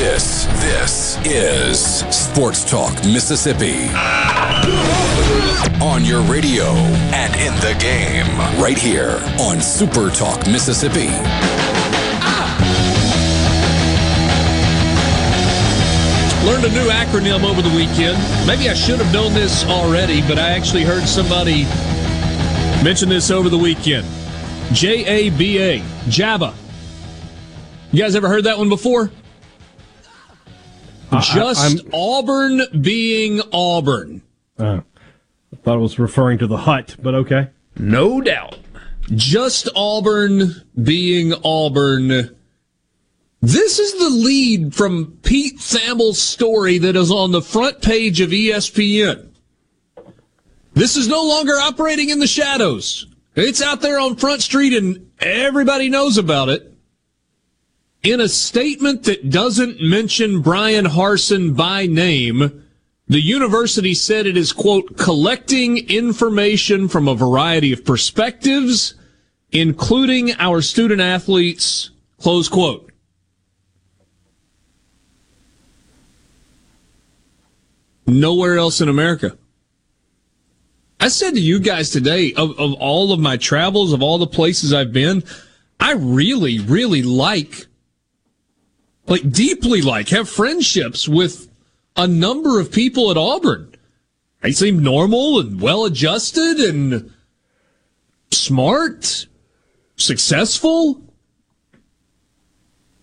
This, this is Sports Talk Mississippi. On your radio and in the game, right here on Super Talk Mississippi. Learned a new acronym over the weekend. Maybe I should have known this already, but I actually heard somebody mention this over the weekend. J A B A, JABA. You guys ever heard that one before? Just I, Auburn being Auburn. Uh, I thought it was referring to the hut, but okay. No doubt. Just Auburn being Auburn. This is the lead from Pete Thamel's story that is on the front page of ESPN. This is no longer operating in the shadows. It's out there on Front Street and everybody knows about it. In a statement that doesn't mention Bryan Harsin by name, the university said it is, quote, collecting information from a variety of perspectives, including our student athletes, close quote. Nowhere else in America. I said to you guys today, of, of all of my travels, of all the places I've been, I really, really like, like deeply like, have friendships with a number of people at Auburn. They seem normal and well adjusted and smart, successful.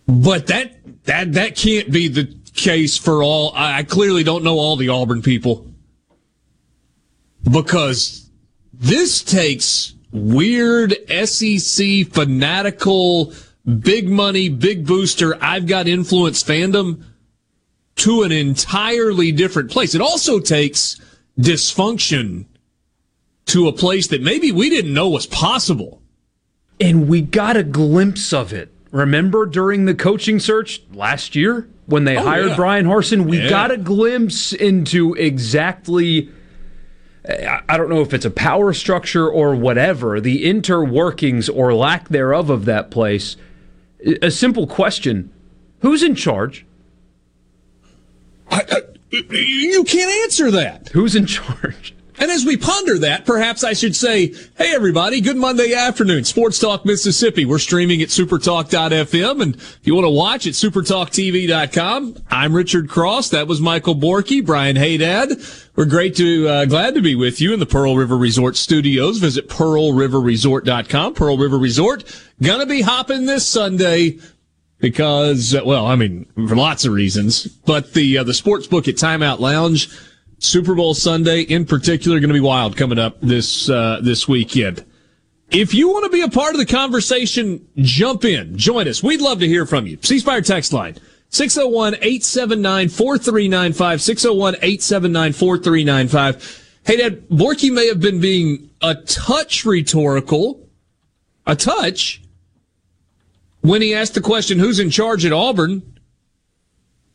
But that, that, that can't be the case for all. I, I clearly don't know all the Auburn people because this takes weird SEC fanatical, big money, big booster, I've got influence fandom to an entirely different place. It also takes dysfunction to a place that maybe we didn't know was possible. And we got a glimpse of it. Remember during the coaching search last year when they Oh, hired yeah. Bryan Harsin? We Yeah. got a glimpse into exactly. I I don't know if it's a power structure or whatever, the interworkings or lack thereof of that place. A simple question Who's in charge? I, I, you can't answer that. Who's in charge? And as we ponder that, perhaps I should say, hey everybody, good Monday afternoon. Sports Talk Mississippi. We're streaming at supertalk.fm and if you want to watch at supertalktv.com, I'm Richard Cross. That was Michael Borky, Brian Hadad. We're great to, uh, glad to be with you in the Pearl River Resort studios. Visit pearlriverresort.com. Pearl River Resort. Gonna be hopping this Sunday because, well, I mean, for lots of reasons, but the, uh, the sports book at Timeout Lounge, Super Bowl Sunday in particular, going to be wild coming up this, uh, this weekend. If you want to be a part of the conversation, jump in, join us. We'd love to hear from you. C Spire text line. 601-879-4395, 601-879-4395. Hey, Dad, Borky may have been being a touch rhetorical, a touch, when he asked the question, who's in charge at Auburn?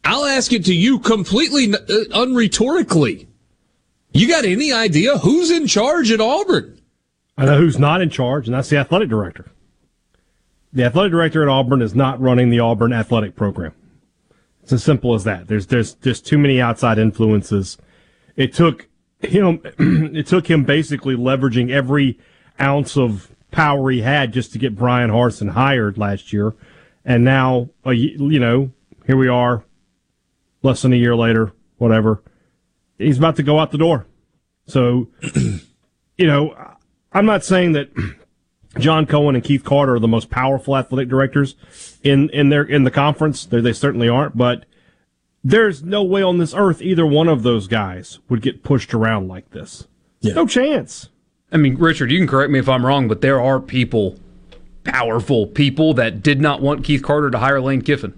I'll ask it to you completely uh, unrhetorically. You got any idea who's in charge at Auburn? I know who's not in charge, and that's the athletic director. The athletic director at Auburn is not running the Auburn athletic program. It's as simple as that. There's there's just too many outside influences. It took him it took him basically leveraging every ounce of power he had just to get Bryan Harsin hired last year, and now you know here we are, less than a year later, whatever. He's about to go out the door. So, you know, I'm not saying that John Cohen and Keith Carter are the most powerful athletic directors in in their in the conference. They they certainly aren't, but there's no way on this earth either one of those guys would get pushed around like this. Yeah. No chance. I mean, Richard, you can correct me if I'm wrong, but there are people, powerful people, that did not want Keith Carter to hire Lane Kiffin.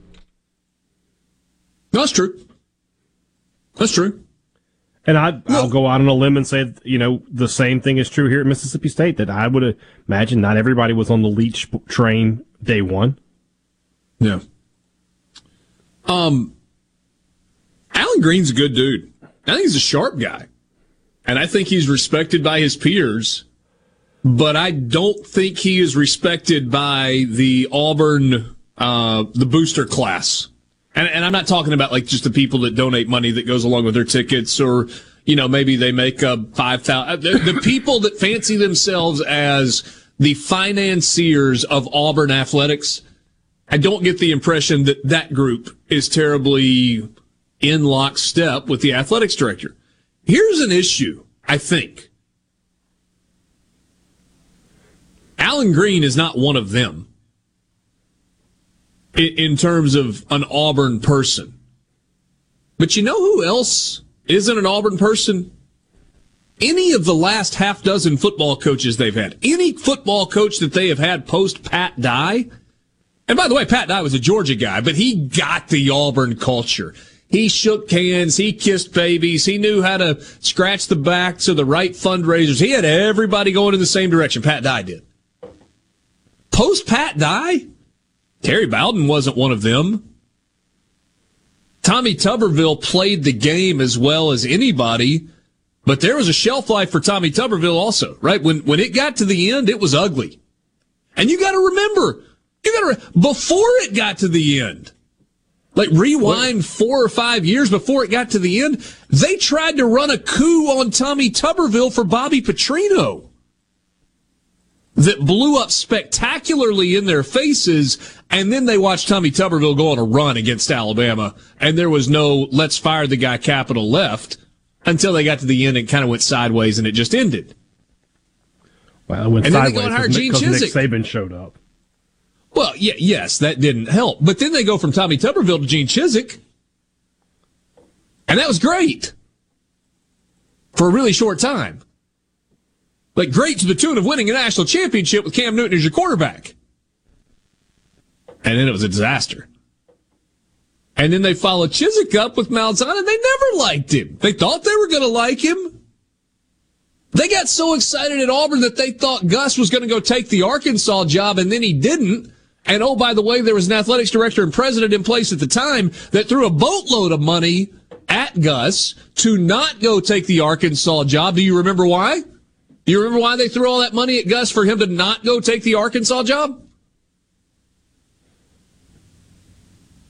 That's true. That's true. And I, I'll go out on a limb and say, you know, the same thing is true here at Mississippi State. That I would imagine not everybody was on the Leach train day one. Yeah. Um, Allen Greene's a good dude. I think he's a sharp guy, and I think he's respected by his peers. But I don't think he is respected by the Auburn, uh, the booster class. And, and I'm not talking about like just the people that donate money that goes along with their tickets or, you know, maybe they make a 5,000. Uh, the, the people that fancy themselves as the financiers of Auburn athletics. I don't get the impression that that group is terribly in lockstep with the athletics director. Here's an issue, I think. Allen Greene is not one of them in terms of an Auburn person. But you know who else isn't an Auburn person? Any of the last half dozen football coaches they've had, any football coach that they have had post Pat Dye, and by the way, Pat Dye was a Georgia guy, but he got the Auburn culture. He shook hands, he kissed babies, he knew how to scratch the backs of the right fundraisers. He had everybody going in the same direction. Pat Dye did. Post Pat Dye, Terry Bowden wasn't one of them. Tommy Tuberville played the game as well as anybody, but there was a shelf life for Tommy Tuberville also, right? When, when it got to the end, it was ugly. And you gotta remember, you gotta, re- before it got to the end, like rewind four or five years before it got to the end, they tried to run a coup on Tommy Tuberville for Bobby Petrino that blew up spectacularly in their faces. And then they watched Tommy Tuberville go on a run against Alabama. And there was no let's fire the guy capital left until they got to the end and kind of went sideways and it just ended. Well, it went and sideways then they go and hire Gene Nick Chizik. Saban showed up. Well, yeah, yes, that didn't help. But then they go from Tommy Tuberville to Gene Chizik. And that was great. For a really short time. Like great to the tune of winning a national championship with Cam Newton as your quarterback. And then it was a disaster. And then they followed Chizik up with Malzahn and they never liked him. They thought they were going to like him. They got so excited at Auburn that they thought Gus was going to go take the Arkansas job and then he didn't. And oh, by the way, there was an athletics director and president in place at the time that threw a boatload of money at Gus to not go take the Arkansas job. Do you remember why? You remember why they threw all that money at Gus for him to not go take the Arkansas job?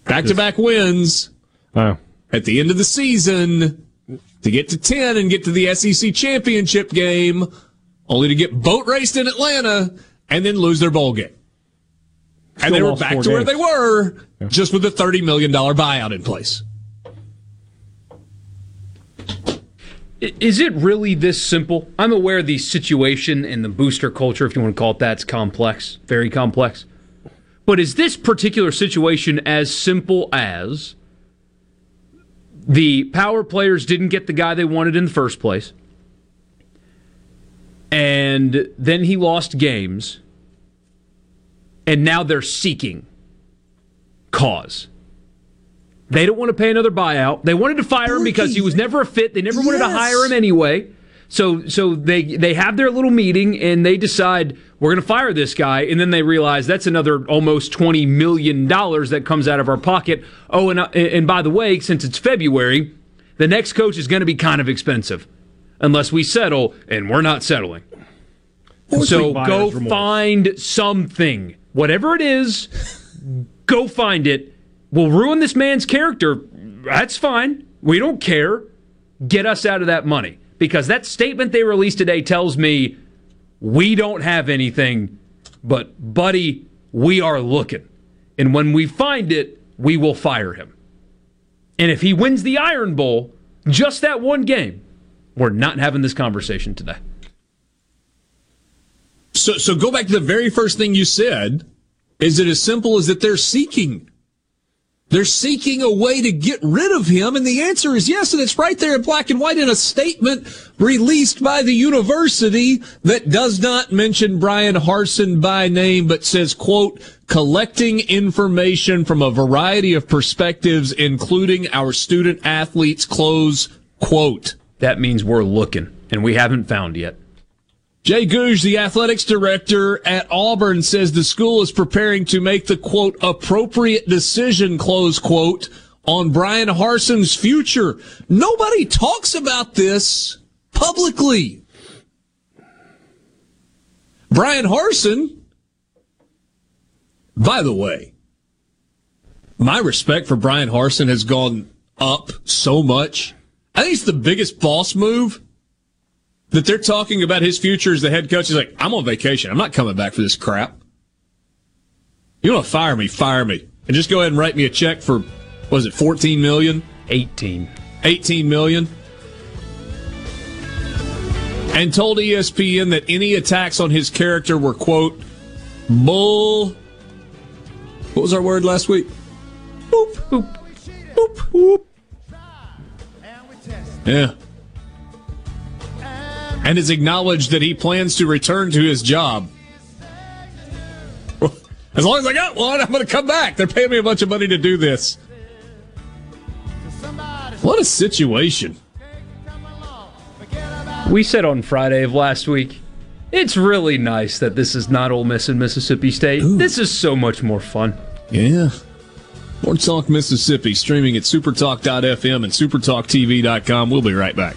Back to back wins Oh. at the end of the season to get to 10 and get to the SEC championship game, only to get boat raced in Atlanta and then lose their bowl game. And they were back to where they were, just with a $30 million buyout in place. Is it really this simple? I'm aware the situation and the booster culture, if you want to call it that, is complex, very complex. But is this particular situation as simple as the power players didn't get the guy they wanted in the first place, and then he lost games, and now they're seeking cause? They don't want to pay another buyout. They wanted to fire him because he was never a fit. They never wanted to hire him anyway. So so they they have their little meeting and they decide we're going to fire this guy and then they realize that's another almost 20 million dollars that comes out of our pocket. Oh and uh, and by the way, since it's February, the next coach is going to be kind of expensive unless we settle and we're not settling. So go find something. Whatever it is, go find it. We'll ruin this man's character. That's fine. We don't care. Get us out of that money. Because that statement they released today tells me we don't have anything, but buddy, we are looking. And when we find it, we will fire him. And if he wins the Iron Bowl, just that one game, we're not having this conversation today. So, so go back to the very first thing you said. Is it as simple as that they're seeking? They're seeking a way to get rid of him, and the answer is yes, and it's right there in black and white in a statement released by the university that does not mention Bryan Harsin by name, but says, quote, collecting information from a variety of perspectives, including our student athletes, close quote. that means we're looking, and we haven't found yet. Jay Gogue, the athletics director at Auburn, says the school is preparing to make the quote appropriate decision, close quote, on Bryan Harsin's future. Nobody talks about this publicly. Bryan Harsin, by the way, my respect for Bryan Harsin has gone up so much. I think it's the biggest boss move that they're talking about his future as the head coach. He's like, I'm on vacation. I'm not coming back for this crap. You want to fire me? Fire me. And just go ahead and write me a check for, was it 14 million? 18. 18 million. And told ESPN that any attacks on his character were, quote, bull. What was our word last week? Boop, boop, boop, boop. Yeah and has acknowledged that he plans to return to his job. As long as I got one, I'm going to come back. They're paying me a bunch of money to do this. What a situation. We said on Friday of last week, it's really nice that this is not Ole Miss and Mississippi State. Ooh. This is so much more fun. Yeah. More Talk Mississippi, streaming at supertalk.fm and supertalktv.com. We'll be right back.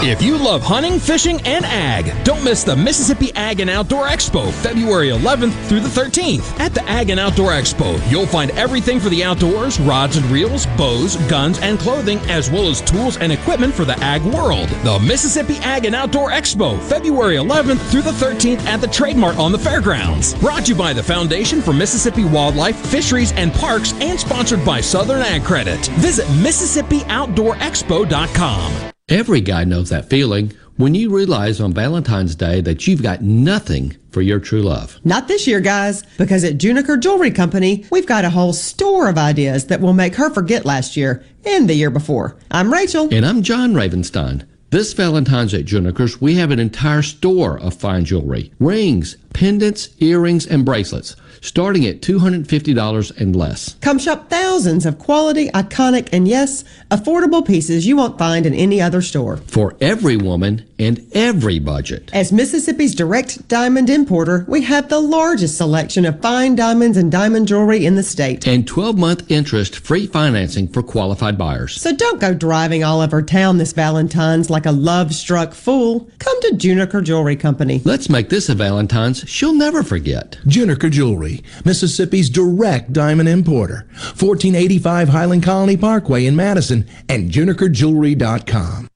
If you love hunting, fishing, and ag, don't miss the Mississippi Ag and Outdoor Expo, February 11th through the 13th. At the Ag and Outdoor Expo, you'll find everything for the outdoors rods and reels, bows, guns, and clothing, as well as tools and equipment for the ag world. The Mississippi Ag and Outdoor Expo, February 11th through the 13th at the Trademark on the Fairgrounds. Brought to you by the Foundation for Mississippi Wildlife, Fisheries, and Parks, and sponsored by Southern Ag Credit. Visit MississippiOutdoorExpo.com. Every guy knows that feeling when you realize on Valentine's Day that you've got nothing for your true love. Not this year, guys, because at Juniker Jewelry Company, we've got a whole store of ideas that will make her forget last year and the year before. I'm Rachel. And I'm John Ravenstein. This Valentine's at Juniker's, we have an entire store of fine jewelry rings, pendants, earrings, and bracelets starting at $250 and less. Come shop thousands of quality, iconic, and yes, affordable pieces you won't find in any other store. For every woman and every budget. As Mississippi's direct diamond importer, we have the largest selection of fine diamonds and diamond jewelry in the state. And 12 month interest free financing for qualified buyers. So don't go driving all over town this Valentine's like a love struck fool. Come to Juniker Jewelry Company. Let's make this a Valentine's she'll never forget. Juniker Jewelry, Mississippi's direct diamond importer. 1485 Highland Colony Parkway in Madison and junikerjewelry.com.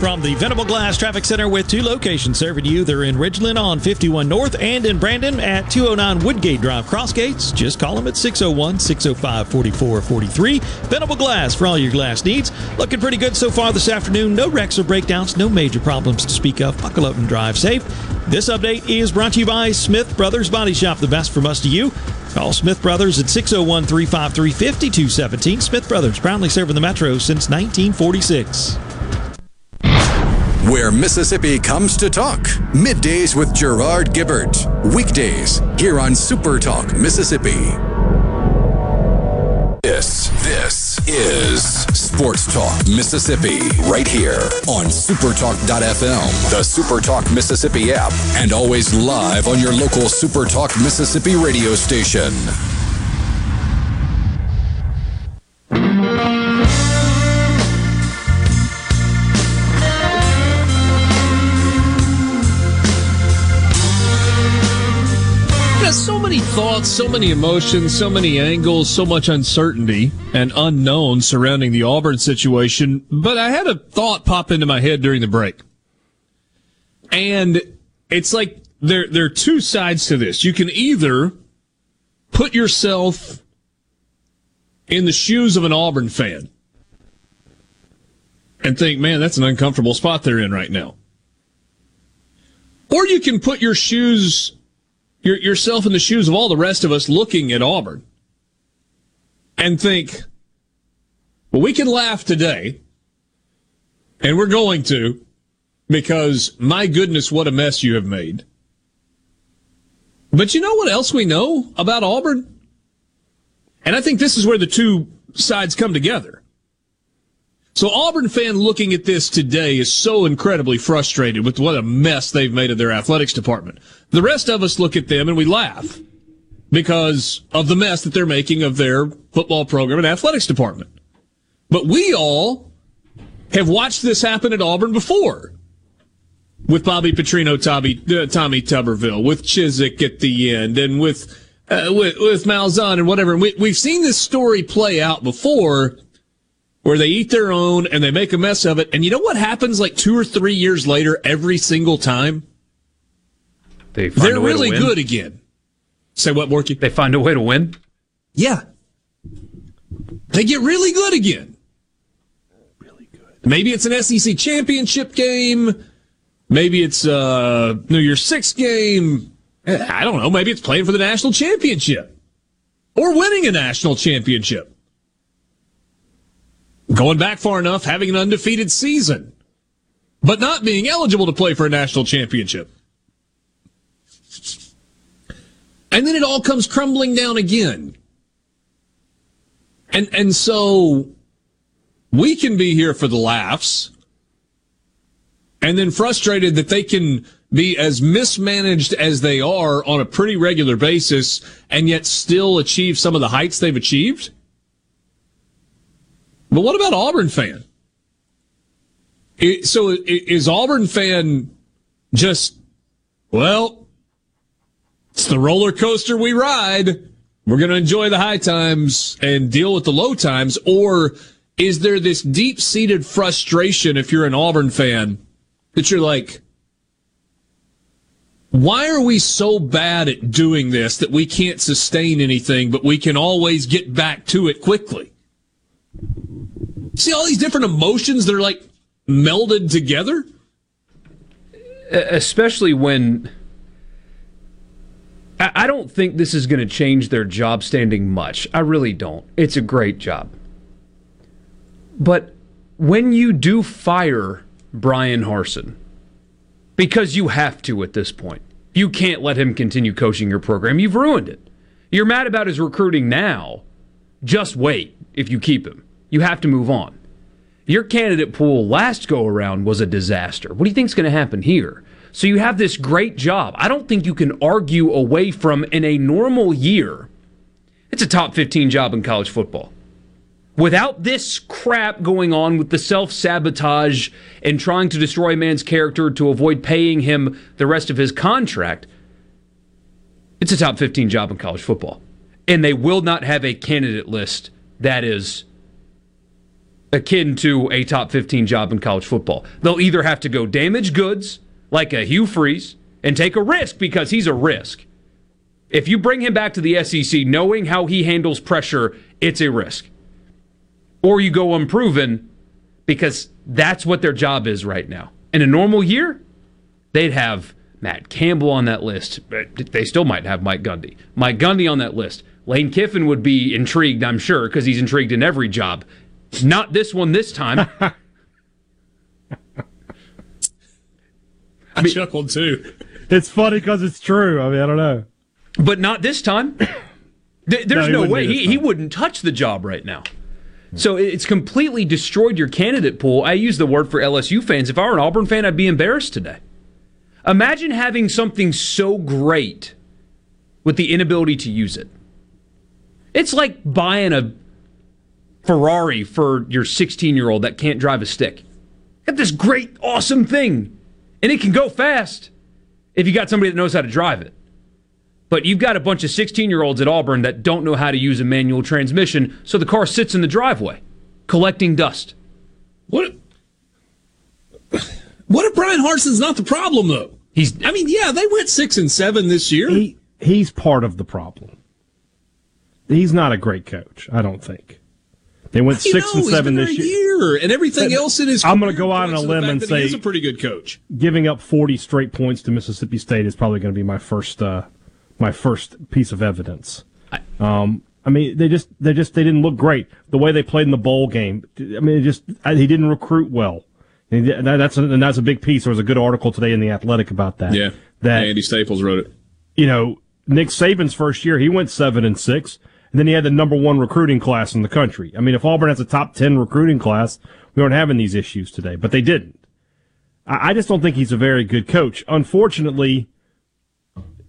From the Venable Glass Traffic Center with two locations serving you. They're in Ridgeland on 51 North and in Brandon at 209 Woodgate Drive Crossgates. Just call them at 601 605 4443. Venable Glass for all your glass needs. Looking pretty good so far this afternoon. No wrecks or breakdowns, no major problems to speak of. Buckle up and drive safe. This update is brought to you by Smith Brothers Body Shop, the best from us to you. Call Smith Brothers at 601 353 5217. Smith Brothers, proudly serving the Metro since 1946 where Mississippi comes to talk. Middays with Gerard Gibert. Weekdays here on Super Talk Mississippi. This, this is Sports Talk Mississippi, right here on supertalk.fm, the Supertalk Mississippi app, and always live on your local Supertalk Mississippi radio station. So many thoughts, so many emotions, so many angles, so much uncertainty and unknown surrounding the Auburn situation. But I had a thought pop into my head during the break. And it's like there, there are two sides to this. You can either put yourself in the shoes of an Auburn fan and think, man, that's an uncomfortable spot they're in right now. Or you can put your shoes your, yourself in the shoes of all the rest of us looking at Auburn and think, well, we can laugh today, and we're going to, because my goodness, what a mess you have made. But you know what else we know about Auburn? And I think this is where the two sides come together. So Auburn fan looking at this today is so incredibly frustrated with what a mess they've made of their athletics department. The rest of us look at them and we laugh because of the mess that they're making of their football program and athletics department. But we all have watched this happen at Auburn before with Bobby Petrino, Tommy, uh, Tommy Tuberville, with Chizik at the end, and with uh, with, with Malzahn and whatever. And we, we've seen this story play out before where they eat their own and they make a mess of it. And you know what happens like two or three years later every single time? They They're really good again. Say what, Borky? They find a way to win? Yeah. They get really good again. Really good. Maybe it's an SEC championship game. Maybe it's a New Year's Six game. Eh, I don't know. Maybe it's playing for the national championship or winning a national championship going back far enough, having an undefeated season, but not being eligible to play for a national championship. And then it all comes crumbling down again. And, and so we can be here for the laughs and then frustrated that they can be as mismanaged as they are on a pretty regular basis and yet still achieve some of the heights they've achieved. But what about Auburn fan? so is Auburn fan just, well, it's the roller coaster we ride. We're going to enjoy the high times and deal with the low times. Or is there this deep seated frustration if you're an Auburn fan that you're like, why are we so bad at doing this that we can't sustain anything, but we can always get back to it quickly? See all these different emotions that are like melded together? Especially when I don't think this is going to change their job standing much. I really don't. It's a great job. But when you do fire Bryan Harsin, because you have to at this point, you can't let him continue coaching your program. You've ruined it. You're mad about his recruiting now. Just wait if you keep him. You have to move on. Your candidate pool last go around was a disaster. What do you think is going to happen here? So you have this great job. I don't think you can argue away from in a normal year. It's a top 15 job in college football. Without this crap going on with the self sabotage and trying to destroy a man's character to avoid paying him the rest of his contract, it's a top 15 job in college football. And they will not have a candidate list that is akin to a top 15 job in college football. They'll either have to go damage goods, like a Hugh Freeze, and take a risk because he's a risk. If you bring him back to the SEC knowing how he handles pressure, it's a risk. Or you go unproven because that's what their job is right now. In a normal year, they'd have Matt Campbell on that list. But they still might have Mike Gundy. Mike Gundy on that list. Lane Kiffin would be intrigued, I'm sure, because he's intrigued in every job. Not this one this time. I, mean, chuckled too. It's funny because it's true. I mean, I don't know. But not this time. There's no, no way. He, he wouldn't touch the job right now. So it's completely destroyed your candidate pool. I use the word for LSU fans. If I were an Auburn fan, I'd be embarrassed today. Imagine having something so great with the inability to use it. It's like buying a Ferrari for your 16 year old that can't drive a stick. Got this great, awesome thing, and it can go fast if you got somebody that knows how to drive it. But you've got a bunch of 16 year olds at Auburn that don't know how to use a manual transmission, so the car sits in the driveway collecting dust. What? What if Bryan Harsin's not the problem though? He's. I mean, yeah, they went six and seven this year. He, he's part of the problem. He's not a great coach, I don't think. They went six know, and seven this year. and everything But else in his. I'm gonna go out on a limb and say he's a pretty good coach. Giving up 40 straight points to Mississippi State is probably going to be my first uh, my first piece of evidence. Um, I mean, they just they just they didn't look great. The way they played in the bowl game, I mean, it just he didn't recruit well. And that's a, and that's a big piece. There was a good article today in the Athletic about that. Yeah, that Andy Staples wrote it. you know, Nick Saban's first year, he went seven and six, and then he had the number one recruiting class in the country. I mean, if Auburn has a top ten recruiting class, we aren't having these issues today, but they didn't. I, I just don't think he's a very good coach. Unfortunately,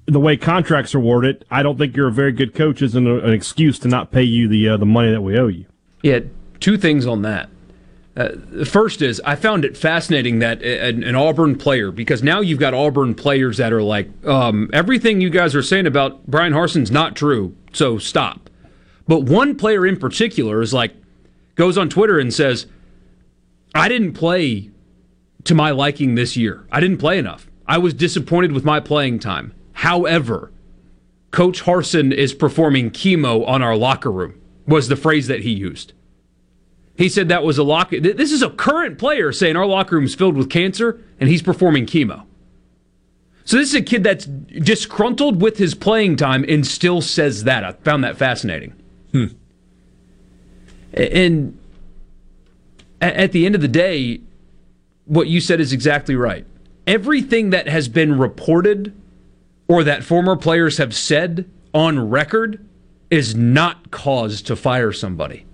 the way contracts are worded, I don't think you're a very good coach isn't a- an excuse to not pay you the uh, the money that we owe you. Yeah, two things on that. Uh, the first is I found it fascinating that an, an Auburn player, because now you've got Auburn players that are like, um, everything you guys are saying about Bryan Harsin's not true, so stop. But one player in particular is like, goes on Twitter and says, I didn't play to my liking this year. I didn't play enough. I was disappointed with my playing time. However, Coach Harsin is performing chemo on our locker room, was the phrase that he used. He said that was a lock. th- This is a current player saying our locker room is filled with cancer and he's performing chemo. So this is a kid that's disgruntled with his playing time and still says that. I found that fascinating. Hmm. A- And at the end of the day, what you said is exactly right. Everything that has been reported or that former players have said on record is not cause to fire somebody.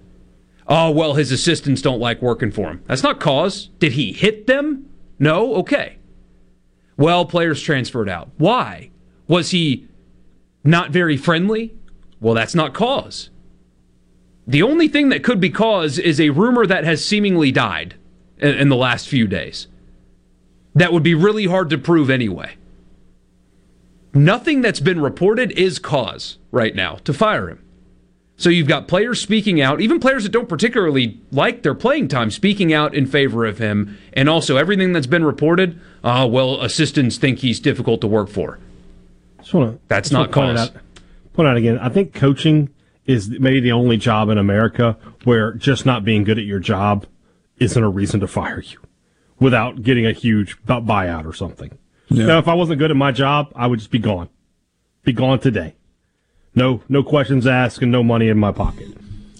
Oh, well, his assistants don't like working for him. That's not cause. Did he hit them? No? Okay. Well, players transferred out. Why? Was he not very friendly? Well, that's not cause. The only thing that could be cause is a rumor that has seemingly died in, in the last few days. That would be really hard to prove anyway. Nothing that's been reported is cause right now to fire him. So you've got players speaking out, even players that don't particularly like their playing time, speaking out in favor of him, and also everything that's been reported. Uh, well, assistants think he's difficult to work for. Just wanna, That's just not wanna point cause. out, point out again. I think coaching is maybe the only job in America where just not being good at your job isn't a reason to fire you without getting a huge buyout or something. Now, if I wasn't good at my job, I would just be gone. Be gone today. No, no questions asked and no money in my pocket.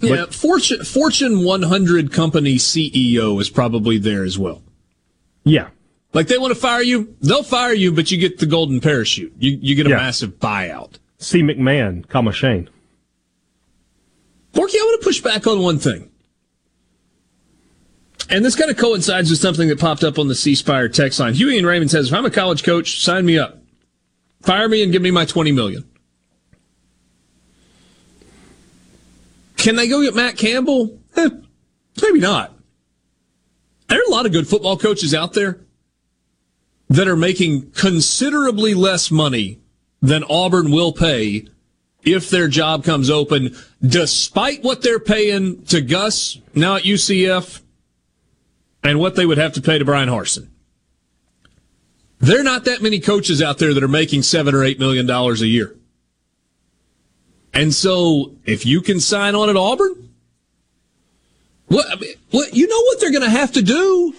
Yeah, Fortune Fortune 100 company CEO is probably there as well. Yeah. Like they want to fire you, they'll fire you, but you get the golden parachute. You you get a Yeah. massive buyout. C. McMahon, comma Shane. Borky, I want to push back on one thing. And this kind of coincides with something that popped up on the C Spire text line. Huey and Raymond says, if I'm a college coach, sign me up. Fire me and give me my 20 million. Can they go get Matt Campbell? Eh, maybe not. There are a lot of good football coaches out there that are making considerably less money than Auburn will pay if their job comes open, despite what they're paying to Gus now at UCF and what they would have to pay to Bryan Harsin. There are not that many coaches out there that are making seven or eight million dollars a year. And so if you can sign on at Auburn, what, what you know what they're going to have to do?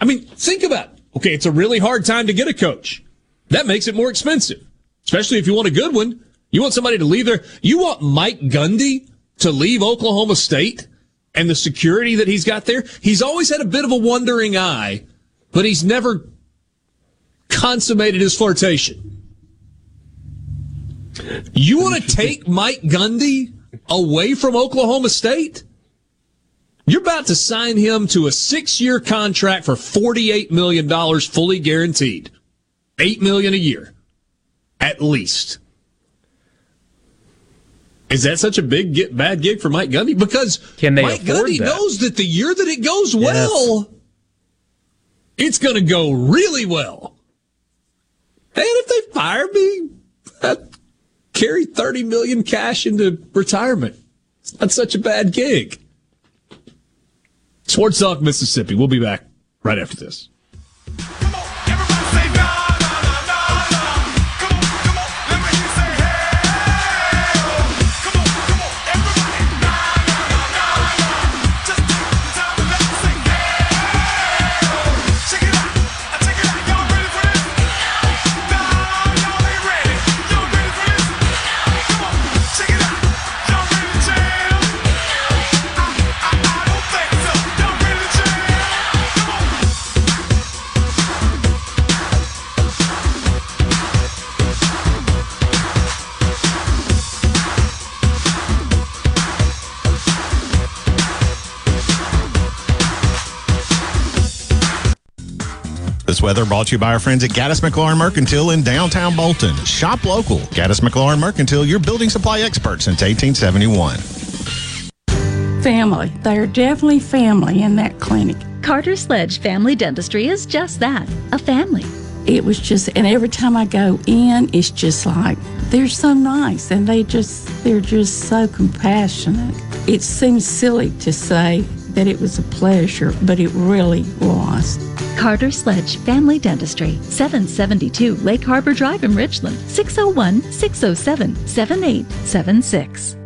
I mean, think about it. Okay, it's a really hard time to get a coach. That makes it more expensive, especially if you want a good one. You want somebody to leave there. You want Mike Gundy to leave Oklahoma State and the security that he's got there. He's always had a bit of a wondering eye, but he's never consummated his flirtation. You want to take Mike Gundy away from Oklahoma State? You're about to sign him to a six year contract for $48 million fully guaranteed. 8 million a year. At least. Is that such a big get, bad gig for Mike Gundy? Because Can they Mike Gundy that? knows that the year that it goes well, it's going to go really well. And if they fire me, I'd carry 30 million cash into retirement. It's not such a bad gig. Sports Talk Mississippi. We'll be back right after this. This weather brought to you by our friends at Gaddis McLaurin Mercantile in downtown Bolton. Shop local. Gaddis McLaurin Mercantile, your building supply expert since 1871. Family. They're definitely family in that clinic. Carter Sledge Family Dentistry is just that a family. It was just, and every time I go in, it's just like, they're so nice and they just, they're just so compassionate. It seems silly to say that it was a pleasure, but it really was. Carter Sledge Family Dentistry, 772 Lake Harbor Drive in Richland, 601 607 7876.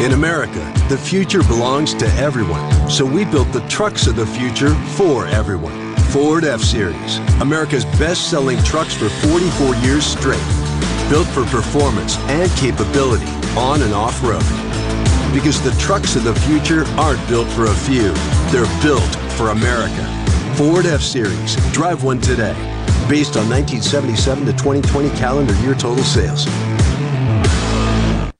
In America, the future belongs to everyone. So we built the trucks of the future for everyone. Ford F Series, America's best selling trucks for 44 years straight. Built for performance and capability on and off road. Because the trucks of the future aren't built for a few, they're built for America. Ford F Series, drive one today. Based on 1977 to 2020 calendar year total sales.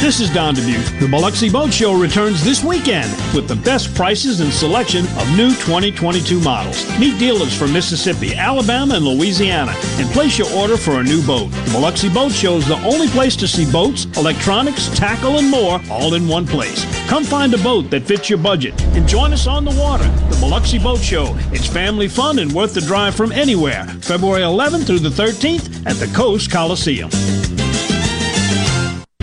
This is Don Dubuque. The Biloxi Boat Show returns this weekend with the best prices and selection of new 2022 models. Meet dealers from Mississippi, Alabama, and Louisiana and place your order for a new boat. The Biloxi Boat Show is the only place to see boats, electronics, tackle, and more all in one place. Come find a boat that fits your budget and join us on the water. The Biloxi Boat Show. It's family fun and worth the drive from anywhere. February 11th through the 13th at the Coast Coliseum.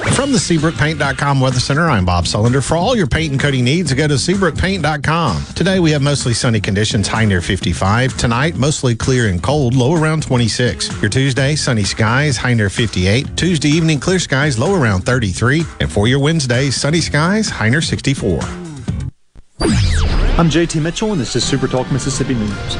From the SeabrookPaint.com Weather Center, I'm Bob Sullender. For all your paint and coating needs, go to SeabrookPaint.com. Today we have mostly sunny conditions, high near 55. Tonight, mostly clear and cold, low around 26. Your Tuesday, sunny skies, high near 58. Tuesday evening, clear skies, low around 33. And for your Wednesday, sunny skies, high near 64. I'm JT Mitchell, and this is Super Talk Mississippi News.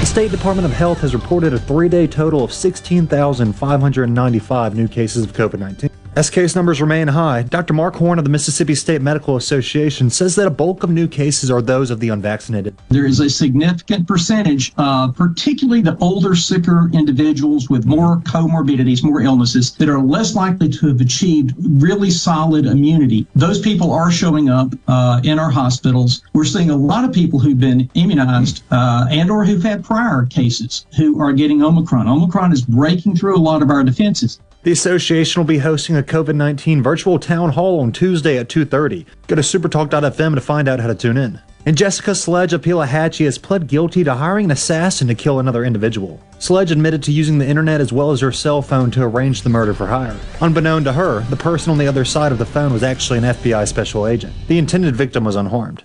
The State Department of Health has reported a three day total of 16,595 new cases of COVID 19. As case numbers remain high, Dr. Mark Horn of the Mississippi State Medical Association says that a bulk of new cases are those of the unvaccinated. There is a significant percentage, uh, particularly the older, sicker individuals with more comorbidities, more illnesses, that are less likely to have achieved really solid immunity. Those people are showing up uh, in our hospitals. We're seeing a lot of people who've been immunized uh, and or who've had prior cases who are getting Omicron. Omicron is breaking through a lot of our defenses. The association will be hosting a COVID-19 virtual town hall on Tuesday at 2:30. Go to supertalk.fm to find out how to tune in. And Jessica Sledge of Pelahatchie has pled guilty to hiring an assassin to kill another individual. Sledge admitted to using the internet as well as her cell phone to arrange the murder for hire. Unbeknown to her, the person on the other side of the phone was actually an FBI special agent. The intended victim was unharmed.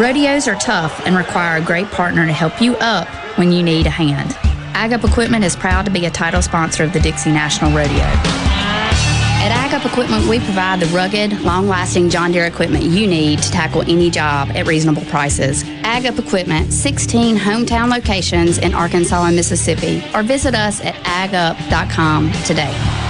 Rodeos are tough and require a great partner to help you up when you need a hand. Ag Up Equipment is proud to be a title sponsor of the Dixie National Rodeo. At Ag Up Equipment, we provide the rugged, long lasting John Deere equipment you need to tackle any job at reasonable prices. Ag Up Equipment, 16 hometown locations in Arkansas and Mississippi, or visit us at agup.com today.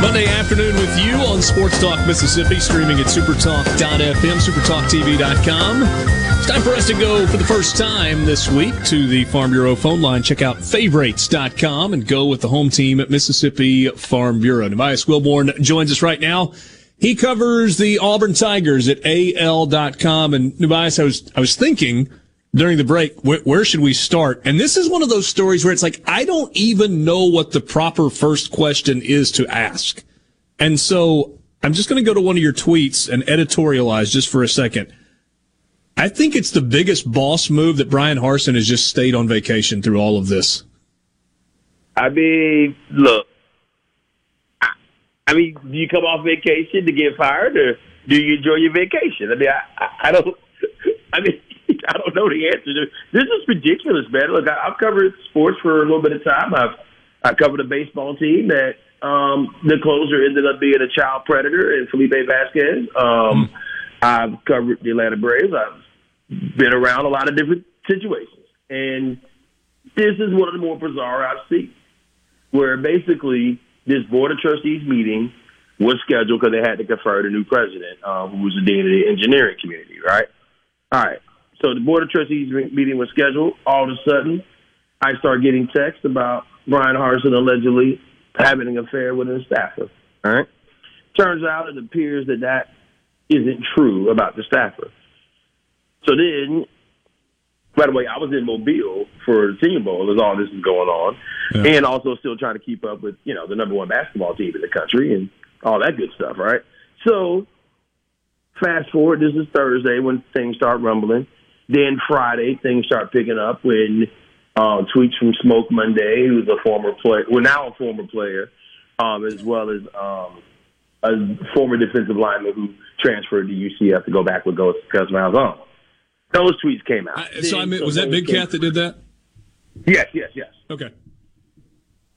Monday afternoon with you on Sports Talk Mississippi, streaming at supertalk.fm, supertalktv.com. It's time for us to go for the first time this week to the Farm Bureau phone line. Check out favorites.com and go with the home team at Mississippi Farm Bureau. Nubyjas Wilborn joins us right now. He covers the Auburn Tigers at AL.com. And Nubyjas, I was, I was thinking during the break, where, where, should we start? And this is one of those stories where it's like, I don't even know what the proper first question is to ask. And so I'm just going to go to one of your tweets and editorialize just for a second. I think it's the biggest boss move that Bryan Harsin has just stayed on vacation through all of this. I mean, look, I, mean, do you come off vacation to get fired or do you enjoy your vacation? I mean, I, I don't, I mean, I don't know the answer. To. This is ridiculous, man. Look, I, I've covered sports for a little bit of time. I've I covered a baseball team that um, the closer ended up being a child predator and Felipe Vasquez. Um, mm. I've covered the Atlanta Braves. I've been around a lot of different situations, and this is one of the more bizarre I've seen, where basically this board of trustees meeting was scheduled because they had to confer the new president, um, who was the dean of the engineering community, right? All right. So the board of trustees meeting was scheduled. All of a sudden, I start getting texts about Bryan Harsin allegedly having an affair with a staffer. All right. Turns out it appears that that isn't true about the staffer. So then, by the way, I was in Mobile for the Senior Bowl as all this is going on, yeah. and also still trying to keep up with you know the number one basketball team in the country and all that good stuff. Right. So, fast forward. This is Thursday when things start rumbling. Then Friday, things start picking up when uh, tweets from Smoke Monday, who's a former player, well now a former player, um, as well as um, a former defensive lineman who transferred to UCF to go back with Gus Malzahn. Those tweets came out. Uh, so I mean, was that Big Cat that did that? Yes, yes, yes. Okay.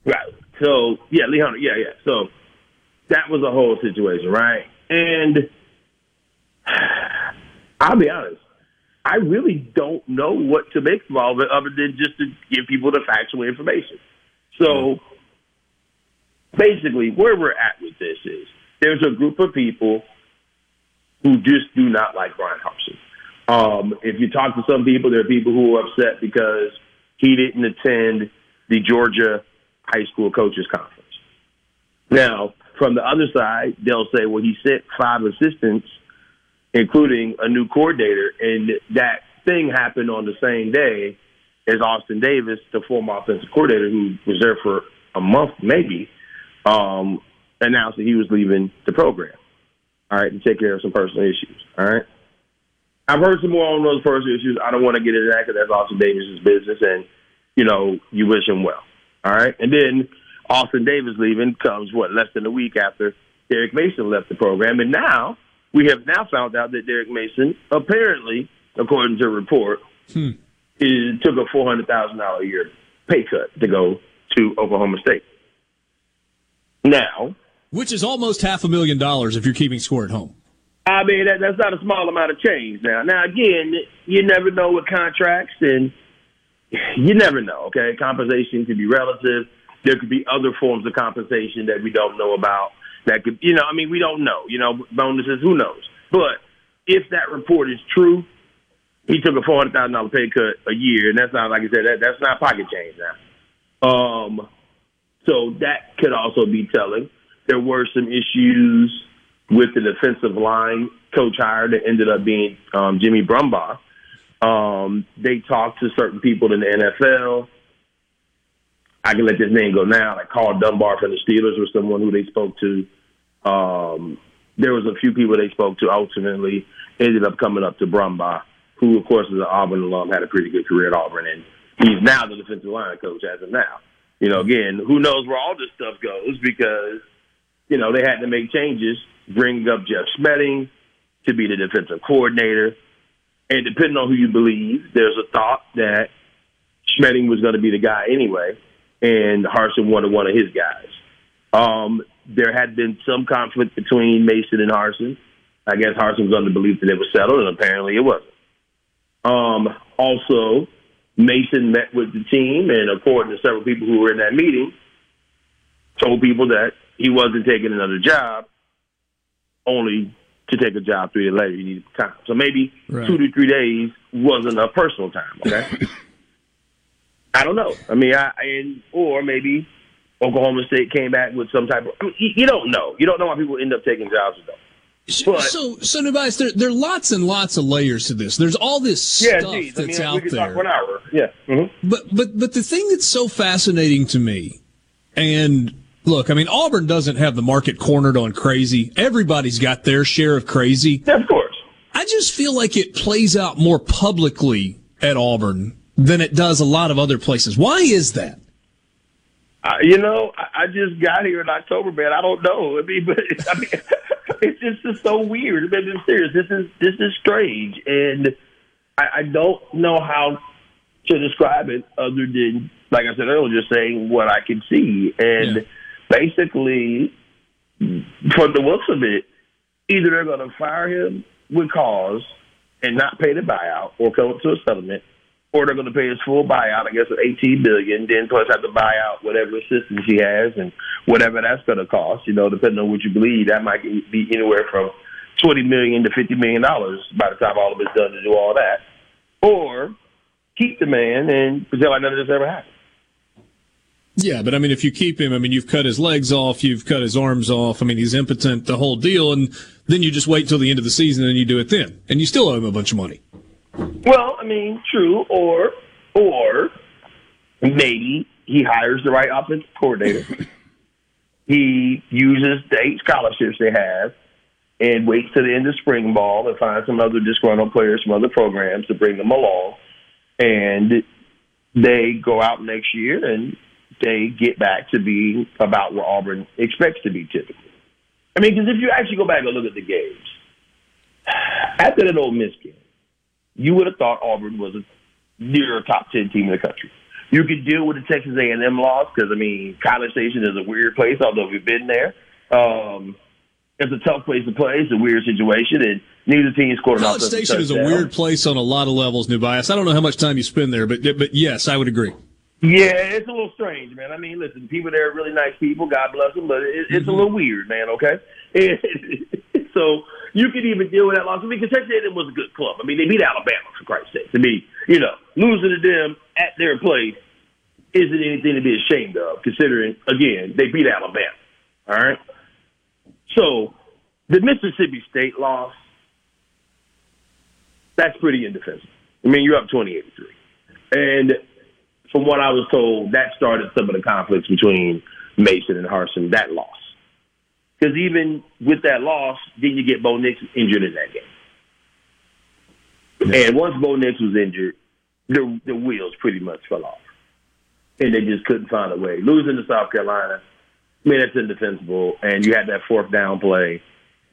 Right. So yeah, Lee Hunter. Yeah, yeah. So that was a whole situation, right? And I'll be honest. I really don't know what to make of all of it other than just to give people the factual information. So basically, where we're at with this is there's a group of people who just do not like Bryan Harsin. Um, if you talk to some people, there are people who are upset because he didn't attend the Georgia High School Coaches Conference. Now, from the other side, they'll say, well, he sent five assistants, including a new coordinator, and that thing happened on the same day as Austin Davis, the former offensive coordinator who was there for a month, maybe, um, announced that he was leaving the program. All right, to take care of some personal issues. All right. I've heard some more on those personal issues. I don't want to get into that because that's Austin Davis's business, and you know you wish him well. All right, and then Austin Davis leaving comes what less than a week after Derek Mason left the program, and now we have now found out that Derek Mason apparently, according to a report, Hmm. is, took a four hundred thousand dollar a year pay cut to go to Oklahoma State. Now, Which is almost half a million dollars if you're keeping score at home. I mean, that, that's not a small amount of change now. Now, again, you never know with contracts, and you never know, okay? Compensation can be relative. There could be other forms of compensation that we don't know about. That could, you know, I mean, we don't know. You know, bonuses, who knows? But if that report is true, he took a four hundred thousand dollar pay cut a year, and that's not like I said, that, that's not pocket change now. Um, so that could also be telling. There were some issues with the defensive line coach hire that ended up being um, Jimmy Brumbaugh. Um, they talked to certain people in the NFL. I can let this name go now. Like Karl Dunbar from the Steelers was someone who they spoke to. Um, there was a few people they spoke to. Ultimately, ended up coming up to Brumbaugh, who of course is an Auburn alum, had a pretty good career at Auburn, and he's now the defensive line coach as of now. You know, again, who knows where all this stuff goes because you know they had to make changes, bring up Jeff Schmedding to be the defensive coordinator, and depending on who you believe, there's a thought that Schmedding was going to be the guy anyway, and Harsin wanted one of his guys. Um, there had been some conflict between Mason and Harsin. I guess Harsin was under the belief that it was settled, and apparently it wasn't. Um, also, Mason met with the team, and according to several people who were in that meeting, told people that he wasn't taking another job, only to take a job three days later. You needed time. So maybe Right. two to three days wasn't enough personal time. Okay. I don't know. I mean, I and or maybe Oklahoma State came back with some type of. I mean, you, don't know. You don't know why people end up taking jobs though. But so, so Nubyjas, there, there are lots and lots of layers to this. There's all this yeah, stuff geez, I that's mean, out there. an hour. Yeah. Mm-hmm. But but but the thing that's so fascinating to me, and look, I mean, Auburn doesn't have the market cornered on crazy. Everybody's got their share of crazy. Yeah, of course. I just feel like it plays out more publicly at Auburn than it does a lot of other places. Why is that? Uh, you know, I, I just got here in October, man. I don't know. I mean, but I mean, it's just it's so weird. I mean, I'm serious. This is this is strange, and I, I don't know how to describe it other than, like I said earlier, just saying what I can see. And basically, from the looks of it, either they're going to fire him with cause and not pay the buyout, or come up to a settlement, or they're going to pay his full buyout, I guess, of eighteen million. Then plus have to buy out whatever assistance he has and whatever that's going to cost. You know, depending on what you believe, that might be anywhere from twenty million to fifty million dollars by the time all of it's done to do all that. Or keep the man and pretend like none of this ever happened. Yeah, but I mean, if you keep him, I mean, you've cut his legs off, you've cut his arms off. I mean, he's impotent, the whole deal, and then you just wait till the end of the season and you do it then, and you still owe him a bunch of money. Well, I mean, true. Or or maybe he hires the right offensive coordinator. he uses the eight scholarships they have and waits to the end of spring ball and finds some other disgruntled players from other programs to bring them along. And they go out next year and they get back to being about where Auburn expects to be typically. I mean, because if you actually go back and look at the games, after that Ole Miss game, you would have thought Auburn was a near top ten team in the country. You could deal with the Texas A and M loss because I mean College Station is a weird place. Although we've been there, um, it's a tough place to play. It's a weird situation, and neither team scored College Station is a weird place on a lot of levels, Nubyjas. I don't know how much time you spend there, but but yes, I would agree. Yeah, it's a little strange, man. I mean, listen, people there are really nice people. God bless them, but it, it's a little weird, man. Okay, so you could even deal with that loss. I mean, Texas A&M was a good club. I mean, they beat Alabama for Christ's sake. I mean, you know, losing to them at their place isn't anything to be ashamed of, considering again they beat Alabama. All right. So the Mississippi State loss, that's pretty indefensible. I mean, you're up 28 3. And from what I was told, that started some of the conflicts between Mason and Harsin, that loss. Because even with that loss, didn't you get Bo Nix injured in that game? And once Bo Nix was injured, the the wheels pretty much fell off, and they just couldn't find a way. Losing to South Carolina, I mean that's indefensible. And you had that fourth down play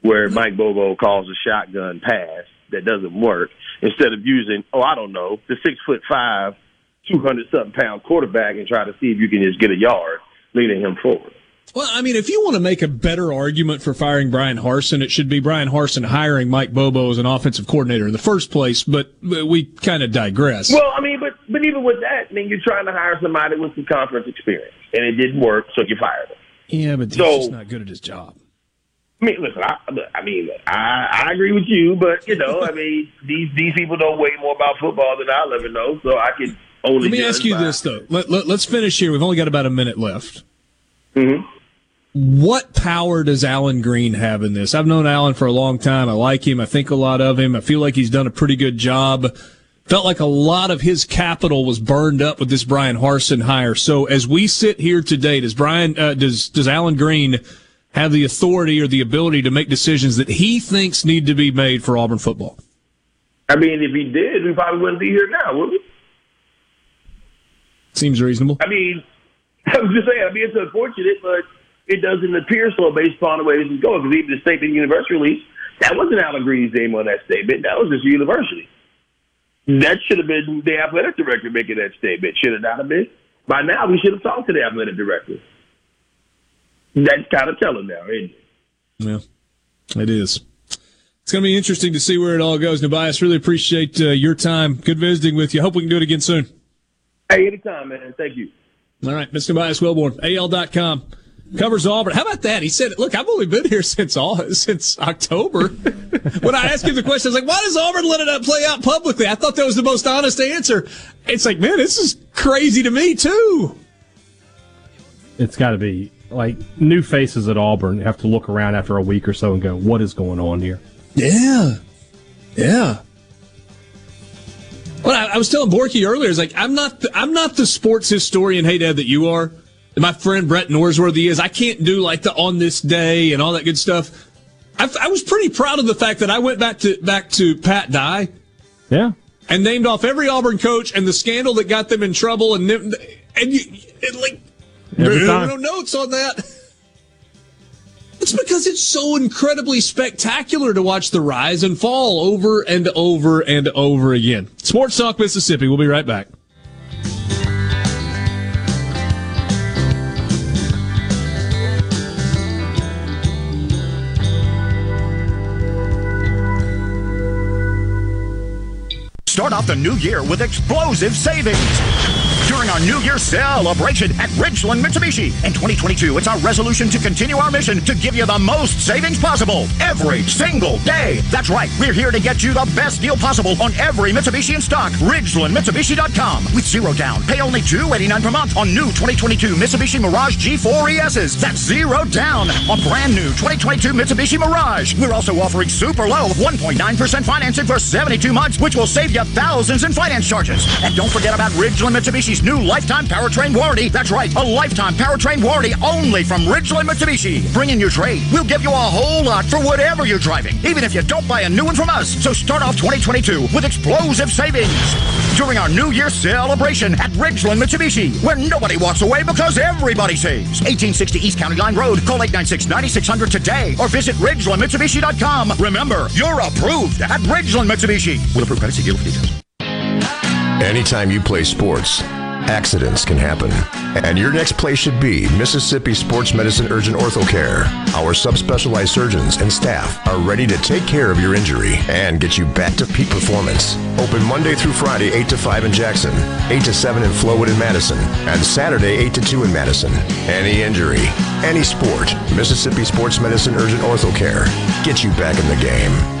where mm-hmm. Mike Bobo calls a shotgun pass that doesn't work instead of using oh I don't know the six foot five, two hundred something pound quarterback and try to see if you can just get a yard leading him forward. Well, I mean, if you want to make a better argument for firing Bryan Harsin, it should be Bryan Harsin hiring Mike Bobo as an offensive coordinator in the first place. But we kind of digress. Well, I mean, but but even with that, I mean, you're trying to hire somebody with some conference experience, and it didn't work, so you fired him. Yeah, but So- he's just not good at his job. I mean, listen, I, I mean, I, I agree with you, but you know, I mean, these these people know way more about football than I'll ever know, so I can only. Let me ask you by- this though. Let, let, us finish here. We've only got about a minute left. Mm-hmm. What power does Allen Greene have in this? I've known Allen for a long time. I like him. I think a lot of him. I feel like he's done a pretty good job. Felt like a lot of his capital was burned up with this Bryan Harsin hire. So as we sit here today, does Brian, uh, does does Allen Greene have the authority or the ability to make decisions that he thinks need to be made for Auburn football? I mean, if he did, we probably wouldn't be here now, would we? Seems reasonable. I mean, I was just saying. I mean, it's unfortunate, but it doesn't appear so based upon the way this is going. Because even the statement university release, that wasn't Allen Greene's name on that statement. That was just the university. That should have been the athletic director making that statement. Should it not have been? By now, we should have talked to the athletic director. That's kind of telling now, isn't it? Yeah, it is. It's going to be interesting to see where it all goes. Nubyjas, really appreciate uh, your time. Good visiting with you. Hope we can do it again soon. Hey, anytime, man. Thank you. All right, Mr. Nubyjas Wilborn, AL.com. Covers Auburn. How about that? He said, "Look, I've only been here since all since October." when I asked him the question, I was like, "Why does Auburn let it play out publicly?" I thought that was the most honest answer. It's like, man, this is crazy to me too. It's got to be like new faces at Auburn have to look around after a week or so and go, "What is going on here?" Yeah, yeah. Well, I, I was telling Borky earlier, it's like I'm not the, I'm not the sports historian, hey dad, that you are. My friend Brett Norsworthy is. I can't do like the on this day and all that good stuff. I, I was pretty proud of the fact that I went back to back to Pat Dye. Yeah. And named off every Auburn coach and the scandal that got them in trouble and and you and like there are no notes on that. It's because it's so incredibly spectacular to watch the rise and fall over and over and over again. Sports Talk Mississippi. We'll be right back. Start off the new year with explosive savings. During our New Year celebration at Ridgeland Mitsubishi. In 2022, it's our resolution to continue our mission to give you the most savings possible every single day. That's right, we're here to get you the best deal possible on every Mitsubishi in stock. RidgelandMitsubishi.com with zero down. Pay only 289 per month on new 2022 Mitsubishi Mirage G4 ESs. That's zero down on brand new 2022 Mitsubishi Mirage. We're also offering super low 1.9% financing for 72 months, which will save you thousands in finance charges. And don't forget about Ridgeland Mitsubishi's new lifetime powertrain warranty. That's right, a lifetime powertrain warranty only from Ridgeland Mitsubishi. Bring in your trade. We'll give you a whole lot for whatever you're driving, even if you don't buy a new one from us. So start off 2022 with explosive savings during our New Year celebration at Ridgeland Mitsubishi, where nobody walks away because everybody saves. 1860 East County Line Road. Call 896-9600 today or visit RidgelandMitsubishi.com. Remember, you're approved at Ridgeland Mitsubishi. We'll approve credit. See dealer details. Anytime you play sports, accidents can happen. And your next place should be Mississippi Sports Medicine Urgent Ortho Care. Our subspecialized surgeons and staff are ready to take care of your injury and get you back to peak performance. Open Monday through Friday, 8 to 5 in Jackson, 8 to 7 in Flowood and Madison, and Saturday, 8 to 2 in Madison. Any injury, any sport, Mississippi Sports Medicine Urgent Ortho Care. Get you back in the game.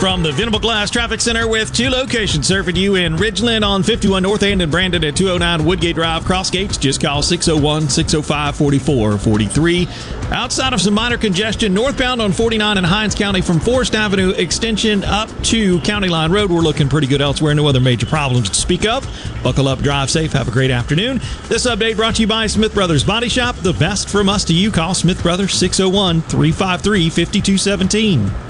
From the Venable Glass Traffic Center with two locations serving you in Ridgeland on 51 North End and Brandon at 209 Woodgate Drive, Cross Gates. Just call 601 605 4443. Outside of some minor congestion, northbound on 49 in Hinds County from Forest Avenue extension up to County Line Road. We're looking pretty good elsewhere. No other major problems to speak of. Buckle up, drive safe. Have a great afternoon. This update brought to you by Smith Brothers Body Shop. The best from us to you. Call Smith Brothers 601 353 5217.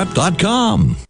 JumpstartTestPrep.com.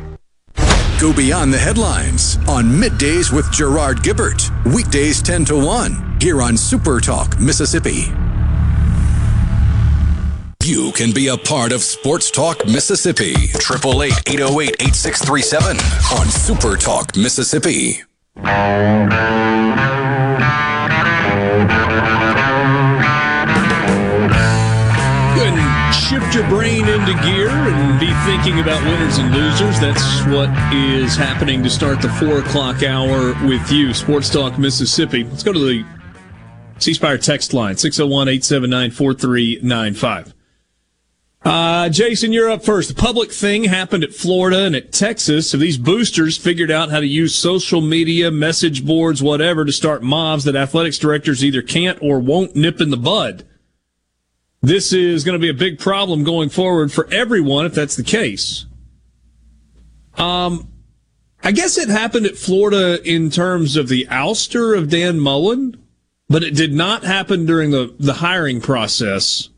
Go beyond the headlines on Middays with Gerard Gibert. Weekdays 10 to 1 here on Super Talk, Mississippi. You can be a part of Sports Talk Mississippi. 888 808 8637 on Super Talk Mississippi. Your brain into gear and be thinking about winners and losers. That's what is happening to start the four o'clock hour with you, Sports Talk Mississippi. Let's go to the C Spire text line 601 879 4395. Uh, Jason, you're up first. The public thing happened at Florida and at Texas. Have these boosters figured out how to use social media, message boards, whatever, to start mobs that athletics directors either can't or won't nip in the bud? This is going to be a big problem going forward for everyone if that's the case. Um, I guess it happened at Florida in terms of the ouster of Dan Mullen, but it did not happen during the, the hiring process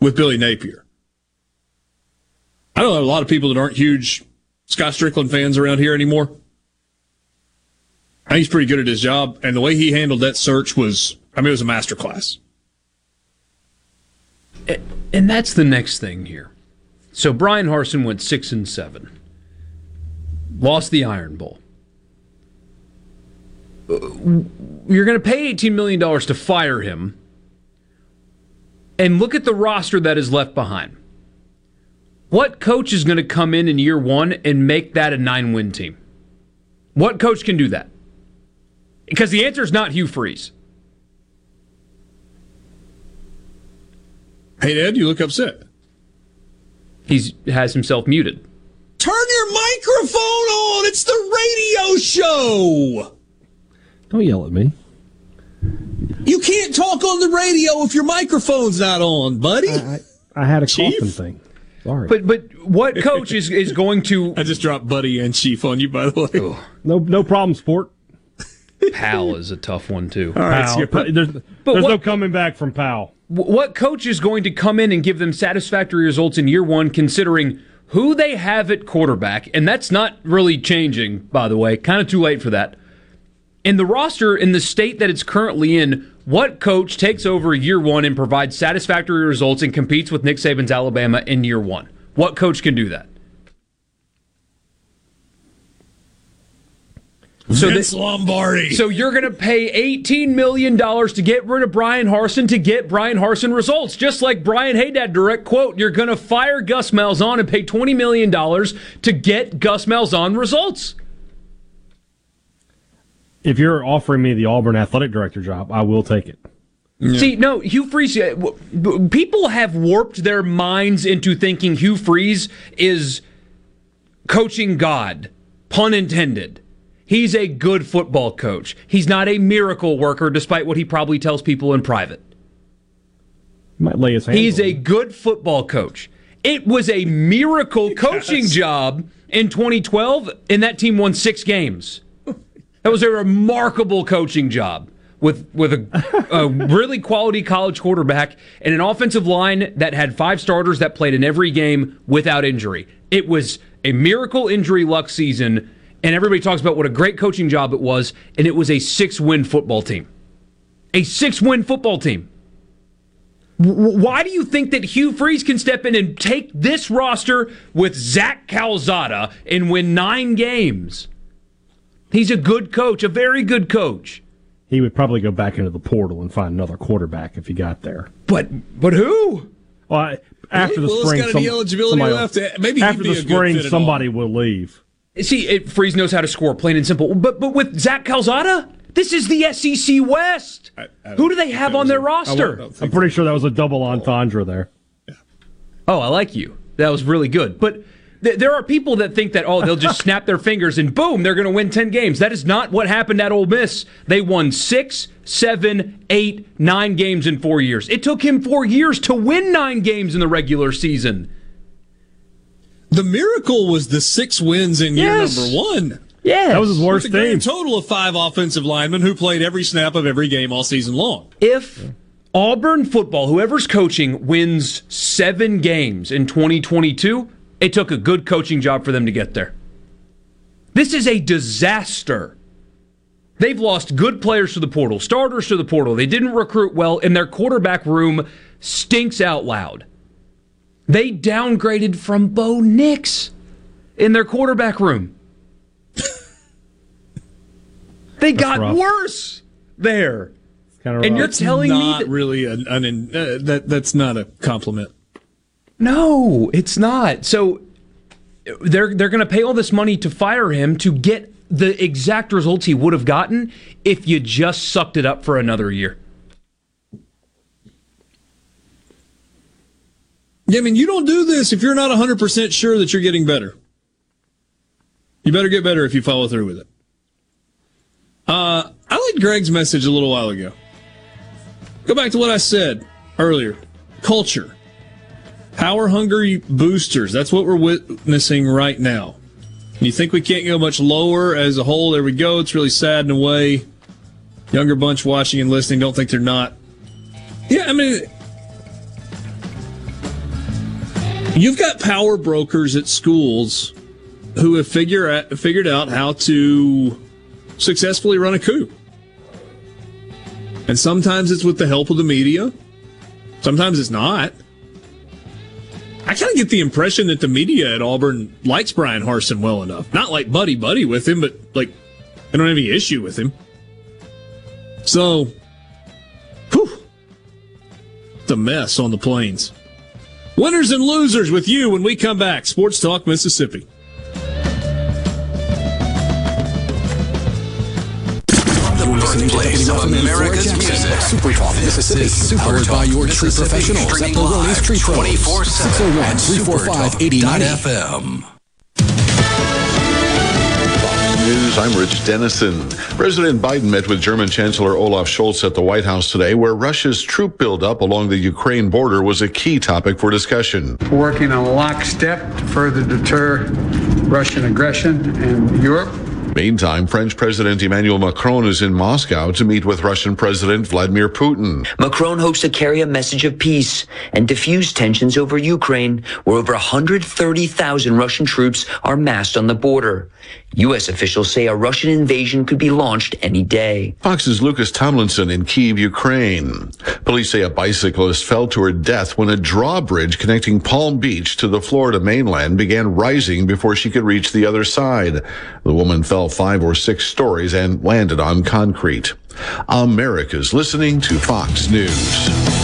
with Billy Napier. I don't know a lot of people that aren't huge Scott Stricklin fans around here anymore. I think he's pretty good at his job, and the way he handled that search was, I mean, it was a masterclass. And that's the next thing here. So Bryan Harsin went six and seven, lost the Iron Bowl. Uh, You're going to pay $18 million to fire him, and look at the roster that is left behind. What coach is going to come in in year one and make that a nine win team? What coach can do that? Because the answer is not Hugh Freeze. Hey, Dad, you look upset. He's has himself muted. Turn your microphone on. It's the radio show. Don't yell at me. You can't talk on the radio if your microphone's not on, buddy. I, I had a Chief? coughing thing. Sorry. But but what coach is, is going to I just dropped Buddy and Chief on you, by the way. no no problem, sport. Pal is a tough one too. All right, Powell. so you're- there's But there's no coming back from Powell. What coach is going to come in and give them satisfactory results in year one, considering who they have at quarterback? And that's not really changing, by the way. Kind of too late for that. In the roster, in the state that it's currently in, what coach takes over year one and provides satisfactory results and competes with Nick Saban's Alabama in year one? What coach can do that? So Vince Lombardi. So you're going to pay $18 million to get rid of Bryan Harsin to get Bryan Harsin results. Just like Brian Hadad direct quote, you're going to fire Gus Malzahn and pay $20 million to get Gus Malzahn results. If you're offering me the Auburn athletic director job, I will take it. Yeah. See, no, Hugh Freeze. Uh, people have warped their minds into thinking Hugh Freeze is coaching God, pun intended. He's a good football coach. He's not a miracle worker, despite what he probably tells people in private. He might lay his hands. He's a good football coach. It was a miracle coaching job in 2012, and that team won six games. That was a remarkable coaching job with with a, a, really quality college quarterback and an offensive line that had five starters that played in every game without injury. It was a miracle injury luck season, and everybody talks about what a great coaching job it was, and it was a six win football team. A six win football team. Why do you think that Hugh Freeze can step in and take this roster with Zach Calzada and win nine games? He's a good coach, a very good coach. He would probably go back into the portal and find another quarterback if he got there. But but who? Well, after the Willis spring, got any eligibility left. Maybe after the spring, somebody will leave. See, it, Freeze knows how to score, plain and simple. But but with Zach Calzada, this is the SEC West. I, I Who do they have on their roster? I'm pretty sure that was a double entendre there. Oh, I like you. That was really good. But there are people that think that, oh, they'll just snap their fingers and boom, they're going to win 10 games. That is not what happened at Ole Miss. They won six, seven, eight, nine games in four years. It took him four years to win nine games in the regular season. The miracle was the six wins in yes. year number one. Yeah, that was his worst With a team. Total of five offensive linemen who played every snap of every game all season long. If Auburn football, whoever's coaching, wins seven games in 2022, it took a good coaching job for them to get there. This is a disaster. They've lost good players to the portal, starters to the portal. They didn't recruit well, and their quarterback room stinks out loud. They downgraded from Bo Nix in their quarterback room. they got rough. worse there. and you're telling me that really an, an uh, that that's not a compliment. No, it's not. So they're they're going to pay all this money to fire him to get the exact results he would have gotten if you just sucked it up for another year. Yeah, I mean, you don't do this if you're not 100% sure that you're getting better. You better get better if you follow through with it. Uh, I liked Greg's message a little while ago. Go back to what I said earlier. Culture. Power hungry boosters. That's what we're witnessing right now. You think we can't go much lower as a whole? There we go. It's really sad in a way. Younger bunch watching and listening don't think they're not. Yeah, I mean, you've got power brokers at schools who have figure out, figured out how to successfully run a coup. And sometimes it's with the help of the media. Sometimes it's not. I kind of get the impression that the media at Auburn likes Bryan Harsin well enough. Not like buddy buddy with him, but like they don't have any issue with him. So, whew, the mess on the plains. Winners and losers with you when we come back. Sports Talk Mississippi. The birthplace of America's music. Super Talk Mississippi. Super Powered by your tree professionals at Barone's Tree Pros. 601 345 89FM. News, I'm Rich Dennison. President Biden met with German Chancellor Olaf Scholz at the White House today, where Russia's troop buildup along the Ukraine border was a key topic for discussion. We're Working on lockstep to further deter Russian aggression in Europe Meantime, French President Emmanuel Macron is in Moscow to meet with Russian President Vladimir Putin. Macron hopes to carry a message of peace and diffuse tensions over Ukraine, where over 130,000 Russian troops are massed on the border. U.S. officials say a Russian invasion could be launched any day. Fox's Lucas Tomlinson in Kiev, Ukraine. Police say a bicyclist fell to her death when a drawbridge connecting Palm Beach to the Florida mainland began rising before she could reach the other side. The woman fell five or six stories and landed on concrete. America's listening to Fox News.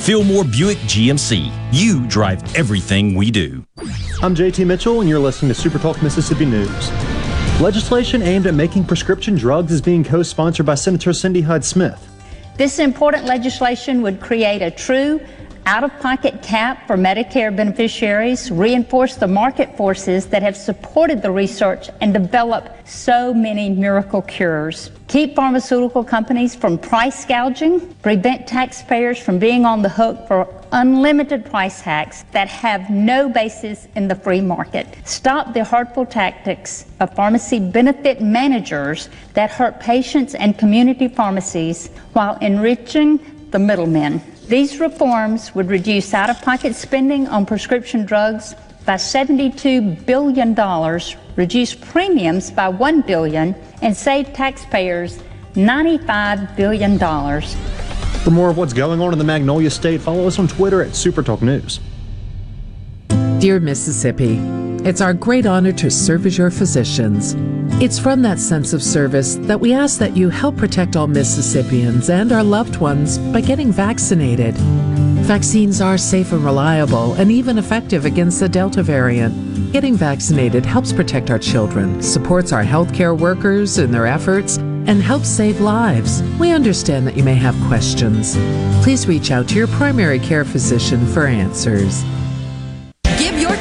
Fillmore Buick GMC. You drive everything we do. I'm JT Mitchell, and you're listening to Super Talk Mississippi News. Legislation aimed at making prescription drugs is being co sponsored by Senator Cindy Hyde Smith. This important legislation would create a true out of pocket cap for Medicare beneficiaries, reinforce the market forces that have supported the research and developed so many miracle cures, keep pharmaceutical companies from price gouging, prevent taxpayers from being on the hook for unlimited price hacks that have no basis in the free market. Stop the hurtful tactics of pharmacy benefit managers that hurt patients and community pharmacies while enriching the middlemen. These reforms would reduce out of pocket spending on prescription drugs by $72 billion, reduce premiums by 1 billion, and save taxpayers $95 billion. For more of what's going on in the Magnolia State, follow us on Twitter at SuperTalk News. Dear Mississippi, it's our great honor to serve as your physicians. It's from that sense of service that we ask that you help protect all Mississippians and our loved ones by getting vaccinated. Vaccines are safe and reliable and even effective against the Delta variant. Getting vaccinated helps protect our children, supports our healthcare workers in their efforts, and helps save lives. We understand that you may have questions. Please reach out to your primary care physician for answers.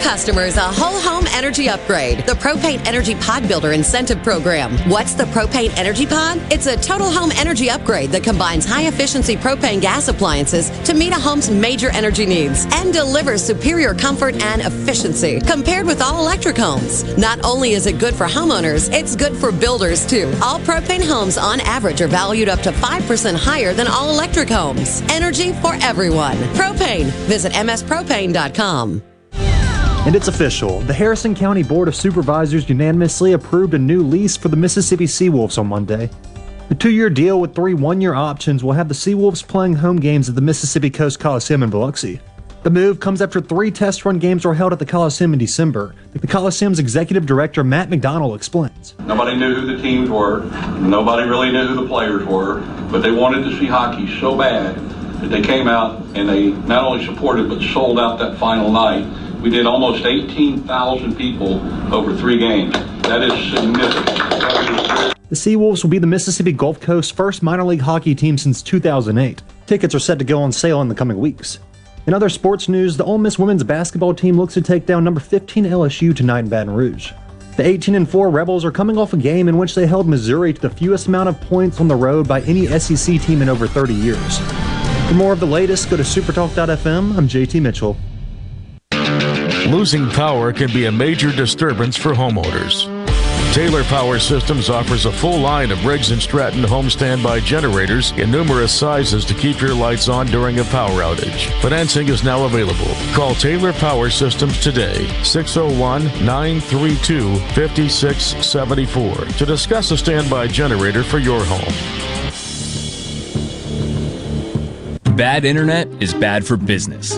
Customers a whole home energy upgrade. The Propane Energy Pod Builder Incentive Program. What's the Propane Energy Pod? It's a total home energy upgrade that combines high efficiency propane gas appliances to meet a home's major energy needs and delivers superior comfort and efficiency compared with all electric homes. Not only is it good for homeowners, it's good for builders too. All propane homes on average are valued up to 5% higher than all electric homes. Energy for everyone. Propane. Visit mspropane.com. And it's official. The Harrison County Board of Supervisors unanimously approved a new lease for the Mississippi Seawolves on Monday. The two year deal with three one year options will have the Seawolves playing home games at the Mississippi Coast Coliseum in Biloxi. The move comes after three test run games were held at the Coliseum in December. The Coliseum's executive director, Matt McDonald, explains. Nobody knew who the teams were. Nobody really knew who the players were. But they wanted to see hockey so bad that they came out and they not only supported but sold out that final night. We did almost 18,000 people over three games. That is significant. The Seawolves will be the Mississippi Gulf Coast's first minor league hockey team since 2008. Tickets are set to go on sale in the coming weeks. In other sports news, the Ole Miss women's basketball team looks to take down number 15 LSU tonight in Baton Rouge. The 18 and 4 Rebels are coming off a game in which they held Missouri to the fewest amount of points on the road by any SEC team in over 30 years. For more of the latest, go to supertalk.fm. I'm JT Mitchell. Losing power can be a major disturbance for homeowners. Taylor Power Systems offers a full line of Briggs & Stratton home standby generators in numerous sizes to keep your lights on during a power outage. Financing is now available. Call Taylor Power Systems today, 601-932-5674 to discuss a standby generator for your home. Bad internet is bad for business.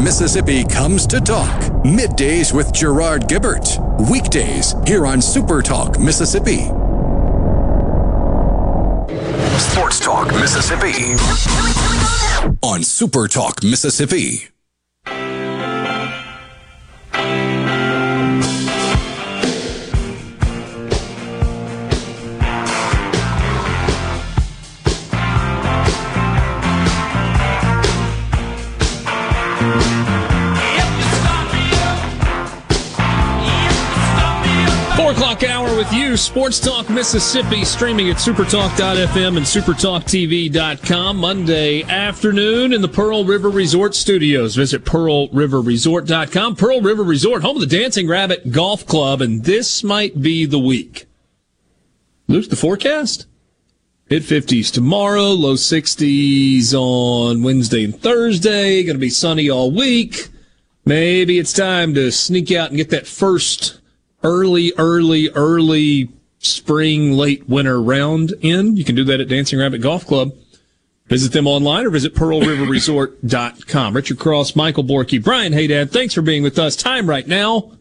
Mississippi comes to talk. Middays with Gerard Gibert. Weekdays here on Super Talk Mississippi. Sports Talk Mississippi. On Super Talk Mississippi. With you, Sports Talk Mississippi, streaming at supertalk.fm and supertalktv.com Monday afternoon in the Pearl River Resort studios. Visit pearlriverresort.com. Pearl River Resort, home of the Dancing Rabbit Golf Club, and this might be the week. Luke, the forecast? Mid 50s tomorrow, low 60s on Wednesday and Thursday. Going to be sunny all week. Maybe it's time to sneak out and get that first early, early, early spring, late winter round in. You can do that at Dancing Rabbit Golf Club. Visit them online or visit pearlriverresort.com. Richard Cross, Michael Borky, Brian Hadad, thanks for being with us. Time right now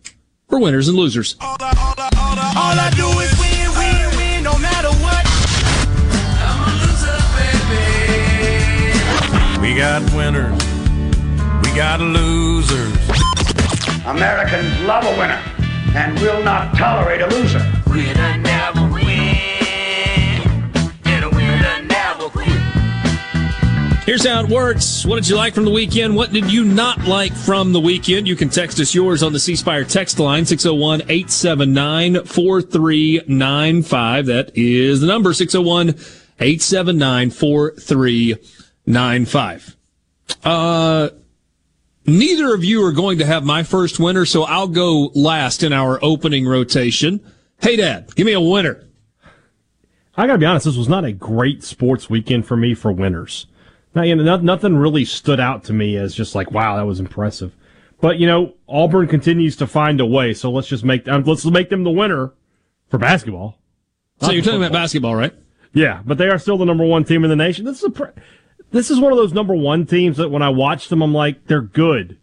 for winners and losers. All I do is win, win, win, no matter what. I'm a loser, baby. We got winners. We got losers. Americans love a winner and will not tolerate a loser. Winner never win. And a winner never quit. Here's how it works. What did you like from the weekend? What did you not like from the weekend? You can text us yours on the C Spire text line, 601 879 4395. That is the number, 601 879 4395. Uh, neither of you are going to have my first winner, so I'll go last in our opening rotation. Hadad, give me a winner. I got to be honest, this was not a great sports weekend for me for winners. Now, you know, nothing really stood out to me as just like, wow, that was impressive. But you know, Auburn continues to find a way, so let's just make um, let's make them the winner for basketball. So you're talking about basketball, right? Yeah, but they are still the number one team in the nation. This is a, pre- this is one of those number one teams that when I watch them, I'm like, they're good.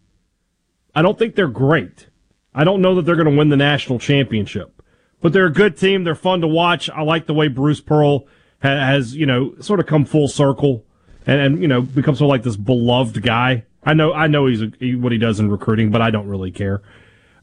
I don't think they're great. I don't know that they're going to win the national championship, but they're a good team. They're fun to watch. I like the way Bruce Pearl has, you know, sort of come full circle and, and you know, become sort of like this beloved guy. I know, I know he's a, he, what he does in recruiting, but I don't really care.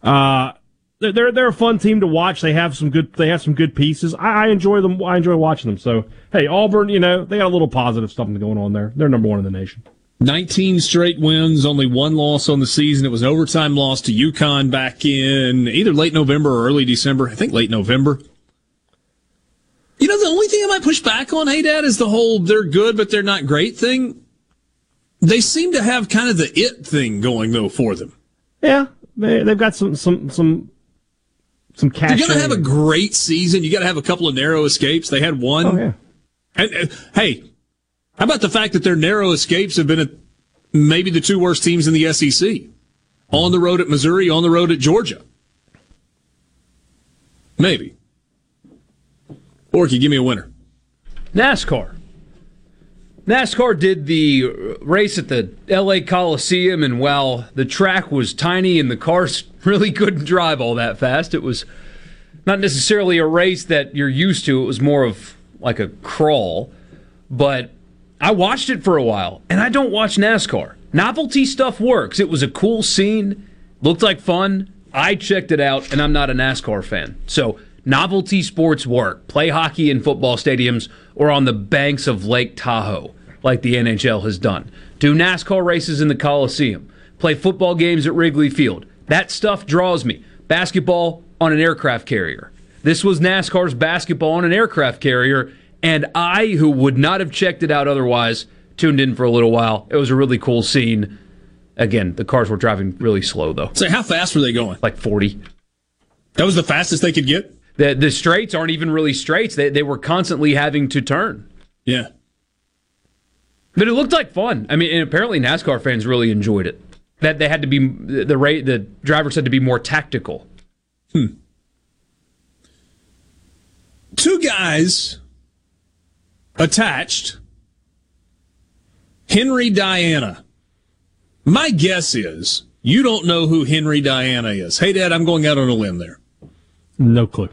Uh, they're, they're they're a fun team to watch. They have some good they have some good pieces. I, I enjoy them. I enjoy watching them. So hey, Auburn, you know they got a little positive something going on there. They're number one in the nation. 19 straight wins, only one loss on the season. It was an overtime loss to UConn back in either late November or early December. I think late November. You know, the only thing I might push back on, Hadad, is the whole they're good, but they're not great thing. They seem to have kind of the it thing going, though, for them. Yeah, they they've got some some some some cash. You're going to have a great season. You got to have a couple of narrow escapes. They had one. Oh, yeah. And, and, hey, how about the fact that their narrow escapes have been at maybe the two worst teams in the SEC? On the road at Missouri, on the road at Georgia. Maybe. Orky, give me a winner. NASCAR. NASCAR did the race at the LA Coliseum, and while the track was tiny and the cars really couldn't drive all that fast, it was not necessarily a race that you're used to. It was more of like a crawl. But I watched it for a while, and I don't watch NASCAR. Novelty stuff works. It was a cool scene, looked like fun. I checked it out, and I'm not a NASCAR fan. So novelty sports work. Play hockey in football stadiums or on the banks of Lake Tahoe, like the NHL has done. Do NASCAR races in the Coliseum. Play football games at Wrigley Field. That stuff draws me. Basketball on an aircraft carrier. This was NASCAR's basketball on an aircraft carrier, and I, who would not have checked it out otherwise, tuned in for a little while. It was a really cool scene. Again, the cars were driving really slow though. So how fast were they going? Like 40. That was the fastest they could get? The the straights aren't even really straights. They they were constantly having to turn. Yeah. But it looked like fun. I mean, and apparently NASCAR fans really enjoyed it. That they had to be the rate the drivers had to be more tactical. Hmm. Two guys attached. Henry Diana. My guess is you don't know who Henry Diana is. Hadad, I'm going out on a limb there. No clue.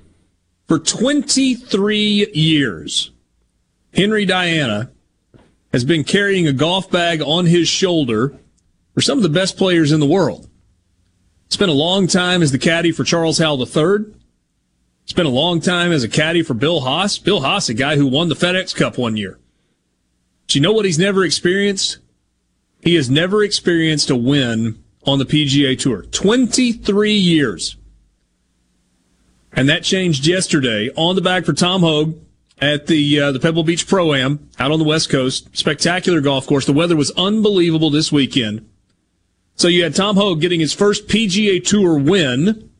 For 23 years, Henry Diana has been carrying a golf bag on his shoulder for some of the best players in the world. Spent a long time as the caddy for Charles Howell III. Spent a long time as a caddy for Bill Haas. Bill Haas, a guy who won the FedEx Cup one year. Do you know what he's never experienced? He has never experienced a win on the PGA Tour. 23 years. And that changed yesterday on the bag for Tom Hoge at the uh, the Pebble Beach Pro Am out on the West Coast. Spectacular golf course. The weather was unbelievable this weekend. So you had Tom Hoge getting his first PGA Tour win,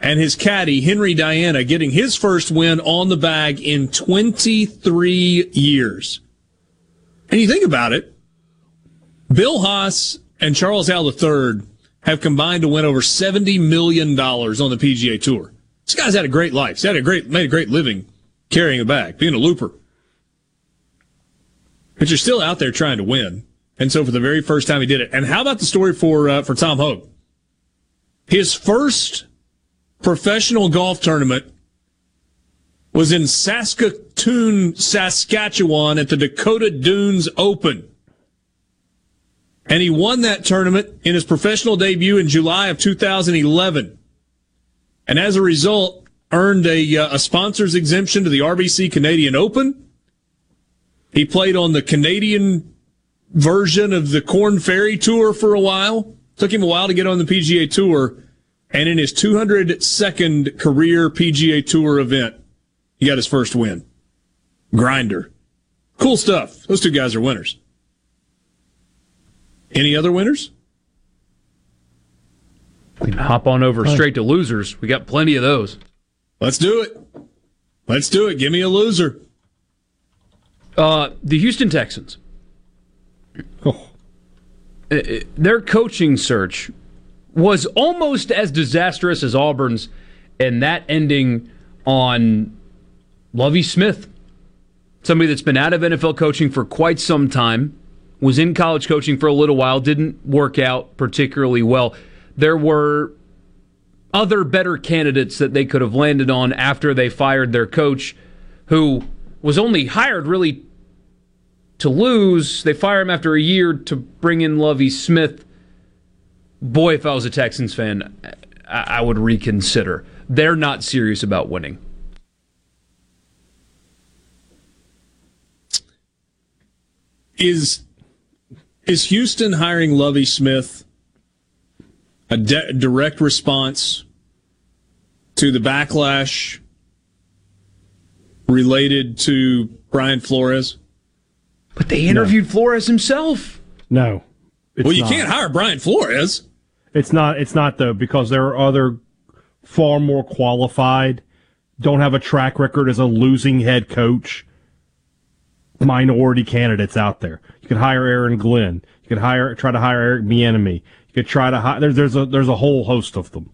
and his caddy Henry Diana getting his first win on the bag in 23 years. And you think about it, Bill Haas and Charles Howell III have combined to win over $70 million on the PGA Tour. This guy's had a great life. He's had a great, made a great living carrying a bag, being a looper. But you're still out there trying to win. And so for the very first time he did it. And how about the story for, uh, for Tom Hoge? His first professional golf tournament was in Saskatoon, Saskatchewan at the Dakota Dunes Open. And he won that tournament in his professional debut in July of 2011. And as a result, earned a, uh, a sponsor's exemption to the RBC Canadian Open. He played on the Canadian version of the Korn Ferry Tour for a while. Took him a while to get on the PGA Tour. And in his 202nd career PGA Tour event, he got his first win. Grinder. Cool stuff. Those two guys are winners. Any other winners? We can hop on over straight to losers. We got plenty of those. Let's do it. Let's do it. Give me a loser. Uh, the Houston Texans. Oh. Their coaching search was almost as disastrous as Auburn's, and that ending on Lovie Smith, somebody that's been out of NFL coaching for quite some time, was in college coaching for a little while, didn't work out particularly well. There were other better candidates that they could have landed on after they fired their coach, who was only hired really to lose. They fire him after a year to bring in Lovie Smith. Boy, if I was a Texans fan, I would reconsider. They're not serious about winning. Is is Houston hiring Lovie Smith a de- direct response to the backlash related to Brian Flores? But they interviewed no. Flores himself. No. Well, you not. can't hire Brian Flores. It's not. It's not though because there are other far more qualified, don't have a track record as a losing head coach. Minority candidates out there. You could hire Aaron Glenn. You could hire, try to hire Eric Bieniemy. You could try to hire. There's, there's a there's a whole host of them.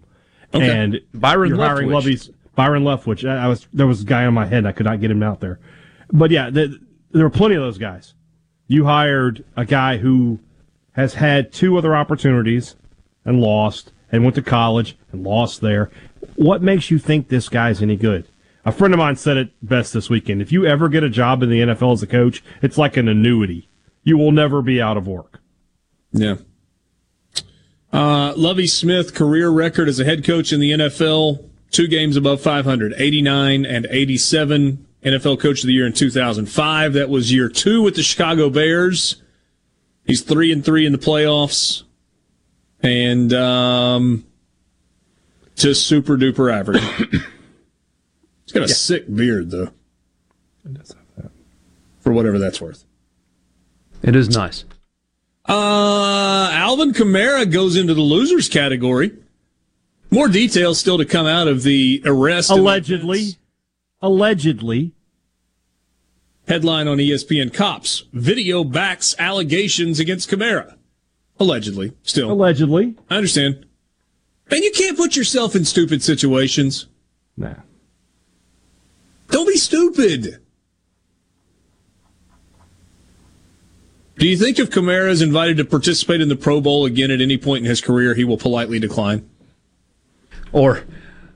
Okay. And Byron you're hiring Leftwich. Byron Leftwich. I, I, was there was a guy in my head. I could not get him out there. But yeah, the, there were plenty of those guys. You hired a guy who has had two other opportunities and lost, and went to college and lost there. What makes you think this guy's any good? A friend of mine said it best this weekend. If you ever get a job in the NFL as a coach, it's like an annuity. You will never be out of work. Yeah. Uh, Lovie Smith career record as a head coach in the NFL, two games above 500, 89 and 87. NFL Coach of the Year in 2005. That was year two with the Chicago Bears. He's three and three in the playoffs, and um, just super duper average. He's got a yeah. sick beard though. For whatever that's worth. It is nice. Uh, Alvin Kamara goes into the losers category. More details still to come out of the arrest. Allegedly. Allegedly. Headline on ESPN Cops Video backs allegations against Kamara. Allegedly. Still. Allegedly. I understand. And you can't put yourself in stupid situations. Nah. Don't be stupid. Do you think if Kamara is invited to participate in the Pro Bowl again at any point in his career, he will politely decline? Or,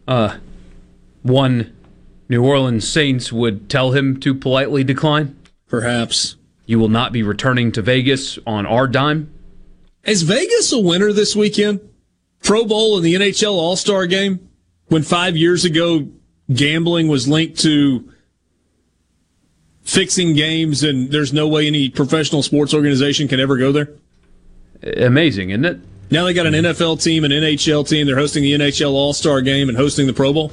uh, one New Orleans Saints would tell him to politely decline? Perhaps. You will not be returning to Vegas on our dime? Is Vegas a winner this weekend? Pro Bowl and the NHL All Star game? When five years ago, gambling was linked to fixing games, and there's no way any professional sports organization can ever go there? Amazing, isn't it? Now they got an NFL team, an NHL team. They're hosting the NHL All Star game and hosting the Pro Bowl.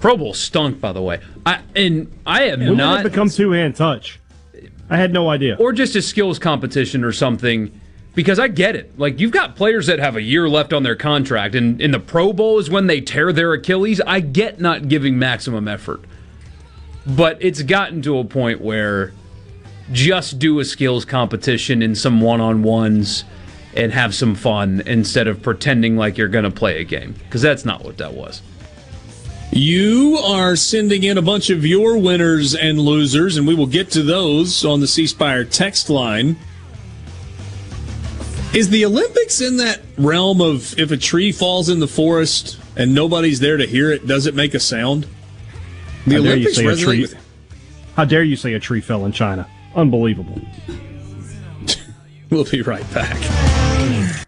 Pro Bowl stunk, by the way. I and I have when not did it become two hand touch. I had no idea. Or just a skills competition or something. Because I get it. Like you've got players that have a year left on their contract, and in the Pro Bowl is when they tear their Achilles. I get not giving maximum effort. But it's gotten to a point where just do a skills competition in some one on ones and have some fun instead of pretending like you're going to play a game. Because that's not what that was. You are sending in a bunch of your winners and losers, and we will get to those on the C Spire text line. Is the Olympics in that realm of if a tree falls in the forest and nobody's there to hear it, does it make a sound? The How Olympics dare you say a tree, with... How dare you say a tree fell in China? Unbelievable. we'll be right back.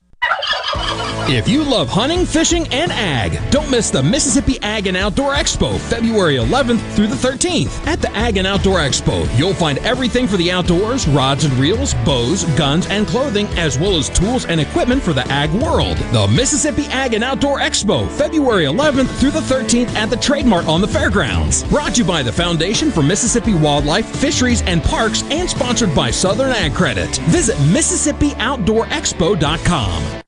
If you love hunting, fishing, and ag, don't miss the Mississippi Ag and Outdoor Expo, February 11th through the 13th. At the Ag and Outdoor Expo, you'll find everything for the outdoors rods and reels, bows, guns, and clothing, as well as tools and equipment for the ag world. The Mississippi Ag and Outdoor Expo, February 11th through the 13th at the Trade Mart on the fairgrounds. Brought to you by the Foundation for Mississippi Wildlife, Fisheries, and Parks, and sponsored by Southern Ag Credit. Visit MississippiOutdoorExpo.com.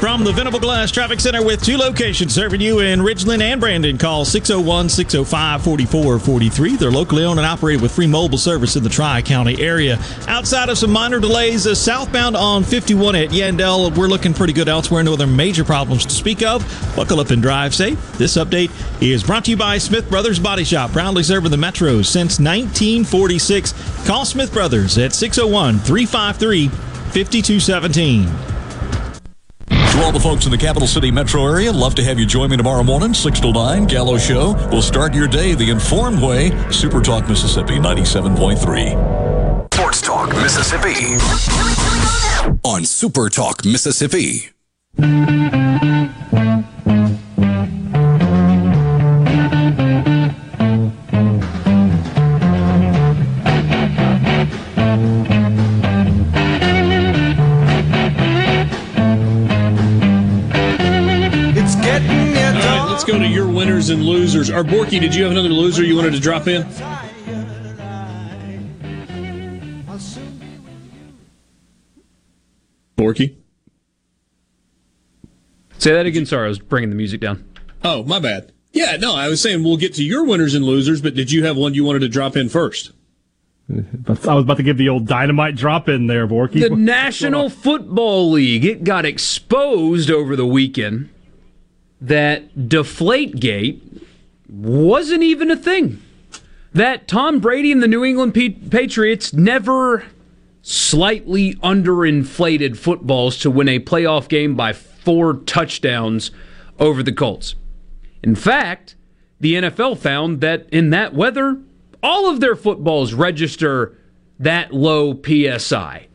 From the Venable Glass Traffic Center with two locations serving you in Ridgeland and Brandon. Call 601 605 4443. They're locally owned and operated with free mobile service in the Tri County area. Outside of some minor delays, uh, southbound on 51 at Yandell, we're looking pretty good elsewhere. No other major problems to speak of. Buckle up and drive safe. This update is brought to you by Smith Brothers Body Shop, proudly serving the Metro since 1946. Call Smith Brothers at 601 353 5217. To all the folks in the capital city metro area, love to have you join me tomorrow morning, 6 to 9, Gallo Show. We'll start your day the informed way. Super Talk Mississippi 97.3. Sports Talk Mississippi. On Super Talk Mississippi. Go to your winners and losers. Or Borky, did you have another loser you wanted to drop in? Borky? Say that again. Sorry, I was bringing the music down. Oh, my bad. Yeah, no, I was saying we'll get to your winners and losers, but did you have one you wanted to drop in first? I was about to give the old dynamite drop in there, Borky. The National Football League it got exposed over the weekend that Deflategate wasn't even a thing. That Tom Brady and the New England Patriots never slightly underinflated footballs to win a playoff game by four touchdowns over the Colts. In fact, the NFL found that in that weather, all of their footballs register that low PSI,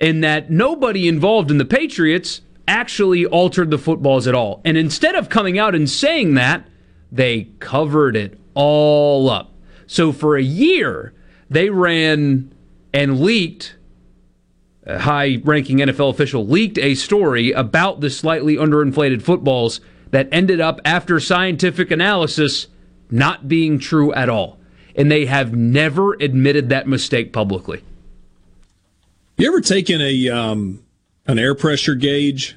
and that nobody involved in the Patriots actually altered the footballs at all. And instead of coming out and saying that, they covered it all up. So for a year, they ran and leaked. A high ranking NFL official leaked a story about the slightly underinflated footballs that ended up, after scientific analysis, not being true at all. And they have never admitted that mistake publicly. You ever taken a um, an air pressure gauge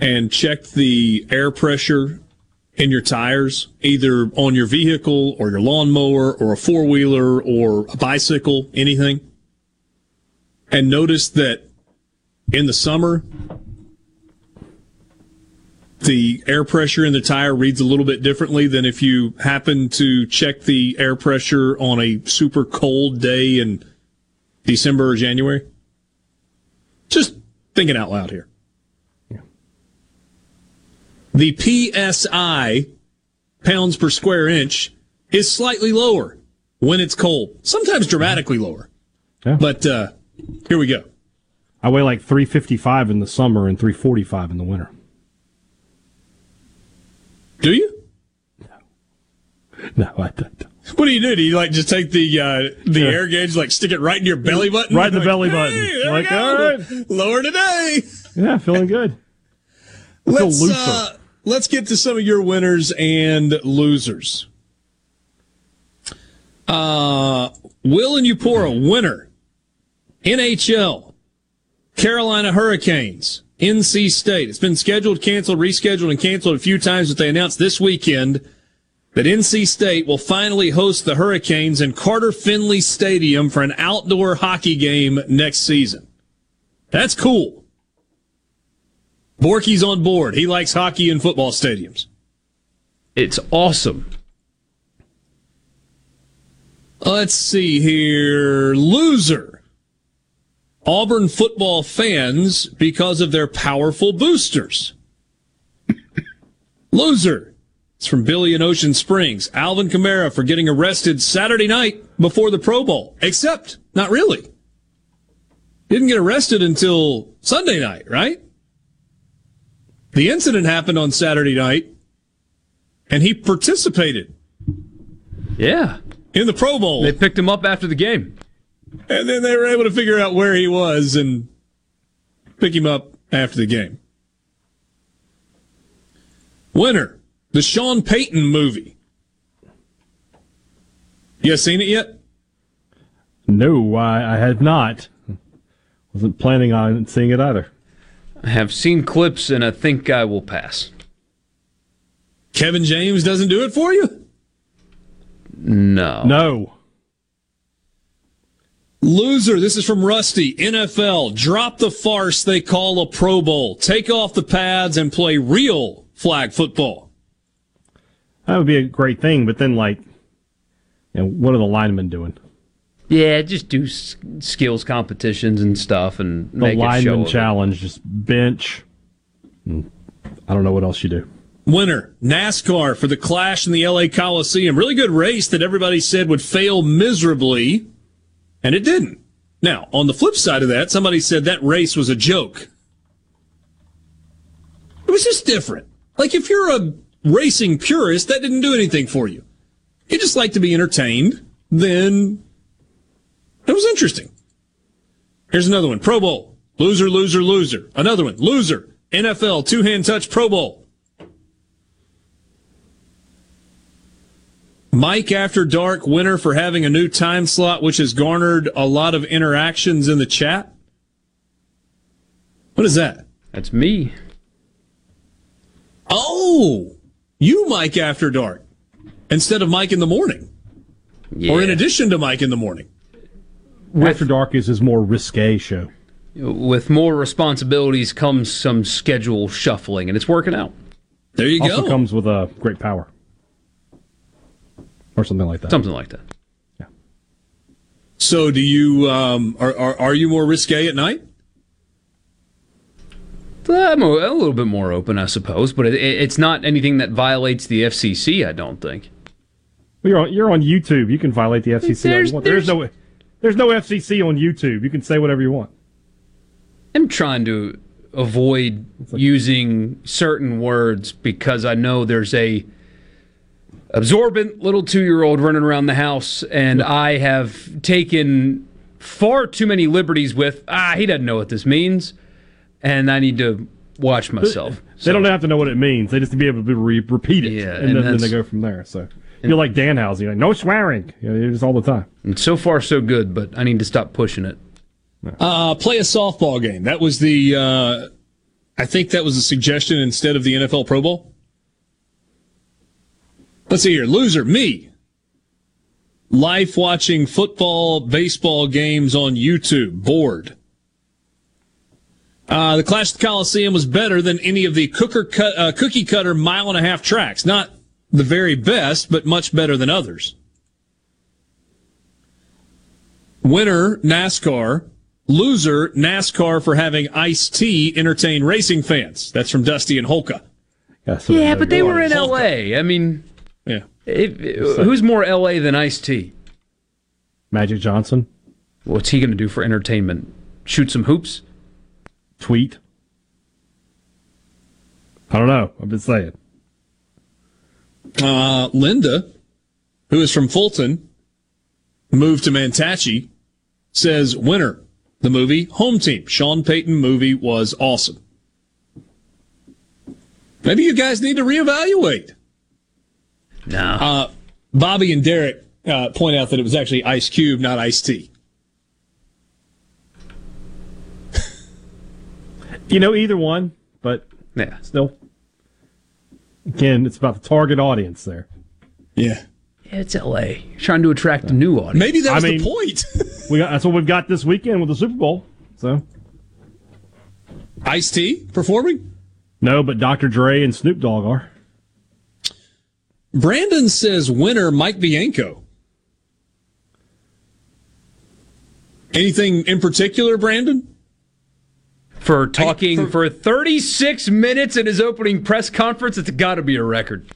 and check the air pressure in your tires, either on your vehicle or your lawnmower or a four wheeler or a bicycle, anything, and notice that in the summer the air pressure in the tire reads a little bit differently than if you happen to check the air pressure on a super cold day in December or January? Just thinking out loud here. The PSI, pounds per square inch, is slightly lower when it's cold, sometimes dramatically lower. Yeah. But uh, here we go. I weigh like 355 in the summer and 345 in the winter. Do you? No, No, I don't. What do you do? Do you like just take the uh, the air gauge, like stick it right in your belly button? Right in the Like, belly "Hey, button. there Like, we go. all right. Lower today. Yeah, feeling good. I feel Let's looser. uh, let's get to some of your winners and losers. Uh, Will and Eupora winner. NHL. Carolina Hurricanes. NC State. It's been scheduled, canceled, rescheduled, and canceled a few times, but they announced this weekend that NC State will finally host the Hurricanes in Carter Finley Stadium for an outdoor hockey game next season. That's cool. Borky's on board. He likes hockey and football stadiums. It's awesome. Let's see here. Loser. Auburn football fans because of their powerful boosters. Loser. It's from Billy in Ocean Springs. Alvin Kamara for getting arrested Saturday night before the Pro Bowl. Except, not really. Didn't get arrested until Sunday night, right? The incident happened on Saturday night, and he participated Yeah. in the Pro Bowl. They picked him up after the game. And then they were able to figure out where he was and pick him up after the game. Winner, the Sean Payton movie. You guys seen it yet? No, I, I had not. Wasn't planning on seeing it either. I have seen clips, and I think I will pass. Kevin James doesn't do it for you? No. No. Loser, this is from Rusty. NFL, drop the farce they call a Pro Bowl. Take off the pads and play real flag football. That would be a great thing, but then, like, you know, what are the linemen doing? Yeah, just do s- skills competitions and stuff, and The make it show. lineman challenge, just bench. Hmm. I don't know what else you do. Winner, NASCAR for the Clash in the LA Coliseum. Really good race that everybody said would fail miserably, and it didn't. Now, on the flip side of that, somebody said that race was a joke. It was just different. Like, if you're a racing purist, that didn't do anything for you. You just like to be entertained, then it was interesting. Here's another one Pro Bowl. Loser, loser, loser. Another one. Loser. NFL two hand touch Pro Bowl. Mike After Dark winner for having a new time slot, which has garnered a lot of interactions in the chat. What is that? That's me. Oh, you Mike After Dark instead of Mike in the morning, or in addition to Mike in the morning. After Dark is his more risque show. With more responsibilities comes some schedule shuffling, and it's working out. There you go. also comes with a great power, or something like that. Something like that. Yeah. So, do you um, are, are are you more risque at night? I'm a, a little bit more open, I suppose, but it, it- it's not anything that violates the FCC. I don't think. Well, you're on, you're on YouTube. You can violate the FCC. all you There's- want. There's no there's no FCC on YouTube. You can say whatever you want. I'm trying to avoid using certain words because I know there's a absorbent little two year old running around the house, and I have taken far too many liberties with. Ah, he doesn't know what this means, and I need to watch myself. They don't have to know what it means. They just to be able to re- repeat it, Yeah, and, and then, then they go from there. So you're like Danhausen, you're like no swearing. You know, just all the time. And so far, so good, but I need to stop pushing it. Uh, play a softball game. That was the. Uh, I think that was a suggestion instead of the NFL Pro Bowl. Let's see here. Loser, me. Life watching football, baseball games on YouTube. Bored. Uh, the Clash of the Coliseum was better than any of the cooker cut, uh, cookie cutter mile and a half tracks. Not the very best, but much better than others. Winner, NASCAR. Loser, NASCAR for having Ice T entertain racing fans. That's from Dusty and Houlka. yeah, but they were in L.A. I mean, yeah. who's more L.A. than Ice T? Magic Johnson. What's he going to do for entertainment? Shoot some hoops? Tweet. I don't know. I'm just saying. Uh, Linda, who is from Fulton, moved to Mantachie, says winner, the movie Home Team. Sean Payton movie was awesome. Maybe you guys need to reevaluate. No. Uh, Bobby and Derek uh, point out that it was actually Ice Cube, not Ice T. You know either one, but yeah, still. Again, it's about the target audience there. Yeah. Yeah, it's L.A. You're trying to attract a new audience. Maybe that's I mean, the point. we got, that's what we've got this weekend with the Super Bowl. So Ice T performing? no, but Dr. Dre and Snoop Dogg are. Brandon says winner Mike Bianco. Anything in particular, Brandon? For talking for, 36 minutes in his opening press conference, it's got to be a record.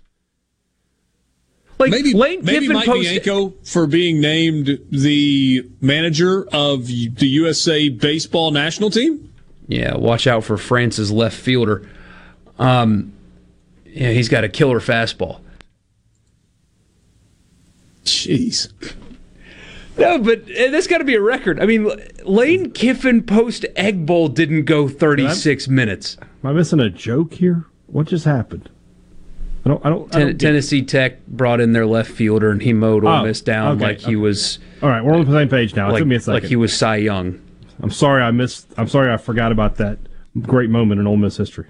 Like maybe Lane maybe Kiffin Mike Bianco for being named the manager of the USA baseball national team. Yeah, watch out for France's left fielder. Um, yeah, he's got a killer fastball. Jeez. No, but uh, that's got to be a record. I mean, Lane Kiffin post Egg Bowl didn't go 36 minutes. Am I missing a joke here? What just happened? I don't. I don't. I don't get- Tennessee Tech brought in their left fielder, and he mowed Ole Oh, Miss down okay, like he okay. was. All right, we're on the same page now. It like, took me a second. like he was Cy Young. I'm sorry I missed. I'm sorry I forgot about that great moment in Ole Miss history.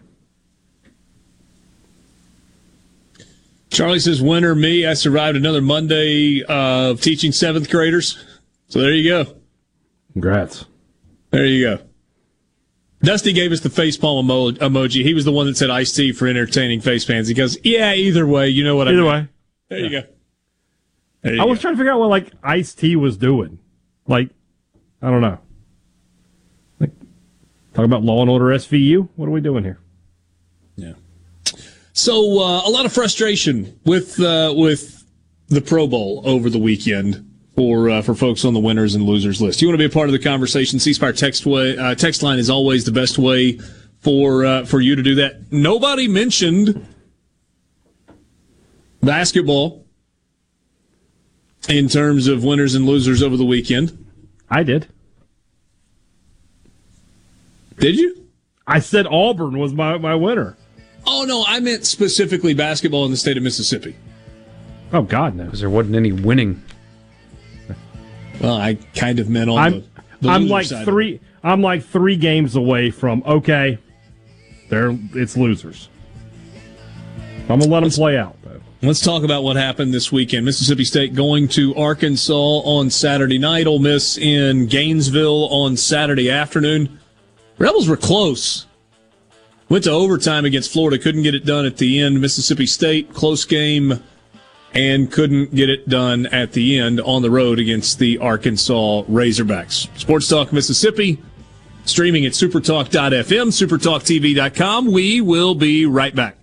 Charlie says, winner me. I survived another Monday of teaching seventh graders. So there you go. Congrats. There you go. Dusty gave us the facepalm emo- emoji. He was the one that said Ice T for entertaining face fans. He goes, yeah, either way, you know what Either I mean. Either way. There you go. There you I was go. trying to figure out what like Ice T was doing. Like, I don't know. Like, talk about Law and Order SVU. What are we doing here? So uh, a lot of frustration with uh, with the Pro Bowl over the weekend for uh, for folks on the winners and losers list. You want to be a part of the conversation? C Spire text way uh, text line is always the best way for uh, for you to do that. Nobody mentioned basketball in terms of winners and losers over the weekend. I did. Did you? I said Auburn was my, my winner. Oh no, I meant specifically basketball in the state of Mississippi. Oh God, no. Because there wasn't any winning. Well, I kind of meant on I'm the, the I'm like three. I'm like three games away from okay. They're it's losers. I'm gonna let them play out. Though. Let's talk about what happened this weekend. Mississippi State going to Arkansas on Saturday night. Ole Miss in Gainesville on Saturday afternoon. Rebels were close. Went to overtime against Florida. Couldn't get it done at the end. Mississippi State close game and couldn't get it done at the end on the road against the Arkansas Razorbacks. Sports Talk Mississippi streaming at supertalk.fm, supertalktv.com. We will be right back.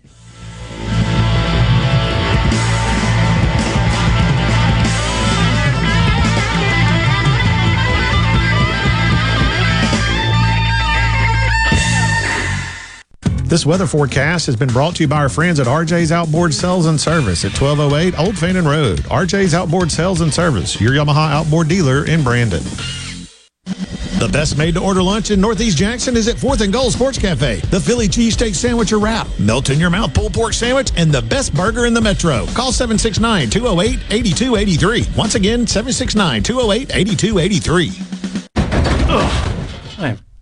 This weather forecast has been brought to you by our friends at RJ's Outboard Sales and Service at 1208 Old Fannin Road. RJ's Outboard Sales and Service, your Yamaha outboard dealer in Brandon. The best made to order lunch in Northeast Jackson is at 4th and Gold Sports Cafe. The Philly cheesesteak sandwich or wrap, melt in your mouth pulled pork sandwich, and the best burger in the metro. Call 769 208 8283. Once again, 769 208 8283. I've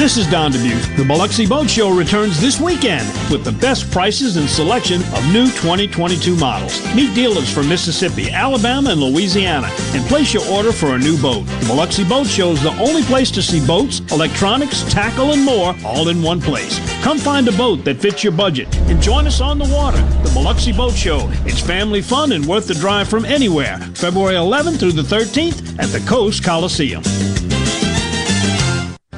This is Don Dubuque. The Biloxi Boat Show returns this weekend with the best prices and selection of new 2022 models. Meet dealers from Mississippi, Alabama, and Louisiana and place your order for a new boat. The Biloxi Boat Show is the only place to see boats, electronics, tackle, and more all in one place. Come find a boat that fits your budget and join us on the water. The Biloxi Boat Show. It's family fun and worth the drive from anywhere. February 11th through the 13th at the Coast Coliseum.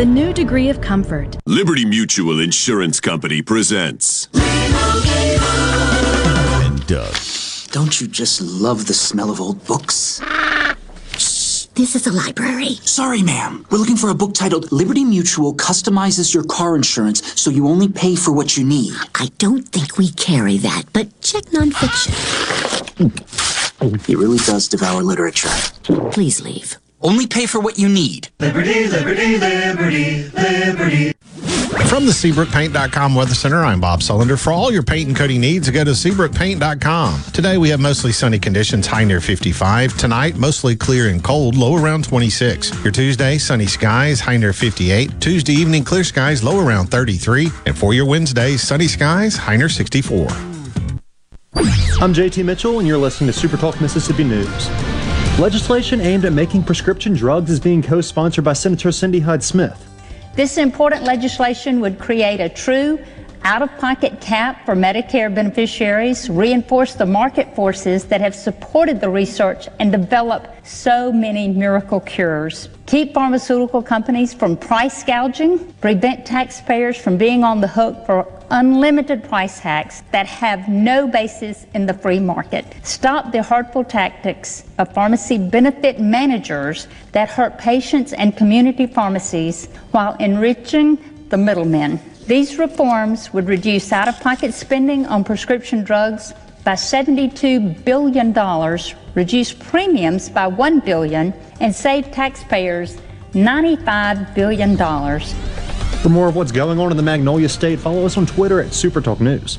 Dream, the new degree of comfort. Liberty Mutual Insurance Company presents. And Doug. Don't you just love the smell of old books? Shh, this is a library. Sorry, ma'am. We're looking for a book titled Liberty Mutual Customizes Your Car Insurance so you only pay for what you need. I don't think we carry that, but check nonfiction. He really does devour literature. Please leave. Only pay for what you need. Liberty, liberty, liberty, liberty. From the SeabrookPaint.com Weather Center, I'm Bob Sullender. For all your paint and coating needs, go to SeabrookPaint.com. Today we have mostly sunny conditions, high near 55. Tonight, mostly clear and cold, low around 26. Your Tuesday, sunny skies, high near 58. Tuesday evening, clear skies, low around 33. And for your Wednesday, sunny skies, high near 64. I'm JT Mitchell, and you're listening to Super Talk Mississippi News. Legislation aimed at making prescription drugs is being co sponsored by Senator Cindy Hyde Smith. This important legislation would create a true out of pocket cap for Medicare beneficiaries, reinforce the market forces that have supported the research and developed so many miracle cures, keep pharmaceutical companies from price gouging, prevent taxpayers from being on the hook for unlimited price hacks that have no basis in the free market. Stop the hurtful tactics of pharmacy benefit managers that hurt patients and community pharmacies while enriching the middlemen. These reforms would reduce out of pocket spending on prescription drugs by $72 billion, reduce premiums by 1 billion, and save taxpayers $95 billion. For more of what's going on in the Magnolia State, follow us on Twitter at SuperTalk News.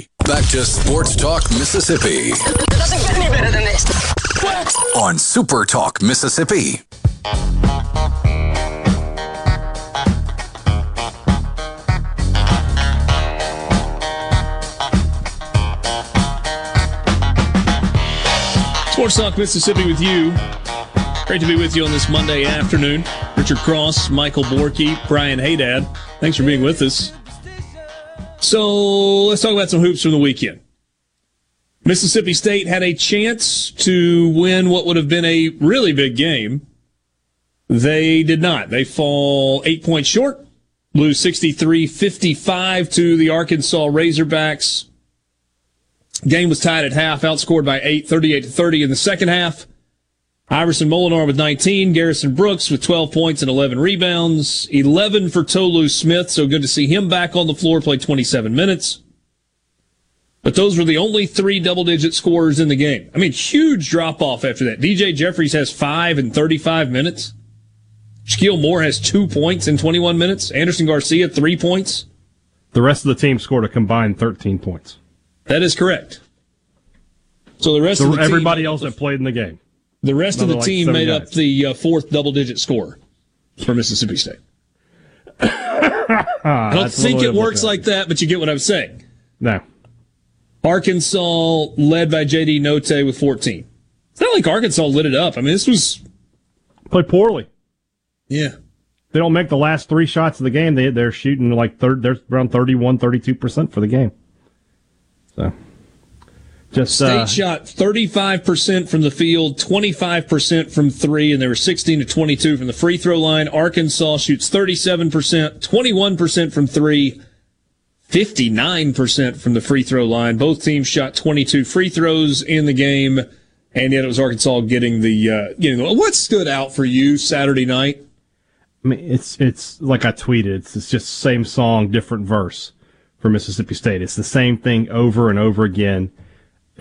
Back to Sports Talk Mississippi. Doesn't get any better than this. On Super Talk Mississippi. Sports Talk Mississippi with you. Great to be with you on this Monday afternoon. Richard Cross, Michael Borky, Brian Hadad. Thanks for being with us. So let's talk about some hoops from the weekend. Mississippi State had a chance to win what would have been a really big game. They did not. They fall eight points short, lose 63 55 to the Arkansas Razorbacks. Game was tied at half, outscored by 8, 38 to 30 in the second half. Iverson Molinar with 19, Garrison Brooks with 12 points and 11 rebounds, 11 for Tolu Smith, so good to see him back on the floor, played 27 minutes. But those were the only three double digit scorers in the game. I mean, huge drop off after that. DJ Jeffries has five in 35 minutes. Shakeel Moore has two points in 21 minutes. Andersson Garcia, three points. The rest of the team scored a combined 13 points. That is correct. So the rest so of the everybody team, else that played in the game. The rest Another of the like team made guys. up the uh, fourth double digit score for Mississippi State. I don't think it works like that, but you get what I'm saying. No. Arkansas led by JD Notae with 14. It's not like Arkansas lit it up. I mean, this was Played poorly. Yeah. They don't make the last three shots of the game. They, they're shooting like third, they're around 31, 32% for the game. So, just, State uh, shot 35% from the field, 25% from three, and they were 16 to 22 from the free throw line. Arkansas shoots 37%, 21% from three, 59% from the free throw line. Both teams shot 22 free throws in the game, and yet it was Arkansas getting the, uh, getting the, what stood out for you Saturday night? I mean, it's it's like I tweeted. It's, it's just same song, different verse for Mississippi State. It's the same thing over and over again.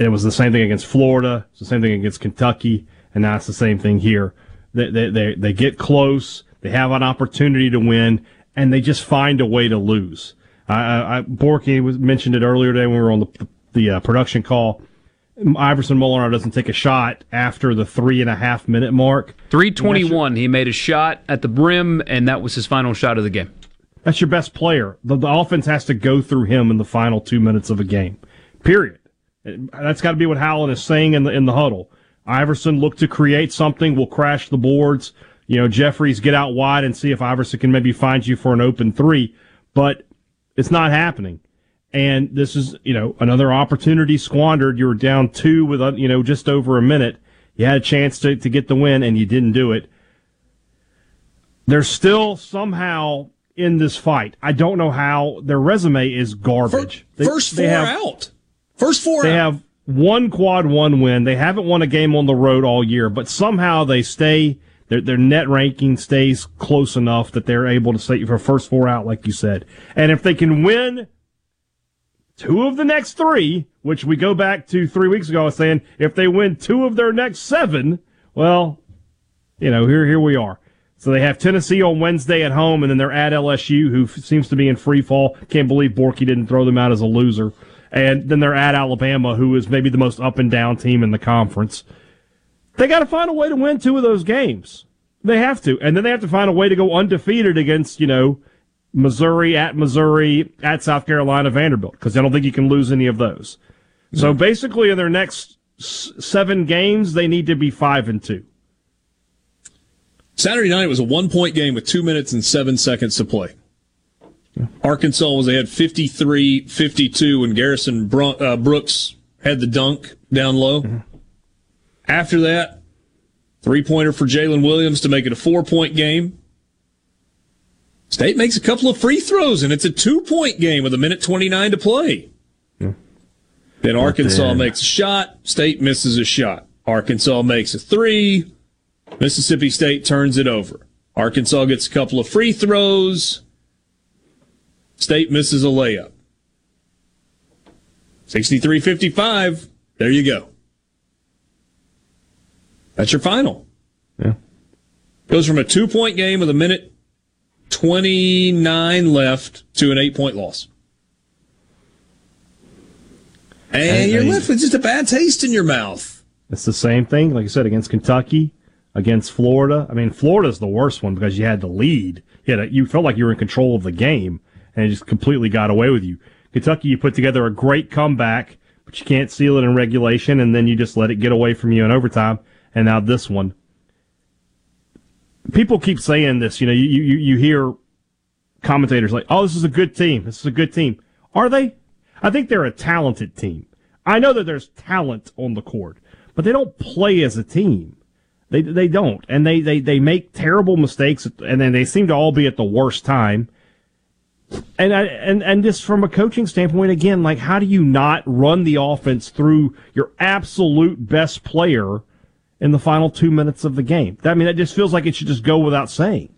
It was the same thing against Florida. It's the same thing against Kentucky, and now it's the same thing here. They they they, they get close. They have an opportunity to win, and they just find a way to lose. I, I Borky was mentioned it earlier today when we were on the the uh, production call. Iverson Molinar doesn't take a shot after the three and a half minute mark. 321. He made a shot at the brim, and that was his final shot of the game. That's your best player. The, the offense has to go through him in the final two minutes of a game. Period. That's got to be what Howland is saying in the in the huddle. Iverson look to create something. We'll crash the boards. You know, Jeffries get out wide and see if Iverson can maybe find you for an open three. But it's not happening. And this is, you know, another opportunity squandered. You were down two with, you know, just over a minute. You had a chance to, to get the win and you didn't do it. They're still somehow in this fight. I don't know how their resume is garbage. First four have, out. First four they out. have one quad one win. They haven't won a game on the road all year, but somehow they stay their their net ranking stays close enough that they're able to stay for first four out, like you said. And if they can win two of the next three, which we go back to three weeks ago, I was saying if they win two of their next seven, well, you know, here here we are. So they have Tennessee on Wednesday at home, and then they're at LSU, who seems to be in free fall. Can't believe Borky didn't throw them out as a loser. And then they're at Alabama, who is maybe the most up and down team in the conference. They got to find a way to win two of those games. They have to, and then they have to find a way to go undefeated against you know Missouri at Missouri at South Carolina Vanderbilt because I don't think you can lose any of those. So mm-hmm. basically, in their next s- seven games, they need to be five and two. Saturday night was a one point game with two minutes and seven seconds to play. Arkansas was ahead 53 52 when Garrison Bro- uh, Brooks had the dunk down low. Mm-hmm. After that, three pointer for Jaylin Williams to make it a four point game. State makes a couple of free throws, and it's a two point game with a minute 29 to play. Then Arkansas then- makes a shot. State misses a shot. Arkansas makes a three. Mississippi State turns it over. Arkansas gets a couple of free throws. State misses a layup. 63 55. There you go. That's your final. Yeah. Goes from a two point game with a minute 29 left to an eight point loss. And, And you're left with just a bad taste in your mouth. It's the same thing, like I said, against Kentucky, against Florida. I mean, Florida's the worst one because you had the lead. You, had a, you felt like you were in control of the game, and it just completely got away with you. Kentucky, you put together a great comeback, but you can't seal it in regulation, and then you just let it get away from you in overtime. And now this one. People keep saying this. You know, you, you, you hear commentators like, oh, this is a good team. This is a good team. Are they? I think they're a talented team. I know that there's talent on the court, but they don't play as a team. They they don't, and they they they make terrible mistakes, and then they seem to all be at the worst time. And I, and and just from a coaching standpoint, again, like how do you not run the offense through your absolute best player in the final two minutes of the game? I mean, that just feels like it should just go without saying.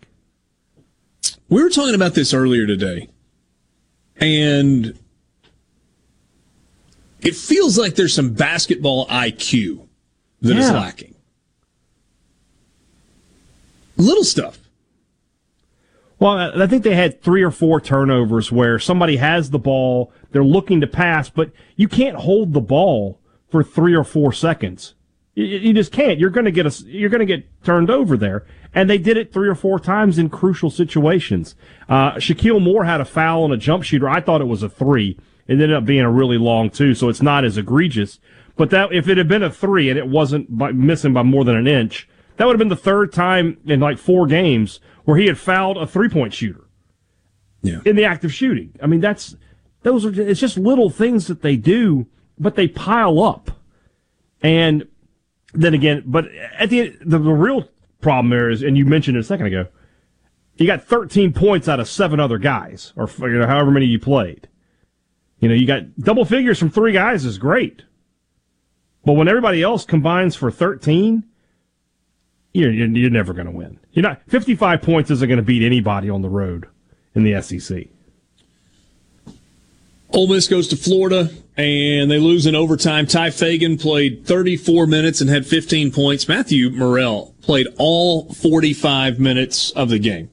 We were talking about this earlier today, and it feels like there's some basketball IQ that is Yeah. lacking. Little stuff. Well, I think they had three or four turnovers where somebody has the ball, they're looking to pass, but you can't hold the ball for three or four seconds. You, you just can't. You're going to get a, you're going to get turned over there, and they did it three or four times in crucial situations. Uh, Shakeel Moore had a foul on a jump shooter. I thought it was a three. It ended up being a really long two, so it's not as egregious. But that if it had been a three and it wasn't by, missing by more than an inch, that would have been the third time in like four games where he had fouled a three point shooter. Yeah. In the act of shooting. I mean, that's those are it's just little things that they do, but they pile up. And then again, but at the end, the, the real problem there is, and you mentioned it a second ago, you got 13 points out of seven other guys, or you know, however many you played. You know, you got double figures from three guys is great. But when everybody else combines for 13, you're you're, you're never going to win. You're not 55 points isn't going to beat anybody on the road in the SEC. Ole Miss goes to Florida and they lose in overtime. Tye Fagan played 34 minutes and had 15 points. Matthew Murrell played all 45 minutes of the game.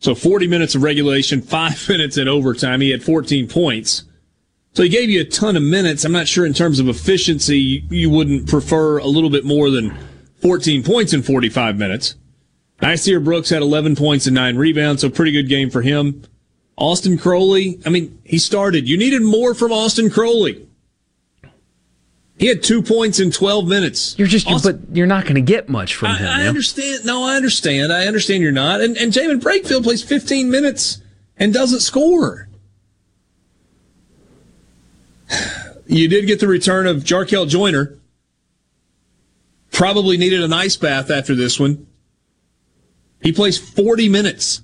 So 40 minutes of regulation, five minutes in overtime. He had 14 points. So he gave you a ton of minutes. I'm not sure in terms of efficiency, you wouldn't prefer a little bit more than 14 points in 45 minutes. Nysier Brooks had 11 points and nine rebounds, so pretty good game for him. Austin Crowley, I mean, he started. You needed more from Austin Crowley. He had two points in 12 minutes. You're just, Austin, but you're not going to get much from I, him. I understand. No, I understand. I understand you're not. And, and Jaemyn Brakefield plays 15 minutes and doesn't score. You did get the return of Jarkel Joiner. Probably needed an ice bath after this one. He plays 40 minutes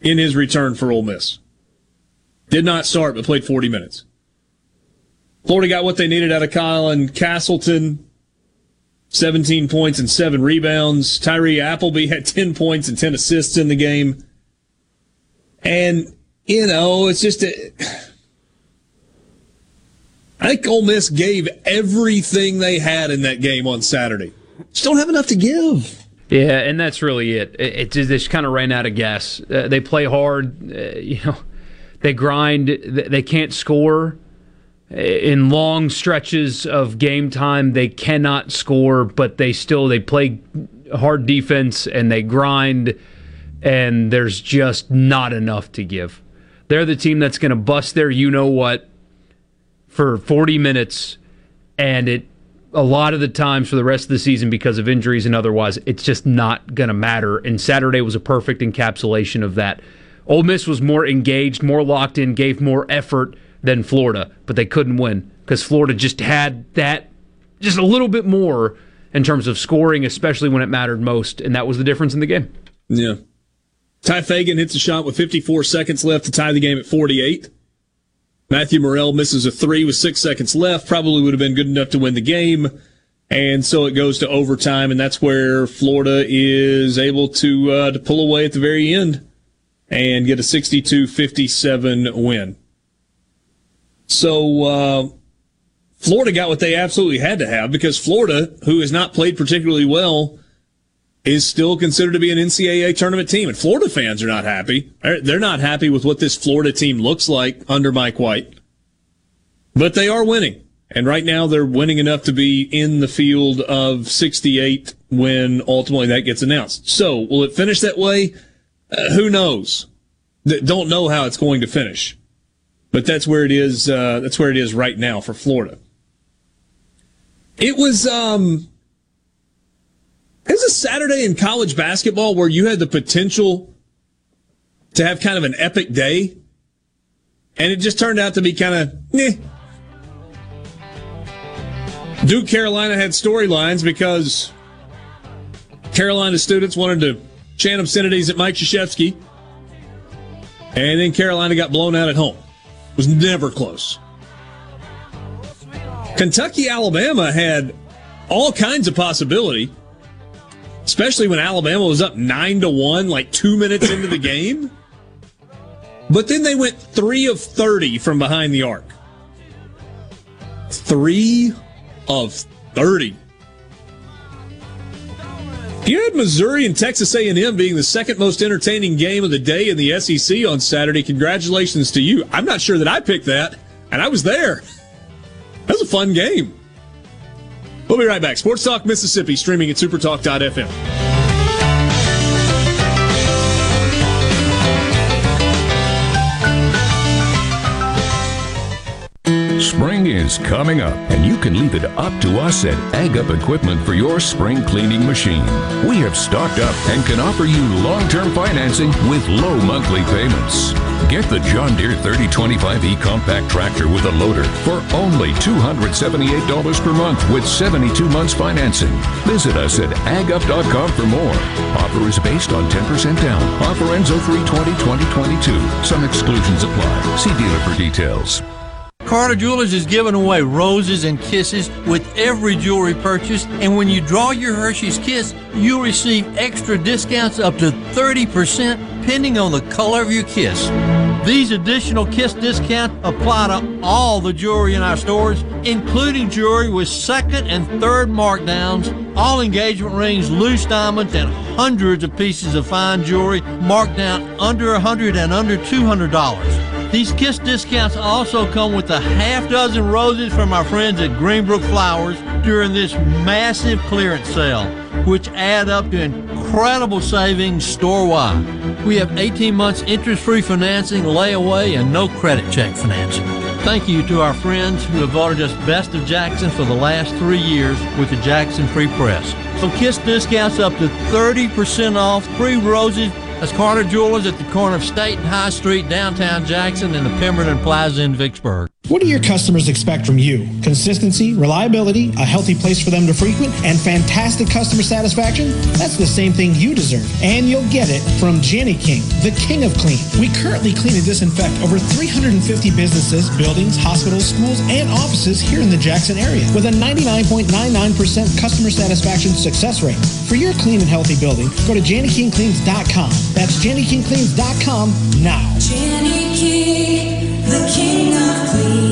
in his return for Ole Miss. Did not start, but played 40 minutes. Florida got what they needed out of Colin Castleton. 17 points and 7 rebounds. Tyree Appleby had 10 points and 10 assists in the game. And, you know, it's just a, I think Ole Miss gave everything they had in that game on Saturday. Just don't have enough to give. Yeah, and that's really it. It, it just, just kind of ran out of gas. Uh, they play hard, uh, you know. They grind. They can't score in long stretches of game time. They cannot score, but they still they play hard defense and they grind. And there's just not enough to give. They're the team that's going to bust their you know what for 40 minutes, and it a lot of the times for the rest of the season because of injuries and otherwise, it's just not going to matter. And Saturday was a perfect encapsulation of that. Ole Miss was more engaged, more locked in, gave more effort than Florida, but they couldn't win because Florida just had that just a little bit more in terms of scoring, especially when it mattered most, and that was the difference in the game. Yeah. Tye Fagan hits a shot with 54 seconds left to tie the game at 48. Matthew Murrell misses a three with six seconds left. Probably would have been good enough to win the game. And so it goes to overtime, and that's where Florida is able to uh, to pull away at the very end and get a 62-57 win. So uh, Florida got what they absolutely had to have because Florida, who has not played particularly well, is still considered to be an NCAA tournament team. And Florida fans are not happy. They're not happy with what this Florida team looks like under Mike White. But they are winning. And right now they're winning enough to be in the field of 68 when ultimately that gets announced. So will it finish that way? Uh, who knows? Don't know how it's going to finish. But that's where it is. Uh, that's where it is right now for Florida. It was, um, was a Saturday in college basketball where you had the potential to have kind of an epic day, and it just turned out to be kind of eh. Duke Carolina had storylines because Carolina students wanted to chant obscenities at Mike Krzyzewski, and then Carolina got blown out at home. It was never close. Kentucky, Alabama had all kinds of possibility especially when Alabama was up nine to one, like two minutes into the game. But then they went three of thirty from behind the arc. Three of thirty. You had Missouri and Texas A&M being the second most entertaining game of the day in the SEC on Saturday. Congratulations to you. I'm not sure that I picked that, and I was there. That was a fun game. We'll be right back. Sports Talk Mississippi, streaming at supertalk.fm. Spring is coming up, and you can leave it up to us at Ag Up Equipment for your spring cleaning machine. We have stocked up and can offer you long term financing with low monthly payments. Get the John Deere 3025E compact tractor with a loader for only $278 per month with 72 months financing. Visit us at agup.com for more. Offer is based on 10% down. Offer ends 03 2022. Some exclusions apply. See dealer for details. Carter Jewelers is giving away roses and kisses with every jewelry purchase, and when you draw your Hershey's Kiss, you'll receive extra discounts up to 30% depending on the color of your kiss. These additional Kiss discounts apply to all the jewelry in our stores, including jewelry with second and third markdowns, all engagement rings, loose diamonds, and hundreds of pieces of fine jewelry marked down under 100 and under $200. These Kiss discounts also come with a half dozen roses from our friends at Greenbrook Flowers during this massive clearance sale, which add up to incredible savings store-wide. We have 18 months interest-free financing, layaway, and no credit check financing. Thank you to our friends who have voted us Best of Jackson for the last three years with the Jackson Free Press. So Kiss discounts up to 30% off, free roses, that's Carter Jewelers at the corner of State and High Street, downtown Jackson, and the Pemberton Plaza in Vicksburg. What do your customers expect from you? Consistency, reliability, a healthy place for them to frequent, and fantastic customer satisfaction? That's the same thing you deserve. And you'll get it from Jani-King, the king of clean. We currently clean and disinfect over 350 businesses, buildings, hospitals, schools, and offices here in the Jackson area with a 99.99% customer satisfaction success rate. For your clean and healthy building, go to JannyKingCleans.com. That's JannyKingCleans.com now. Jani-King, the king of clean.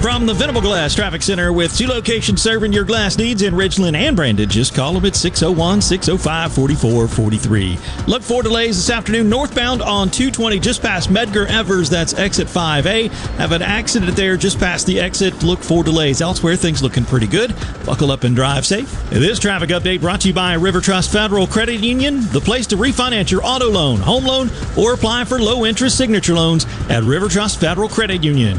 From the Venable Glass Traffic Center with two locations serving your glass needs in Ridgeland and Brandon, just call them at 601 605 4443. Look for delays this afternoon northbound on 220 just past Medgar Evers. That's exit 5A. Have an accident there just past the exit. Look for delays. Elsewhere, things looking pretty good. Buckle up and drive safe. This traffic update brought to you by River Trust Federal Credit Union, the place to refinance your auto loan, home loan, or apply for low interest signature loans at River Trust Federal Credit Union.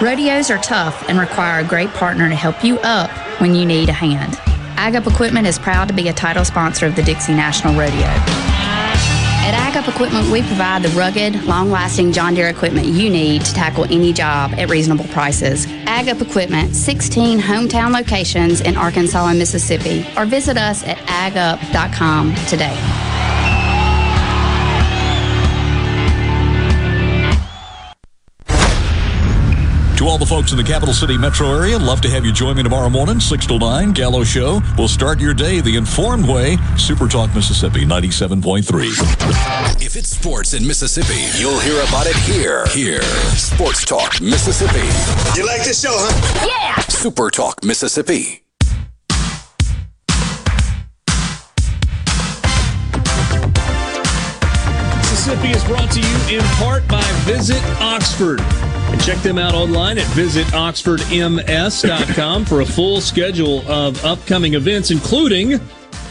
Rodeos are tough and require a great partner to help you up when you need a hand. Ag Up Equipment is proud to be a title sponsor of the Dixie National Rodeo. At Ag Up Equipment, we provide the rugged, long lasting John Deere equipment you need to tackle any job at reasonable prices. Ag Up Equipment, 16 hometown locations in Arkansas and Mississippi, or visit us at agup.com today. To all the folks in the capital city metro area, love to have you join me tomorrow morning, 6 to 9, Gallo Show. We'll start your day the informed way. Super Talk Mississippi 97.3. If it's sports in Mississippi, you'll hear about it here. Here. Sports Talk Mississippi. You like this show, huh? Yeah! Super Talk Mississippi. Mississippi is brought to you in part by Visit Oxford. And check them out online at visitoxfordms.com for a full schedule of upcoming events, including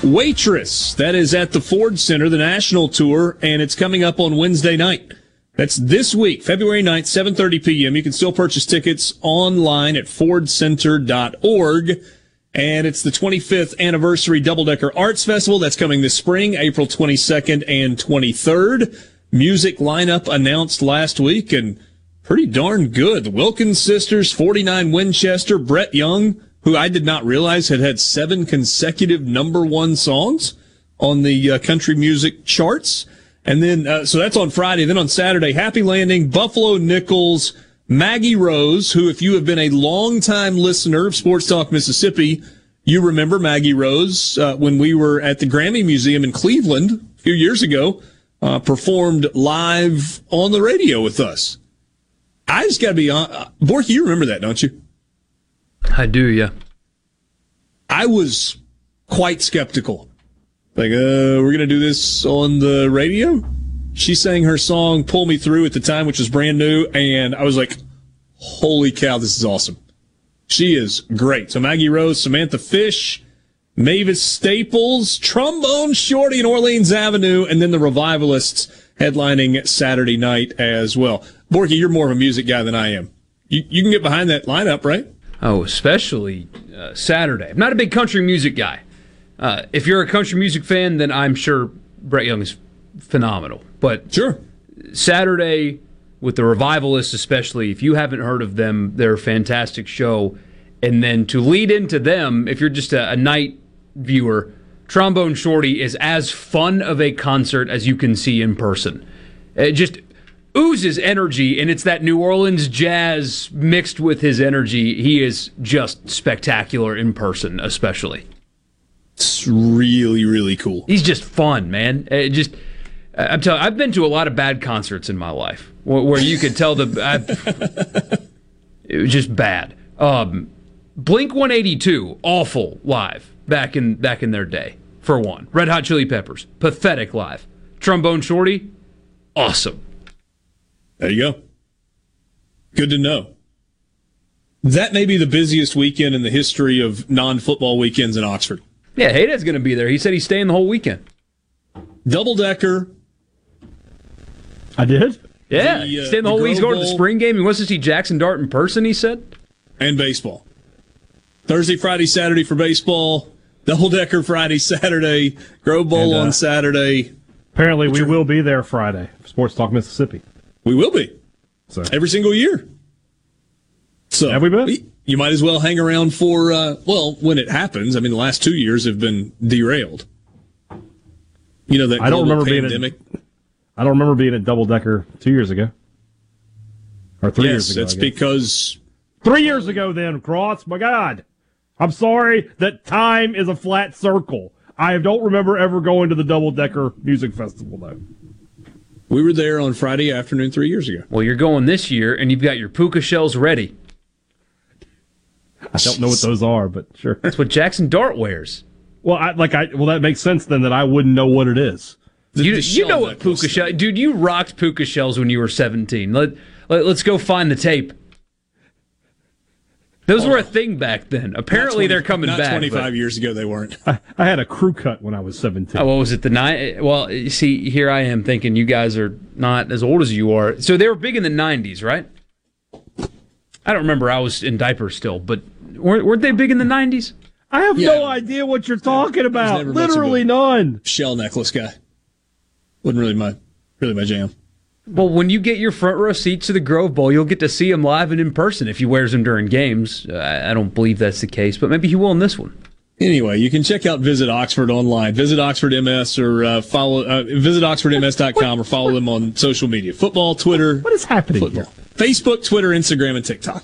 Waitress. That is at the Ford Center, the national tour, and it's coming up on Wednesday night. That's this week, February 9th, 7.30 p.m. You can still purchase tickets online at fordcenter.org. And it's the 25th anniversary Double Decker Arts Festival. That's coming this spring, April 22nd and 23rd. Music lineup announced last week and pretty darn good. The Wilkins sisters, 49 Winchester, Brett Young, who I did not realize had had seven consecutive number one songs on the uh, country music charts. And then, uh, so that's on Friday. Then on Saturday, Happy Landing, Buffalo Nichols, Maggie Rose, who, if you have been a longtime listener of Sports Talk Mississippi, you remember Maggie Rose uh, when we were at the Grammy Museum in Cleveland a few years ago, uh, performed live on the radio with us. I just got to be on. Uh, Borky, you remember that, don't you? I do, yeah. I was quite skeptical. Like, uh, we're going to do this on the radio? She sang her song Pull Me Through at the time, which was brand new, and I was like, holy cow, this is awesome. She is great. So Maggie Rose, Samantha Fish, Mavis Staples, Trombone Shorty and Orleans Avenue, and then the Revivalists headlining Saturday night as well. Borky, you're more of a music guy than I am. You, you can get behind that lineup, right? Oh, especially uh, Saturday. I'm not a big country music guy. Uh, if you're a country music fan, then I'm sure Brett Young is phenomenal. But sure, Saturday with the Revivalists, especially if you haven't heard of them, they're a fantastic show. And then to lead into them, if you're just a, a night viewer, Trombone Shorty is as fun of a concert as you can see in person. It just oozes energy, and it's that New Orleans jazz mixed with his energy. He is just spectacular in person, especially. It's really, really cool. He's just fun, man. It just, I'm telling. I've been to a lot of bad concerts in my life where, where you could tell the. I, it was just bad. Um, Blink 182, awful live back in back in their day. For one, Red Hot Chili Peppers, pathetic live. Trombone Shorty, awesome. There you go. Good to know. That may be the busiest weekend in the history of non-football weekends in Oxford. Yeah, Hayden's going to be there. He said he's staying the whole weekend. Double decker. I did. Yeah, The, uh, staying the whole the week. He's going to the spring game. He wants to see Jackson Dart in person. He said. and baseball. Thursday, Friday, Saturday for baseball. Double decker Friday, Saturday. Grove Bowl And, uh, on Saturday. Apparently, we will be there Friday. Sports Talk Mississippi. We will be So every single year. So Have we been? You might as well hang around for uh, well when it happens. I mean, the last two years have been derailed. You know that I don't global remember being pandemic. At, I don't remember being at Double Decker two years ago or three years yes, ago. it's because three years ago. Then Cross, my God, I'm sorry that time is a flat circle. I don't remember ever going to the Double Decker Music Festival though. we were there on Friday afternoon three years ago. Well, you're going this year, and you've got your puka shells ready. I don't know what those are, but sure. That's what Jackson Dart wears. Well, I, like I well that makes sense then that I wouldn't know what it is. You you know what puka shell, dude? You rocked puka shells when you were 17. Let, let us go find the tape. Those were a oh. thing back then. Apparently, 20 they're coming not back. but- 25 years ago, they weren't. I, I had a crew cut when I was 17. Oh, what was it? The nine? Well, you see, here I am thinking you guys are not as old as you are. So they were big in the '90s, right? I don't remember. I was in diapers still, but weren't, weren't they big in the '90s? I have Yeah. no idea what you're talking about. never much of Literally none. Shell necklace guy. Wasn't really my really my jam. Well, when you get your front row seats to the Grove Bowl, you'll get to see him live and in person if he wears them during games. Uh, I I don't believe that's the case, but maybe he will in this one. Anyway, you can check out Visit Oxford online. Visit Oxford MS or uh, follow uh, visit oxfordms.com or follow them on social media. Football, Twitter. What is happening football. Facebook, Twitter, Instagram, and TikTok.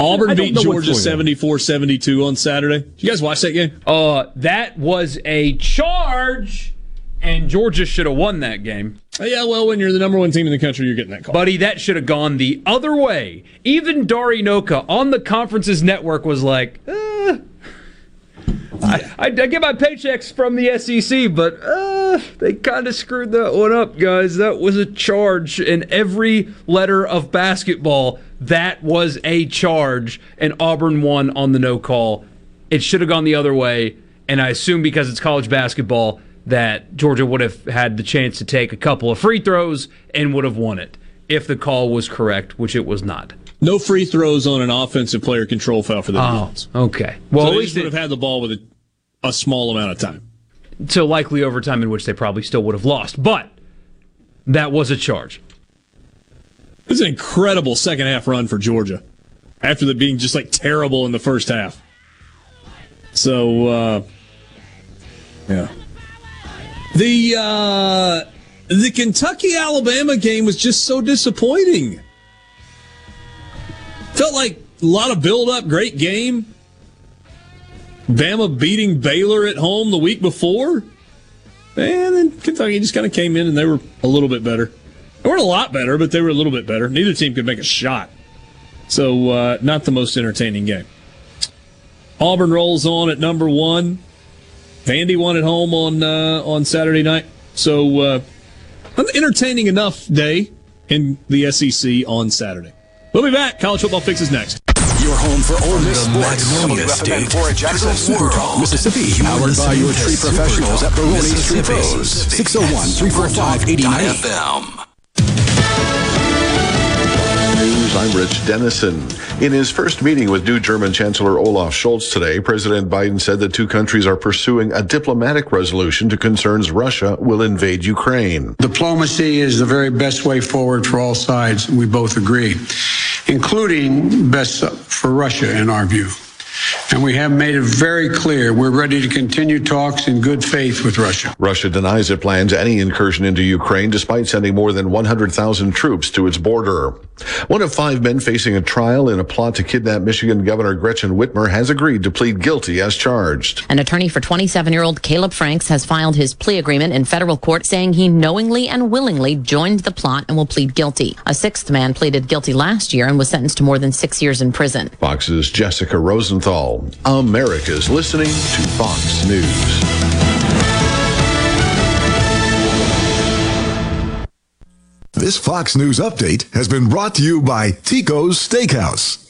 Auburn beat Georgia going on. 74-72 on Saturday. You guys watch that game? Uh, that was a charge, and Georgia should have won that game. Oh, yeah, well, when you're the number one team in the country, you're getting that call. Buddy, that should have gone the other way. Even Dari Nowkhah on the conference's network was like, uh, I, I, I get my paychecks from the SEC, but uh, they kind of screwed that one up, guys. That was a charge in every letter of basketball. That was a charge, and Auburn won on the no call. It should have gone the other way, and I assume because it's college basketball that Georgia would have had the chance to take a couple of free throws and would have won it if the call was correct, which it was not. No free throws on an offensive player control foul for the Oh, defense. okay. Well, so at least just would have had the ball with a, a small amount of time. so likely overtime in which they probably still would have lost, but that was a charge. It was an incredible second half run for Georgia after the being just like terrible in the first half. So, uh, yeah. The uh, the Kentucky Alabama game was just so disappointing. Felt like a lot of build up, great game. Bama beating Baylor at home the week before. And then Kentucky just kind of came in and they were a little bit better. They weren't a lot better, but they were a little bit better. Neither team could make a shot. So, uh, not the most entertaining game. Auburn rolls on at number one. Vandy won at home on uh, on Saturday night. So, uh, an entertaining enough day in the SEC on Saturday. We'll be back. College football fixes next. Your home for Ole Miss sports. Magnolia State. Jackson Super Talk, Mississippi. Powered by your tree professionals at Baroni's Tree Pros. 601-345-8090. News, I'm Rich Denison. In his first meeting with new German Chancellor Olaf Scholz today, President Biden said the two countries are pursuing a diplomatic resolution to concerns Russia will invade Ukraine. Diplomacy is the very best way forward for all sides, we both agree, including best for Russia in our view. And we have made it very clear we're ready to continue talks in good faith with Russia. Russia denies it plans any incursion into Ukraine despite sending more than 100,000 troops to its border. One of five men facing a trial in a plot to kidnap Michigan Governor Gretchen Whitmer has agreed to plead guilty as charged. An attorney for 27 year old Kaleb Franks has filed his plea agreement in federal court saying he knowingly and willingly joined the plot and will plead guilty. A sixth man pleaded guilty last year and was sentenced to more than six years in prison. Fox's Jessica Rosenthal. America's listening to Fox News. This Fox News update has been brought to you by Tico's Steakhouse.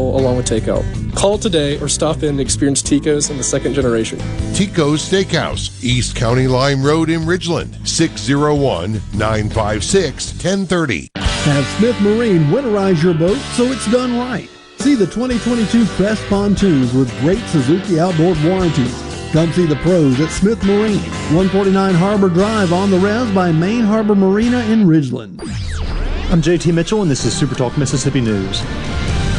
along with takeout. Call today or stop in and experience Tico's in the second generation. Tico's Steakhouse, East County Line Road in Ridgeland, 601 956 1030. Have Smith Marine winterize your boat so it's done right. See the 2022 Crest pontoons with great Suzuki outboard warranties. Come see the pros at Smith Marine, 149 Harbor Drive on the res by Main Harbor Marina in Ridgeland. I'm JT Mitchell, and this is Super Talk Mississippi News.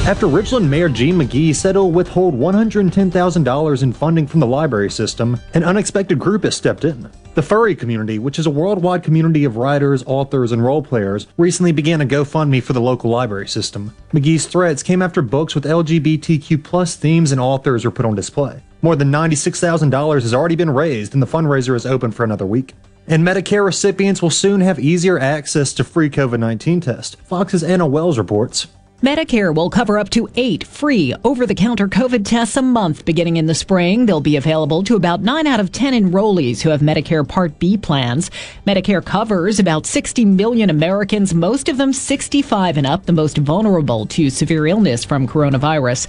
After Ridgeland Mayor Gene McGee said he'll withhold $110,000 in funding from the library system, an unexpected group has stepped in. The Furry Community, which is a worldwide community of writers, authors, and role players, recently began a GoFundMe for the local library system. McGee's threats came after books with LGBTQ themes and authors were put on display. More than $96,000 has already been raised, and the fundraiser is open for another week. And Medicare recipients will soon have easier access to free COVID 19 tests. Fox's Anna Wells reports. Medicare will cover up to eight free over the counter COVID tests a month beginning in the spring. They'll be available to about 9 out of 10 enrollees who have Medicare Part B plans. Medicare covers about 60 million Americans, most of them 65 and up, the most vulnerable to severe illness from coronavirus.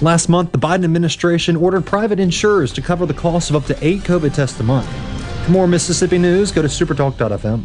Last month, the Biden administration ordered private insurers to cover the cost of up to eight COVID tests a month. For more Mississippi news, go to supertalk.fm.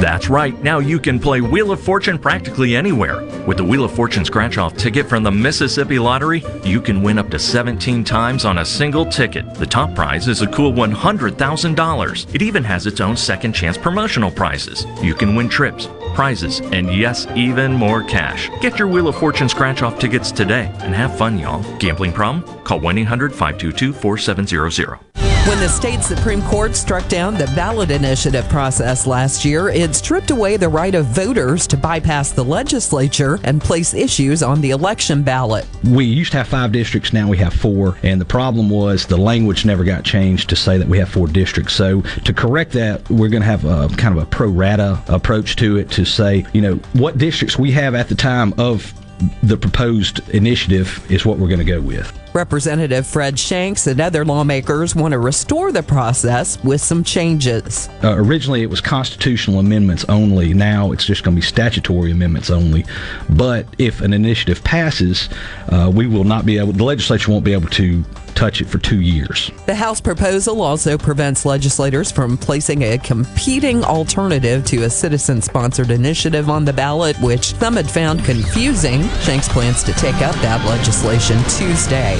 That's right. Now you can play Wheel of Fortune practically anywhere. With the Wheel of Fortune scratch off ticket from the Mississippi Lottery, you can win up to 17 times on a single ticket. The top prize is a cool $100,000. It even has its own second chance promotional prizes. You can win trips, prizes, and yes, even more cash. Get your Wheel of Fortune scratch off tickets today and have fun, y'all. Gambling problem? Call 1 800 522 4700. When the state Supreme Court struck down the ballot initiative process last year, it stripped away the right of voters to bypass the legislature and place issues on the election ballot. We used to have five districts, now we have four. And the problem was the language never got changed to say that we have four districts. So to correct that, we're going to have a kind of a pro rata approach to it to say, you know, what districts we have at the time of the proposed initiative is what we're going to go with. Representative Fred Shanks and other lawmakers want to restore the process with some changes. Uh, originally, it was constitutional amendments only. Now it's just going to be statutory amendments only. But if an initiative passes, uh, we will not be able. The legislature won't be able to touch it for two years. The House proposal also prevents legislators from placing a competing alternative to a citizen sponsored initiative on the ballot, which some had found confusing. Shanks plans to take up that legislation Tuesday.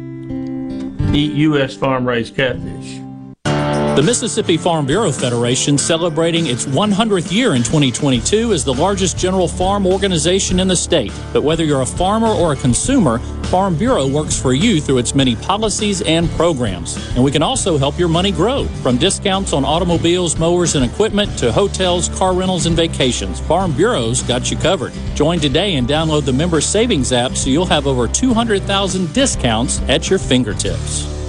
eat U.S. farm raised catfish. The Mississippi Farm Bureau Federation, celebrating its 100th year in 2022, is the largest general farm organization in the state. But whether you're a farmer or a consumer, Farm Bureau works for you through its many policies and programs. And we can also help your money grow, from discounts on automobiles, mowers, and equipment to hotels, car rentals, and vacations. Farm Bureau's got you covered. Join today and download the Member Savings app so you'll have over 200,000 discounts at your fingertips.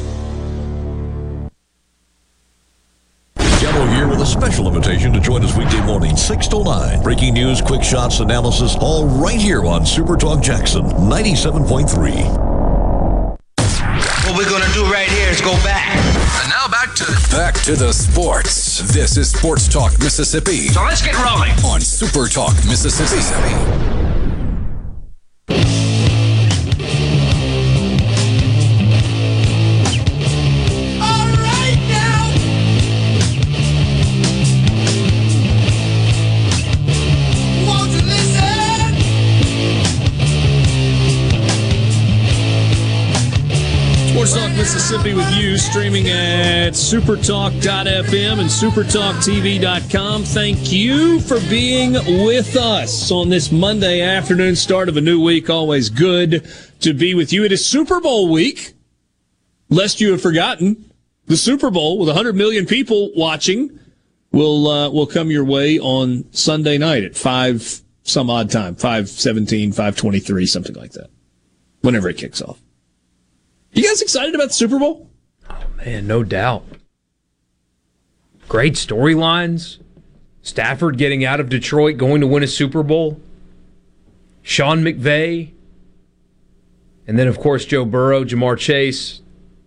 Join us weekday morning, 6 to 9. Breaking news, quick shots, analysis, all right here on Super Talk Jackson 97.3. What we're going to do right here is go back. And now back to back to the sports. This is Sports Talk Mississippi. So let's get rolling on Super Talk Mississippi. Sports Talk Mississippi with you, streaming at supertalk.fm and supertalktv.com. Thank you for being with us on this Monday afternoon, start of a new week. Always good to be with you. It is Super Bowl week. Lest you have forgotten, the Super Bowl with 100 million people watching will uh, will come your way on Sunday night at 5 some odd time, 517, 523, something like that. Whenever it kicks off. You guys excited about the Super Bowl? Oh man, no doubt. Great storylines. Stafford getting out of Detroit, going to win a Super Bowl. Sean McVay. And then, of course, Joe Burrow, Ja'Marr Chase.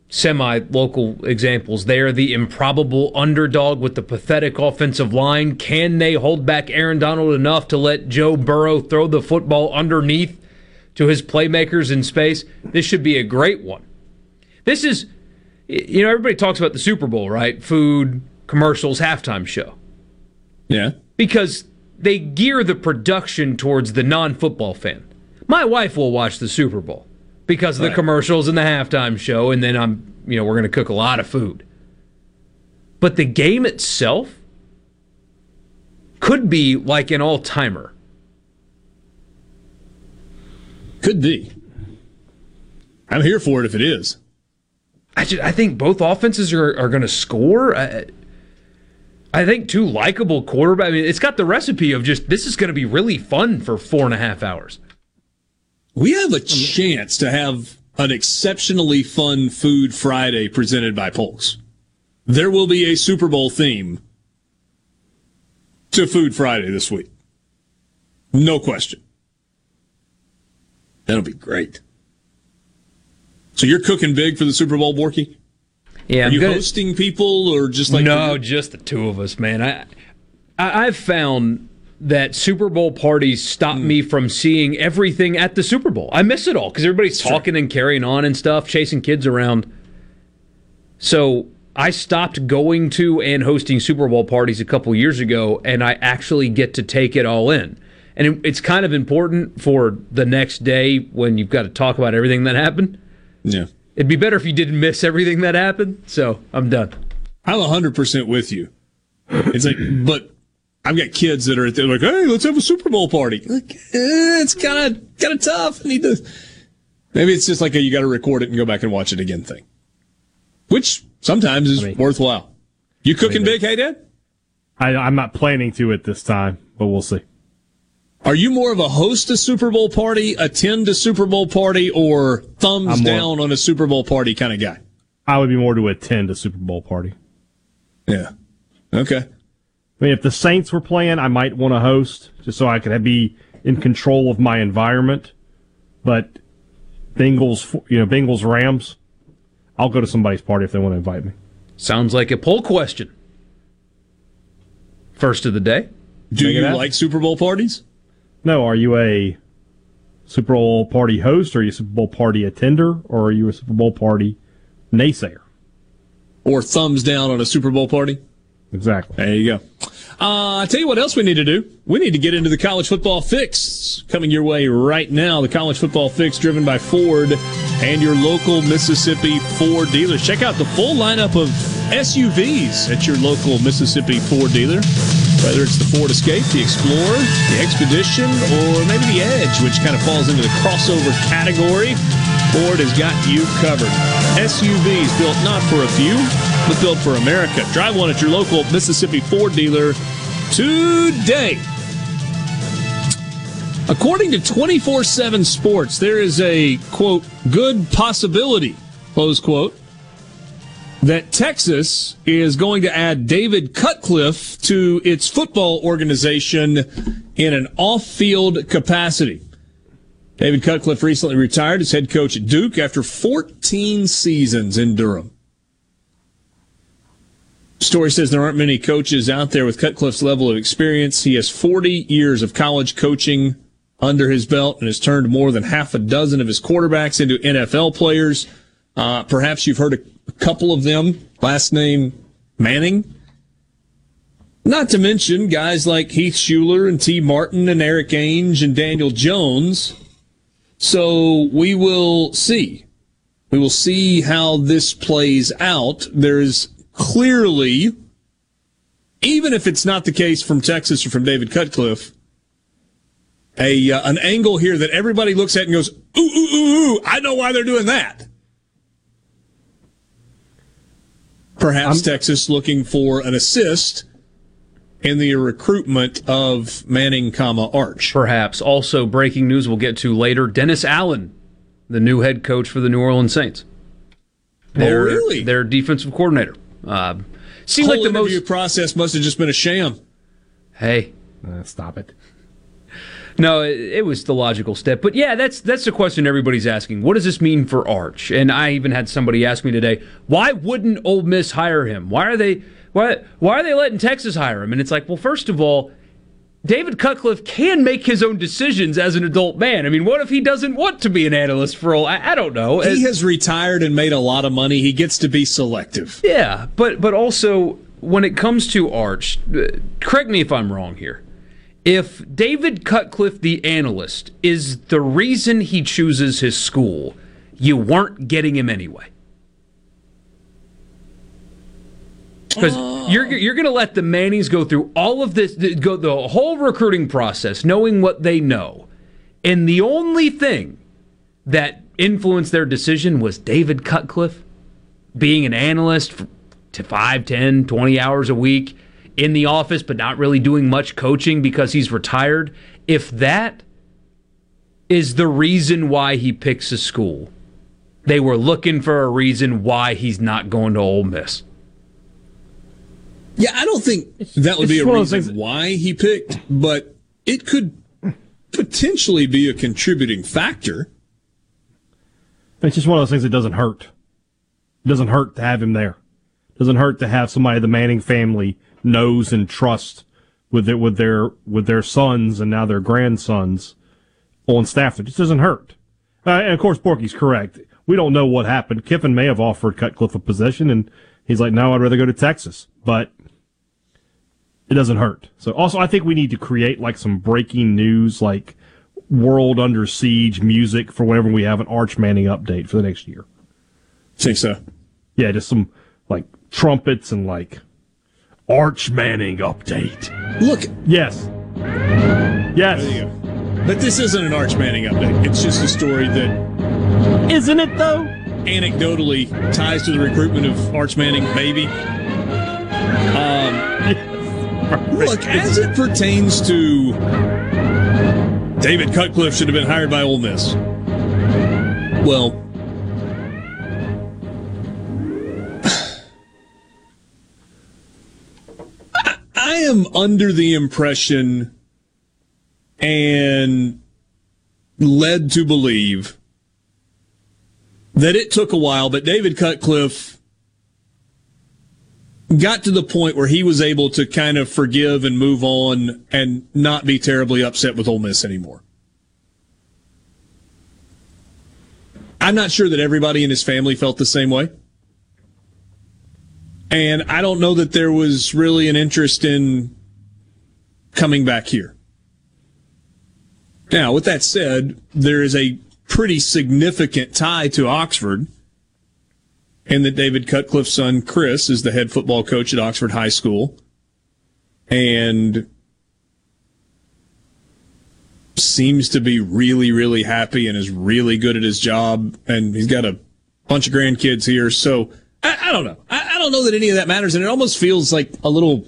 Semi local examples there. The improbable underdog with the pathetic offensive line. Can they hold back Aaron Donald enough to let Joe Burrow throw the football underneath to his playmakers in space? This should be a great one. This is, you know, everybody talks about the Super Bowl, right? Food, commercials, halftime show. Yeah. Because they gear the production towards the non football fan. My wife will watch the Super Bowl because of the Right. commercials and the halftime show, and then I'm, you know, we're going to cook a lot of food. But the game itself could be like an all timer. Could be. I'm here for it if it is. I just, I think both offenses are, are going to score. I, I think two likable quarterback. I mean, it's got the recipe of just this is going to be really fun for four and a half hours. We have a chance to have an exceptionally fun Food Friday presented by Pulse. There will be a Super Bowl theme to Food Friday this week. No question. That'll be great. So you're cooking big for the Super Bowl, Borky? Yeah, Are I'm you gonna- hosting people or just like no, just the two of us, man. I, I I've found that Super Bowl parties stop Hmm. me from seeing everything at the Super Bowl. I miss it all because everybody's talking and carrying on and stuff, chasing kids around. So I stopped going to and hosting Super Bowl parties a couple years ago, and I actually get to take it all in. And it- it's kind of important for the next day when you've got to talk about everything that happened. Yeah. It'd be better if you didn't miss everything that happened. So I'm done. I'm 100% with you. It's like, but I've got kids that are they're like, hey, let's have a Super Bowl party. Like, eh, it's kind of kind of tough. I need to. Maybe it's just like a you got to record it and go back and watch it again thing, which sometimes is I mean- worthwhile. You cooking big, hey Dad? I, I'm not planning to at this time, but we'll see. Are you more of a host a Super Bowl party, attend a Super Bowl party, or thumbs more- down on a Super Bowl party kind of guy? I would be more to attend a Super Bowl party. Yeah. Okay. I mean, if the Saints were playing, I might want to host just so I could be in control of my environment. But Bengals, you know, Bengals Rams, I'll go to somebody's party if they want to invite me. Sounds like a poll question. First of the day. Do Make you like Super Bowl parties? No, are you a Super Bowl party host? Or are you a Super Bowl party attender? Or are you a Super Bowl party naysayer? Or thumbs down on a Super Bowl party? Exactly. There you go. Uh, I tell you what else we need to do. We need to get into the college football fix coming your way right now. The college football fix driven by Ford and your local Mississippi Ford dealers. Check out the full lineup of SUVs at your local Mississippi Ford dealer. Whether it's the Ford Escape, the Explorer, the Expedition, or maybe the Edge, which kind of falls into the crossover category, Ford has got you covered. SUVs built not for a few, but built for America. Drive one at your local Mississippi Ford dealer today. According to 24 7 Sports, there is a, quote, good possibility, close quote, that Texas is going to add David Cutcliffe to its football organization in an off field capacity. David Cutcliffe recently retired as head coach at Duke after 14 seasons in Durham. Story says there aren't many coaches out there with Cutcliffe's level of experience. He has 40 years of college coaching under his belt and has turned more than half a dozen of his quarterbacks into NFL players. Uh, perhaps you've heard a, a couple of them. Last name Manning. Not to mention guys like Heath Shuler and Tee Martin and Erik Ainge and Daniel Jones. So we will see. We will see how this plays out. There's clearly, even if it's not the case from Texas or from David Cutcliffe, a uh, an angle here that everybody looks at and goes, ooh, ooh, ooh, ooh, I know why they're doing that. Perhaps Texas looking for an assist in the recruitment of Manning, comma Arch. Perhaps. Also, breaking news we'll get to later Dennis Allen, the new head coach for the New Orleans Saints. Their, Oh, really? Their defensive coordinator. Uh, seemed Whole like the most. interview process must have just been a sham. Hey. Uh, stop it. No, it, it was the logical step. But yeah, that's that's the question everybody's asking. What does this mean for Arch? And I even had somebody ask me today, why wouldn't Ole Miss hire him? Why are they why why are they letting Texas hire him? And it's like, well, first of all, David Cutcliffe can make his own decisions as an adult man. I mean, what if he doesn't want to be an analyst for Ole? I, I don't know. He has retired and made a lot of money. He gets to be selective. Yeah, but but also when it comes to Arch, uh, correct me if I'm wrong here. If David Cutcliffe, the analyst, is the reason he chooses his school, you weren't getting him anyway. Because oh. you're you're going to let the Mannings go through all of this, go the whole recruiting process, knowing what they know, and the only thing that influenced their decision was David Cutcliffe being an analyst for to 5, 10, 20 hours a week in the office, but not really doing much coaching because he's retired. If that is the reason why he picks a school, they were looking for a reason why he's not going to Ole Miss. Yeah, I don't think that would be a it's one of those reason why he picked, but it could potentially be a contributing factor. It's just one of those things that doesn't hurt. It doesn't hurt to have him there. It doesn't hurt to have somebody of the Manning family knows and trusts with their, with their with their sons and now their grandsons on staff. It just doesn't hurt. Uh, and of course, Borky's correct. We don't know what happened. Kiffin may have offered Cutcliffe a position, and he's like, "No, I'd rather go to Texas." But it doesn't hurt. So, also, I think we need to create like some breaking news, like world under siege music for whenever we have an Arch Manning update for the next year. Think so? Yeah, just some like trumpets and like Arch Manning update. Look, Yes. Yes. There you go. But this isn't an Arch Manning update. It's just a story that Isn't it though? Anecdotally ties to the recruitment of Arch Manning, maybe. Um, look, as it pertains to David Cutcliffe should have been hired by Ole Miss. Well, am under the impression and led to believe that it took a while, but David Cutcliffe got to the point where he was able to kind of forgive and move on and not be terribly upset with Ole Miss anymore. I'm not sure that everybody in his family felt the same way. And I don't know that there was really an interest in coming back here. Now, with that said, there is a pretty significant tie to Oxford, and that David Cutcliffe's son, Chris, is the head football coach at Oxford High School. And seems to be really, really happy and is really good at his job. And he's got a bunch of grandkids here. So I, I don't know. I, I don't know that any of that matters. And it almost feels like a little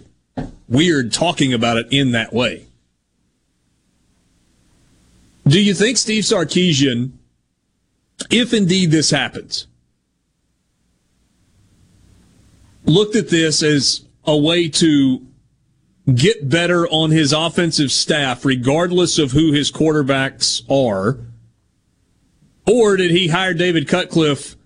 weird talking about it in that way. Do you think Steve Sarkisian, if indeed this happens, looked at this as a way to get better on his offensive staff, regardless of who his quarterbacks are? Or did he hire David Cutcliffe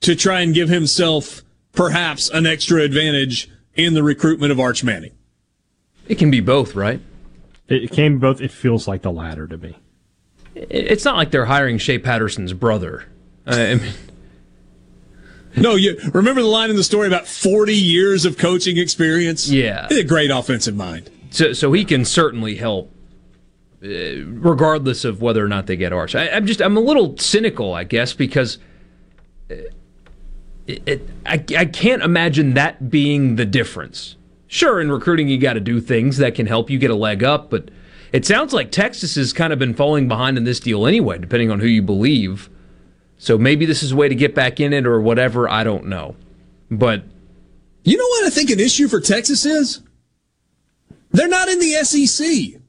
to try and give himself perhaps an extra advantage in the recruitment of Arch Manning? It can be both, right? It can be both. It feels like the latter to me. It's not like they're hiring Shea Patterson's brother. I mean, no, you remember the line in the story about 40 years of coaching experience? Yeah. He's a great offensive mind. So, so he can certainly help, uh, regardless of whether or not they get Arch. I, am just, I'm a little cynical, I guess, because it, I, I can't imagine that being the difference. Sure, in recruiting, you got to do things that can help you get a leg up, but it sounds like Texas has kind of been falling behind in this deal anyway, depending on who you believe. So maybe this is a way to get back in it or whatever. I don't know. But. You know what I think an issue for Texas is? They're not in the SEC.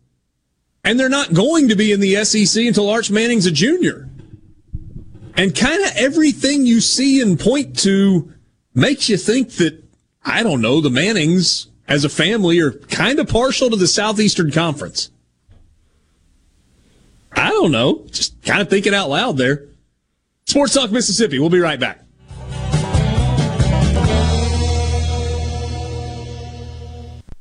And they're not going to be in the SEC until Arch Manning's a junior. And kind of everything you see and point to makes you think that, I don't know, the Mannings as a family are kind of partial to the Southeastern Conference. I don't know. Just kind of thinking out loud there. Sports Talk Mississippi. We'll be right back.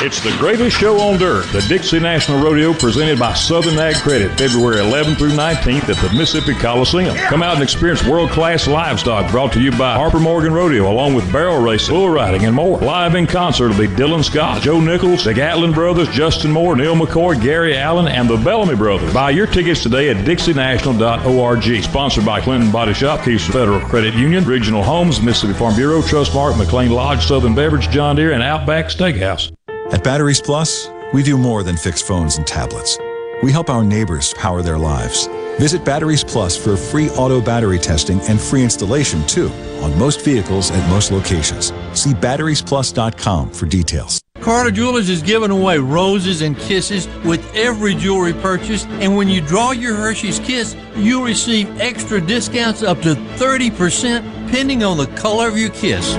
It's the greatest show on dirt, the Dixie National Rodeo presented by Southern Ag Credit, February 11th through 19th at the Mississippi Coliseum. Come out and experience world-class livestock brought to you by Harper Morgan Rodeo, along with barrel racing, bull riding, and more. Live in concert will be Dylan Scott, Joe Nichols, the Gatlin Brothers, Justin Moore, Neal McCoy, Gary Allan, and the Bellamy Brothers. Buy your tickets today at dixienational.org. Sponsored by Clinton Body Shop, Keystone Federal Credit Union, Regional Homes, Mississippi Farm Bureau, Trustmark, McLean Lodge, Southern Beverage, John Deere, and Outback Steakhouse. At Batteries Plus, we do more than fix phones and tablets. We help our neighbors power their lives. Visit Batteries Plus for free auto battery testing and free installation too on most vehicles at most locations. See batteriesplus.com for details. Carter Jewelers is giving away roses and kisses with every jewelry purchase, and when you draw your Hershey's Kiss, you'll receive extra discounts up to 30% depending on the color of your kiss.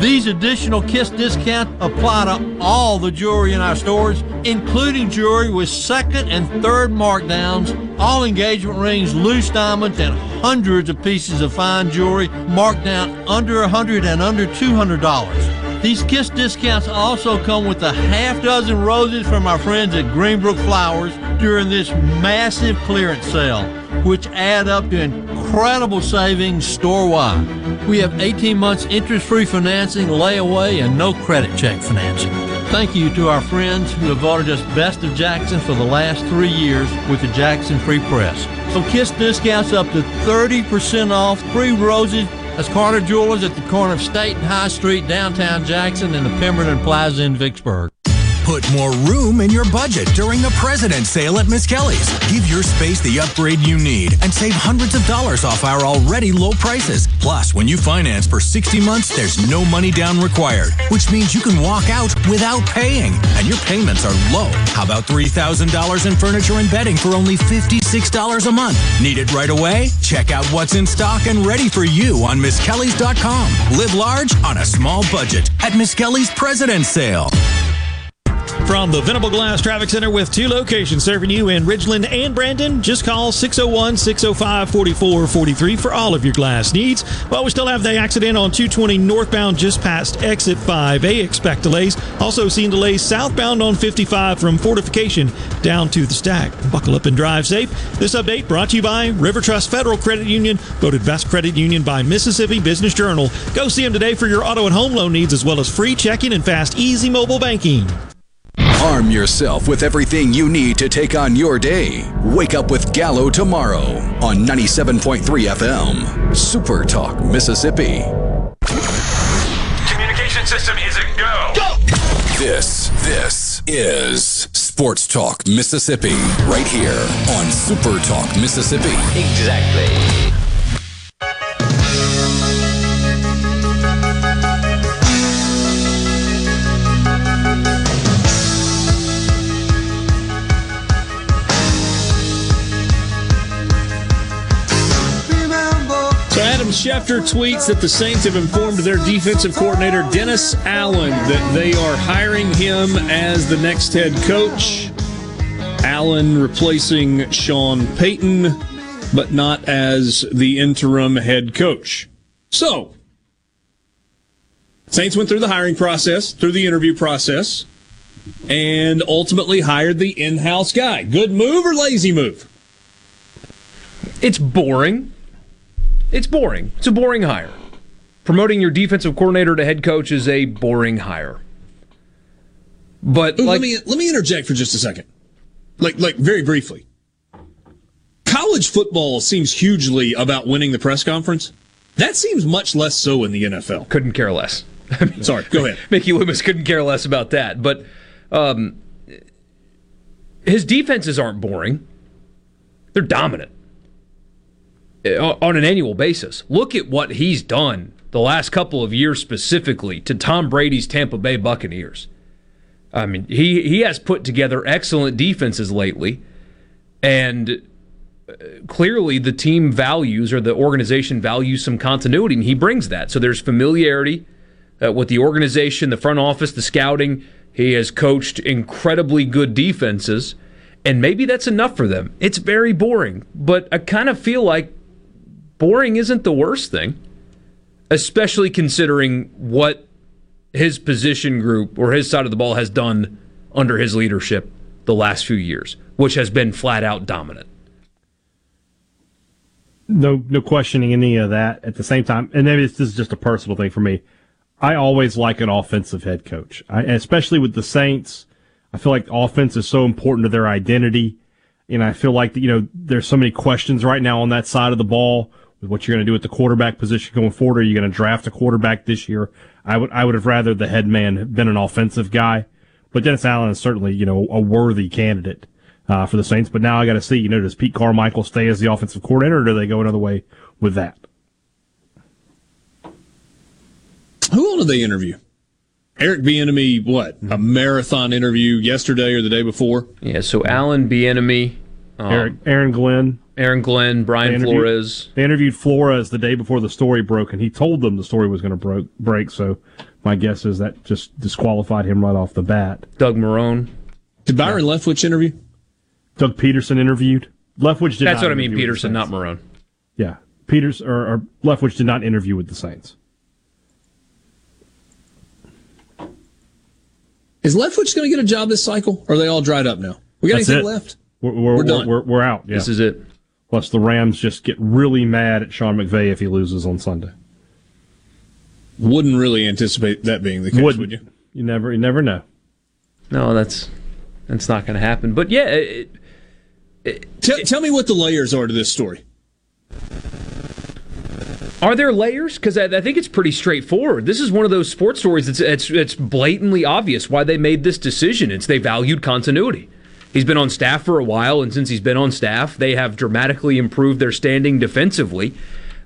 These additional Kiss discounts apply to all the jewelry in our stores, including jewelry with second and third markdowns, all engagement rings, loose diamonds, and hundreds of pieces of fine jewelry marked down under 100 and under $200. These Kiss discounts also come with a half dozen roses from our friends at Greenbrook Flowers during this massive clearance sale, which add up to incredible savings store wide. We have 18 months interest free financing, layaway, and no credit check financing. Thank you to our friends who have voted us Best of Jackson for the last three years with the Jackson Free Press. So Kiss discounts up to 30% off, free roses. That's Carter Jewelers at the corner of State and High Street, downtown Jackson, and the Pemberton Plaza in Vicksburg. Put more room in your budget during the President's Sale at Miss Kelly's. Give your space the upgrade you need and save hundreds of dollars off our already low prices. Plus, when you finance for 60 months, there's no money down required, which means you can walk out without paying. And your payments are low. How about $3,000 in furniture and bedding for only $56 a month? Need it right away? Check out what's in stock and ready for you on MissKellys.com. Live large on a small budget at Miss Kelly's President's Sale. From the Venable Glass Traffic Center with two locations serving you in Ridgeland and Brandon, just call 601 605 4443 for all of your glass needs. While we still have the accident on 220 northbound just past exit 5A, expect delays. Also seeing delays southbound on 55 from Fortification down to the stack. Buckle up and drive safe. This update brought to you by River Trust Federal Credit Union, voted best credit union by Mississippi Business Journal. Go see them today for your auto and home loan needs as well as free checking and fast, easy mobile banking. Arm yourself with everything you need to take on your day. Wake up with Gallo tomorrow on 97.3 FM. Super Talk, Mississippi. Communication system is a go. Go! This, this is Sports Talk, Mississippi, right here on Super Talk, Mississippi. Exactly. Schefter tweets that the Saints have informed their defensive coordinator Dennis Allen that they are hiring him as the next head coach. Allen replacing Sean Payton, but not as the interim head coach. So, Saints went through the hiring process, through the interview process, and ultimately hired the in-house guy. Good move or lazy move? It's boring. It's boring. It's a boring hire. Promoting your defensive coordinator to head coach is a boring hire. But Ooh, like, let me let me interject for just a second, like like very briefly. College football seems hugely about winning the press conference. That seems much less so in the NFL. Couldn't care less. Sorry, go ahead. Mickey Loomis couldn't care less about that. But um, his defenses aren't boring; they're dominant on an annual basis. Look at what he's done the last couple of years, specifically to Tom Brady's Tampa Bay Buccaneers. I mean, he he has put together excellent defenses lately, and uh, clearly the team values or the organization values some continuity, and he brings that. So there's familiarity uh, with the organization, the front office, the scouting. He has coached incredibly good defenses, and maybe that's enough for them. It's very boring, but I kind of feel like boring isn't the worst thing, especially considering what his position group or his side of the ball has done under his leadership the last few years, which has been flat out dominant. No, no questioning any of that. At the same time, and maybe this is just a personal thing for me. I always like an offensive head coach, I, especially with the Saints. I feel like offense is so important to their identity, and I feel like you know there's so many questions right now on that side of the ball with what you're going to do at the quarterback position going forward. Are you going to draft a quarterback this year? I would I would have rather the head man been an offensive guy, but Dennis Allen is certainly you know a worthy candidate uh, for the Saints. But now I got to see you know does Pete Carmichael stay as the offensive coordinator or do they go another way with that? Who all did they interview? Eric Bieniemy, what a marathon interview yesterday or the day before? Yeah, so Allen Bieniemy, um, Eric, Aaron Glenn. Aaron Glenn, Brian They Flores. They interviewed Flores the day before the story broke, and he told them the story was going to break. So my guess is that just disqualified him right off the bat. Doug Marrone. Did Byron Leftwich interview? Doug Pederson interviewed. Leftwich did. That's not what I mean, interview with the Pederson, not Saints. Marrone. Yeah, Peters or, or Leftwich did not interview with the Saints. Is Leftwich going to get a job this cycle? Or are they all dried up now? We got That's anything it. left? We're we're, We're done. We're, we're out. Yeah. This is it. Plus, the Rams just get really mad at Sean McVay if he loses on Sunday. Wouldn't really anticipate that being the case, Wouldn't. would you? You never, you never know. no, that's that's not going to happen. But yeah, it, Tell, tell me what the layers are to this story. Are there layers? Because I, I, think it's pretty straightforward. This is one of those sports stories that's it's, it's blatantly obvious why they made this decision. It's they valued continuity. He's been on staff for a while, and since he's been on staff, they have dramatically improved their standing defensively.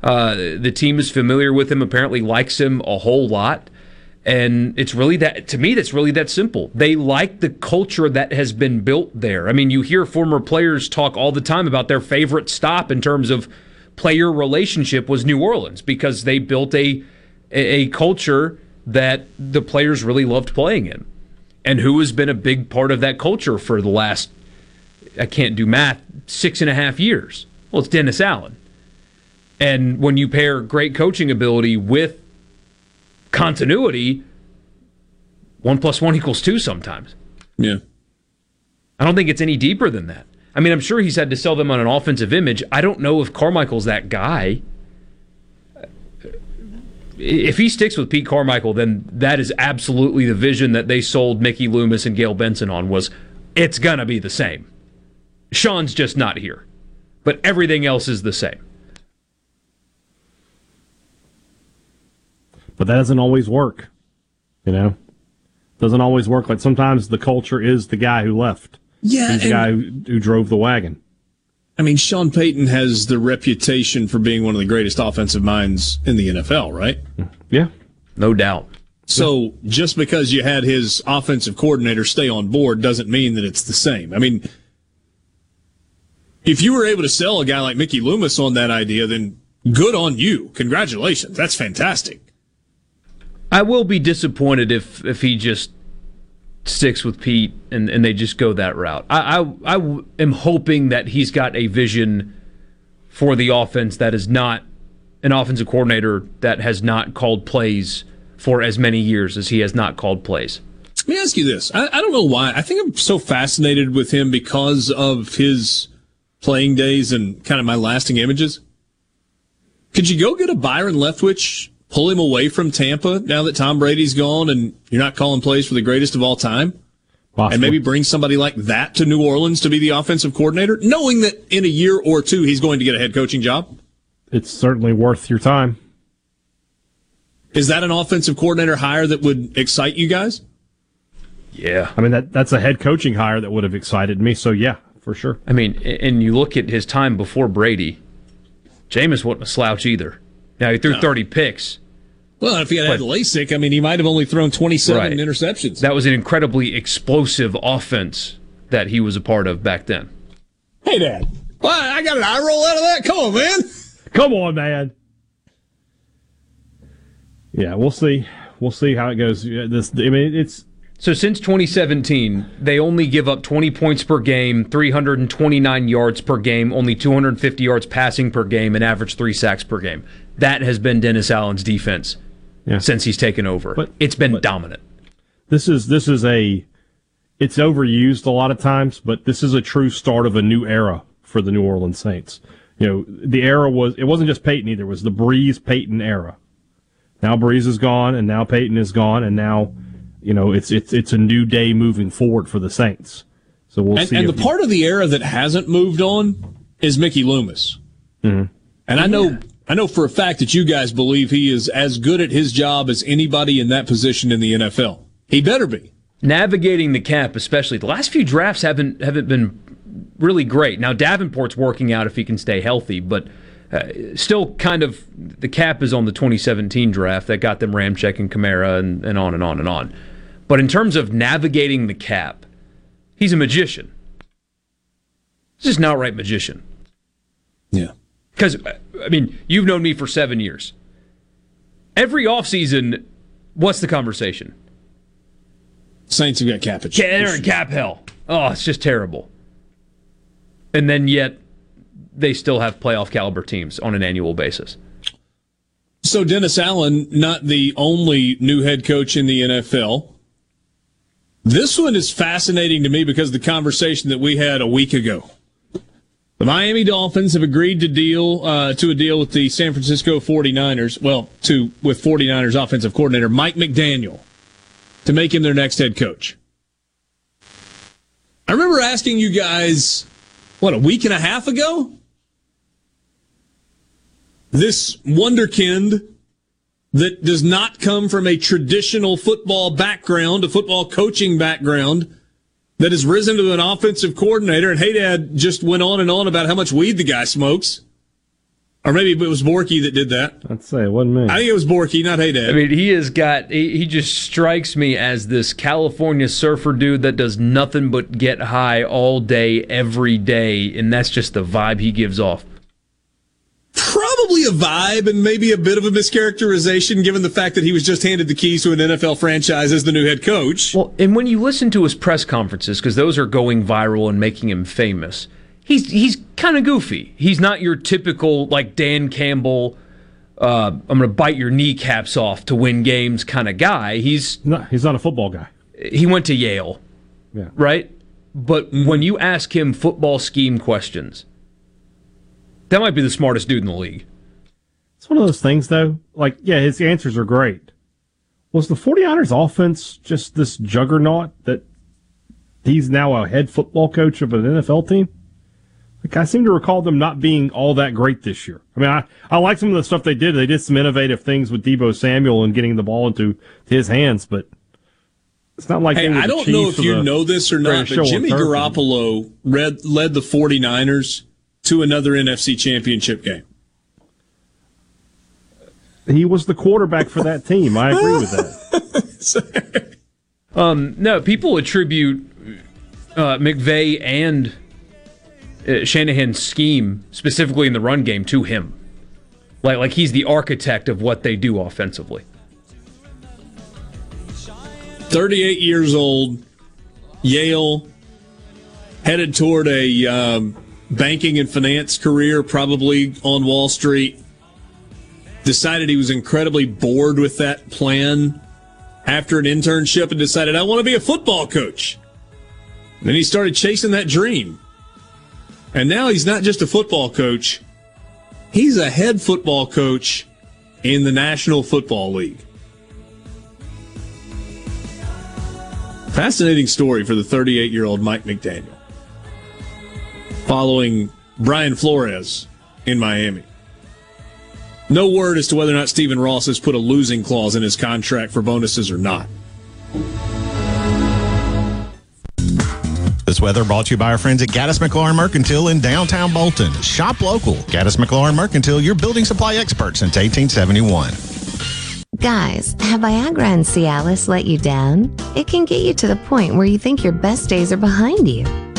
Uh, the team is familiar with him, apparently likes him a whole lot. And it's really that, to me, that's really that simple. They like the culture that has been built there. I mean, you hear former players talk all the time about their favorite stop in terms of player relationship was New Orleans because they built a, a culture that the players really loved playing in. And who has been a big part of that culture for the last, I can't do math, six and a half years? Well, it's Dennis Allen. And when you pair great coaching ability with continuity, one plus one equals two sometimes. Yeah. I don't think it's any deeper than that. I mean, I'm sure he's had to sell them on an offensive image. I don't know if Carmichael's that guy. If he sticks with Pete Carmichael, then that is absolutely the vision that they sold Mickey Loomis and Gayle Benson on was it's gonna be the same. Sean's just not here. But everything else is the same. but that doesn't always work. You know, doesn't always work. Like sometimes the culture is the guy who left. Yeah, He's the guy who, who drove the wagon. I mean, Sean Payton has the reputation for being one of the greatest offensive minds in the NFL, right? Yeah, no doubt. So just because you had his offensive coordinator stay on board doesn't mean that it's the same. I mean, if you were able to sell a guy like Mickey Loomis on that idea, then good on you. Congratulations. That's fantastic. I will be disappointed if if he just sticks with Pete and, and they just go that route. I, I, I am hoping that he's got a vision for the offense that is not an offensive coordinator that has not called plays for as many years as he has not called plays. Let me ask you this. I, I don't know why. I think I'm so fascinated with him because of his playing days and kind of my lasting images. Could you go get a Byron Leftwich pull him away from Tampa now that Tom Brady's gone and you're not calling plays for the greatest of all time? Possibly. And maybe bring somebody like that to New Orleans to be the offensive coordinator, knowing that in a year or two he's going to get a head coaching job? It's certainly worth your time. Is that an offensive coordinator hire that would excite you guys? Yeah. I mean that that's a head coaching hire that would have excited me, so yeah, for sure. I mean, and you look at his time before Brady, Jameis wasn't a slouch either. Now he threw no. 30 picks. Well, if he had had LASIK, I mean, he might have only thrown 27 right. interceptions. That was an incredibly explosive offense that he was a part of back then. Hey, Dad. Well, I got an eye roll out of that. Come on, man. Come on, man. Yeah, we'll see. We'll see how it goes. This, I mean, it's so since 2017, they only give up 20 points per game, 329 yards per game, only 250 yards passing per game, and average three sacks per game. That has been Dennis Allen's defense yeah. since he's taken over. But, it's been but dominant. This is this is a it's overused a lot of times, but this is a true start of a new era for the New Orleans Saints. You know, the era was it wasn't just Payton either; it was the Brees Payton era. Now Brees is gone, and now Payton is gone, and now you know, it's it's it's a new day moving forward for the Saints. So we'll and, see. And the part of the era that hasn't moved on is Mickey Loomis. Mm-hmm. And I know I know for a fact that you guys believe he is as good at his job as anybody in that position in the NFL. He better be. Navigating the cap, especially the last few drafts haven't haven't been really great. Now Davenport's working out if he can stay healthy, but uh, still kind of the cap is on the 2017 draft that got them Ramczyk and Kamara and, and on and on and on. But in terms of navigating the cap, he's a magician. He's just an outright magician. Yeah. Because, uh, I mean, you've known me for seven years. Every offseason, what's the conversation? Saints have got cap issues. Yeah, they're in cap hell. Oh, it's just terrible. And then yet, they still have playoff caliber teams on an annual basis. So Dennis Allen, not the only new head coach in the NFL. This one is fascinating to me because of the conversation that we had a week ago. The Miami Dolphins have agreed to deal uh, to a deal with the San Francisco 49ers, well, to with 49ers offensive coordinator Mike McDaniel to make him their next head coach. I remember asking you guys, what, a week and a half ago? This wonderkind that does not come from a traditional football background, a football coaching background, that has risen to an offensive coordinator. And Hey Dad just went on and on about how much weed the guy smokes. Or maybe it was Borky that did that. I'd say it wasn't me. I think it was Borky, not Hey Dad. I mean, he has got, he, he just strikes me as this California surfer dude that does nothing but get high all day, every day. And that's just the vibe he gives off. Probably a vibe and maybe a bit of a mischaracterization given the fact that he was just handed the keys to an NFL franchise as the new head coach. Well, and when you listen to his press conferences, because those are going viral and making him famous, he's he's kind of goofy. He's not your typical like Dan Campbell. Uh, I'm going to bite your kneecaps off to win games kind of guy. He's not. He's not a football guy. He went to Yale, Yeah. right? But when you ask him football scheme questions, that might be the smartest dude in the league. It's one of those things, though. Like, yeah, his answers are great. Was the 49ers offense just this juggernaut that he's now a head football coach of an NFL team? Like, I seem to recall them not being all that great this year. I mean, I, I like some of the stuff they did. They did some innovative things with Deebo Samuel and getting the ball into his hands, but it's not like Hey, I don't know if you know this or not, but Jimmy. Garoppolo read, led the 49ers to another NFC championship game. He was the quarterback for that team. I agree with that. Um, no, people attribute uh, McVay and uh, Shanahan's scheme, specifically in the run game, to him. Like, like he's the architect of what they do offensively. 38 years old, Yale, headed toward a um, banking and finance career, probably on Wall Street. Decided he was incredibly bored with that plan after an internship and decided, I want to be a football coach. Then he started chasing that dream. And now he's not just a football coach, he's a head football coach in the National Football League. Fascinating story for the 38 year old Mike McDaniel. Following Brian Flores in Miami. No word as to whether or not Stephen Ross has put a losing clause in his contract for bonuses or not. This weather brought to you by our friends at Gaddis McLaurin Mercantile in downtown Bolton. Shop local. Gaddis McLaurin Mercantile, your building supply expert since 1871. Guys, have Viagra and Cialis let you down? It can get you to the point where you think your best days are behind you.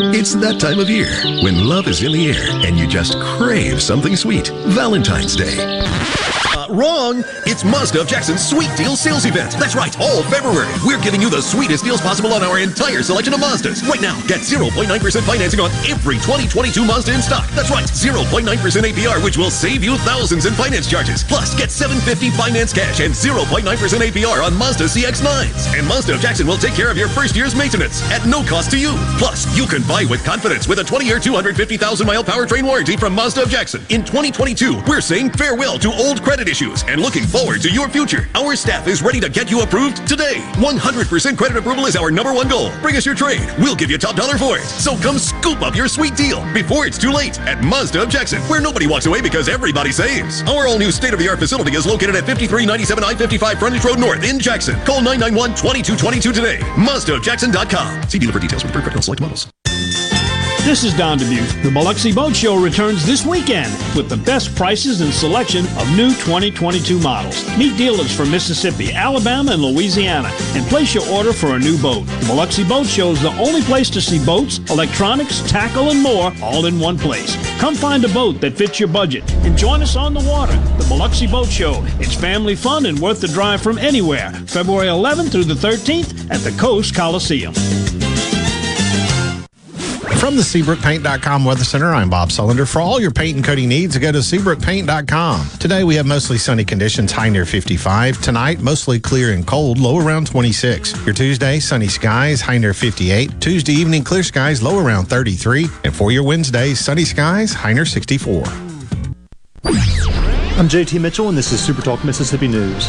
It's that time of year when love is in the air and you just crave something sweet. Valentine's Day. Uh, wrong! It's Mazda of Jackson's Sweet Deal Sales Event. That's right, all February. We're giving you the sweetest deals possible on our entire selection of Mazdas. Right now, get 0.9% financing on every 2022 Mazda in stock. That's right, 0.9% APR, which will save you thousands in finance charges. Plus, get 750 finance cash and 0.9% APR on Mazda CX-9s. And Mazda of Jackson will take care of your first year's maintenance at no cost to you. Plus, you can buy with confidence with a 20-year, 250,000-mile powertrain warranty from Mazda of Jackson. In 2022, we're saying farewell to old credit issues and looking forward to your future. Our staff is ready to get you approved today. 100% credit approval is our number one goal. Bring us your trade. We'll give you top dollar for it. So come scoop up your sweet deal before it's too late at Mazda of Jackson, where nobody walks away because everybody saves. Our all-new state-of-the-art facility is located at 5397 I-55 Frontage Road North in Jackson. Call 991-2222 today. MazdaofJackson.com. See dealer for details with pre-critical select models. This is Don Dubuque. The Biloxi Boat Show returns this weekend with the best prices and selection of new 2022 models. Meet dealers from Mississippi, Alabama, and Louisiana and place your order for a new boat. The Biloxi Boat Show is the only place to see boats, electronics, tackle, and more all in one place. Come find a boat that fits your budget and join us on the water. The Biloxi Boat Show. It's family fun and worth the drive from anywhere. February 11th through the 13th at the Coast Coliseum. From the SeabrookPaint.com Weather Center, I'm Bob Sullender. For all your paint and coating needs, go to SeabrookPaint.com. Today we have mostly sunny conditions, high near 55. Tonight, mostly clear and cold, low around 26. Your Tuesday, sunny skies, high near 58. Tuesday evening, clear skies, low around 33. And for your Wednesday, sunny skies, high near 64. I'm JT Mitchell, and this is Super Talk Mississippi News.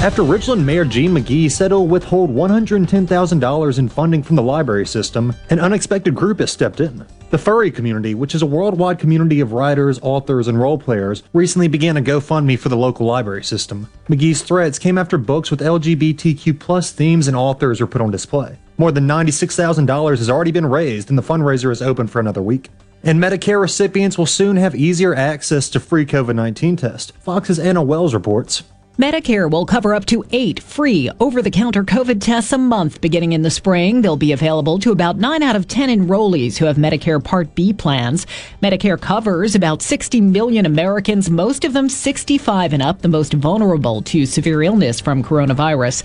After Richland Mayor Gene McGee said he'll withhold $110,000 in funding from the library system, an unexpected group has stepped in. The furry community, which is a worldwide community of writers, authors, and role players, recently began a GoFundMe for the local library system. McGee's threats came after books with LGBTQ themes and authors were put on display. More than $96,000 has already been raised, and the fundraiser is open for another week. And Medicare recipients will soon have easier access to free COVID 19 tests. Fox's Anna Wells reports. Medicare will cover up to eight free over the counter COVID tests a month beginning in the spring. They'll be available to about 9 out of 10 enrollees who have Medicare Part B plans. Medicare covers about 60 million Americans, most of them 65 and up, the most vulnerable to severe illness from coronavirus.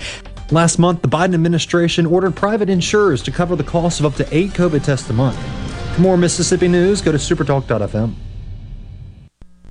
Last month, the Biden administration ordered private insurers to cover the cost of up to eight COVID tests a month. For more Mississippi news, go to supertalk.fm.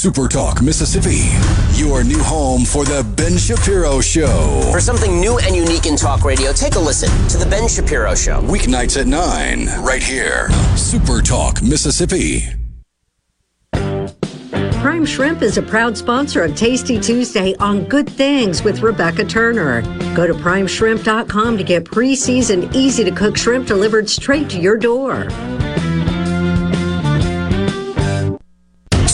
Super Talk Mississippi, your new home for the Ben Shapiro Show. For something new and unique in talk radio, take a listen to the Ben Shapiro Show. Weeknights at 9, right here. Super Talk Mississippi. Prime Shrimp is a proud sponsor of Tasty Tuesday on Good Things with Rebecca Turner. Go to primeshrimp.com to get pre seasoned, easy to cook shrimp delivered straight to your door.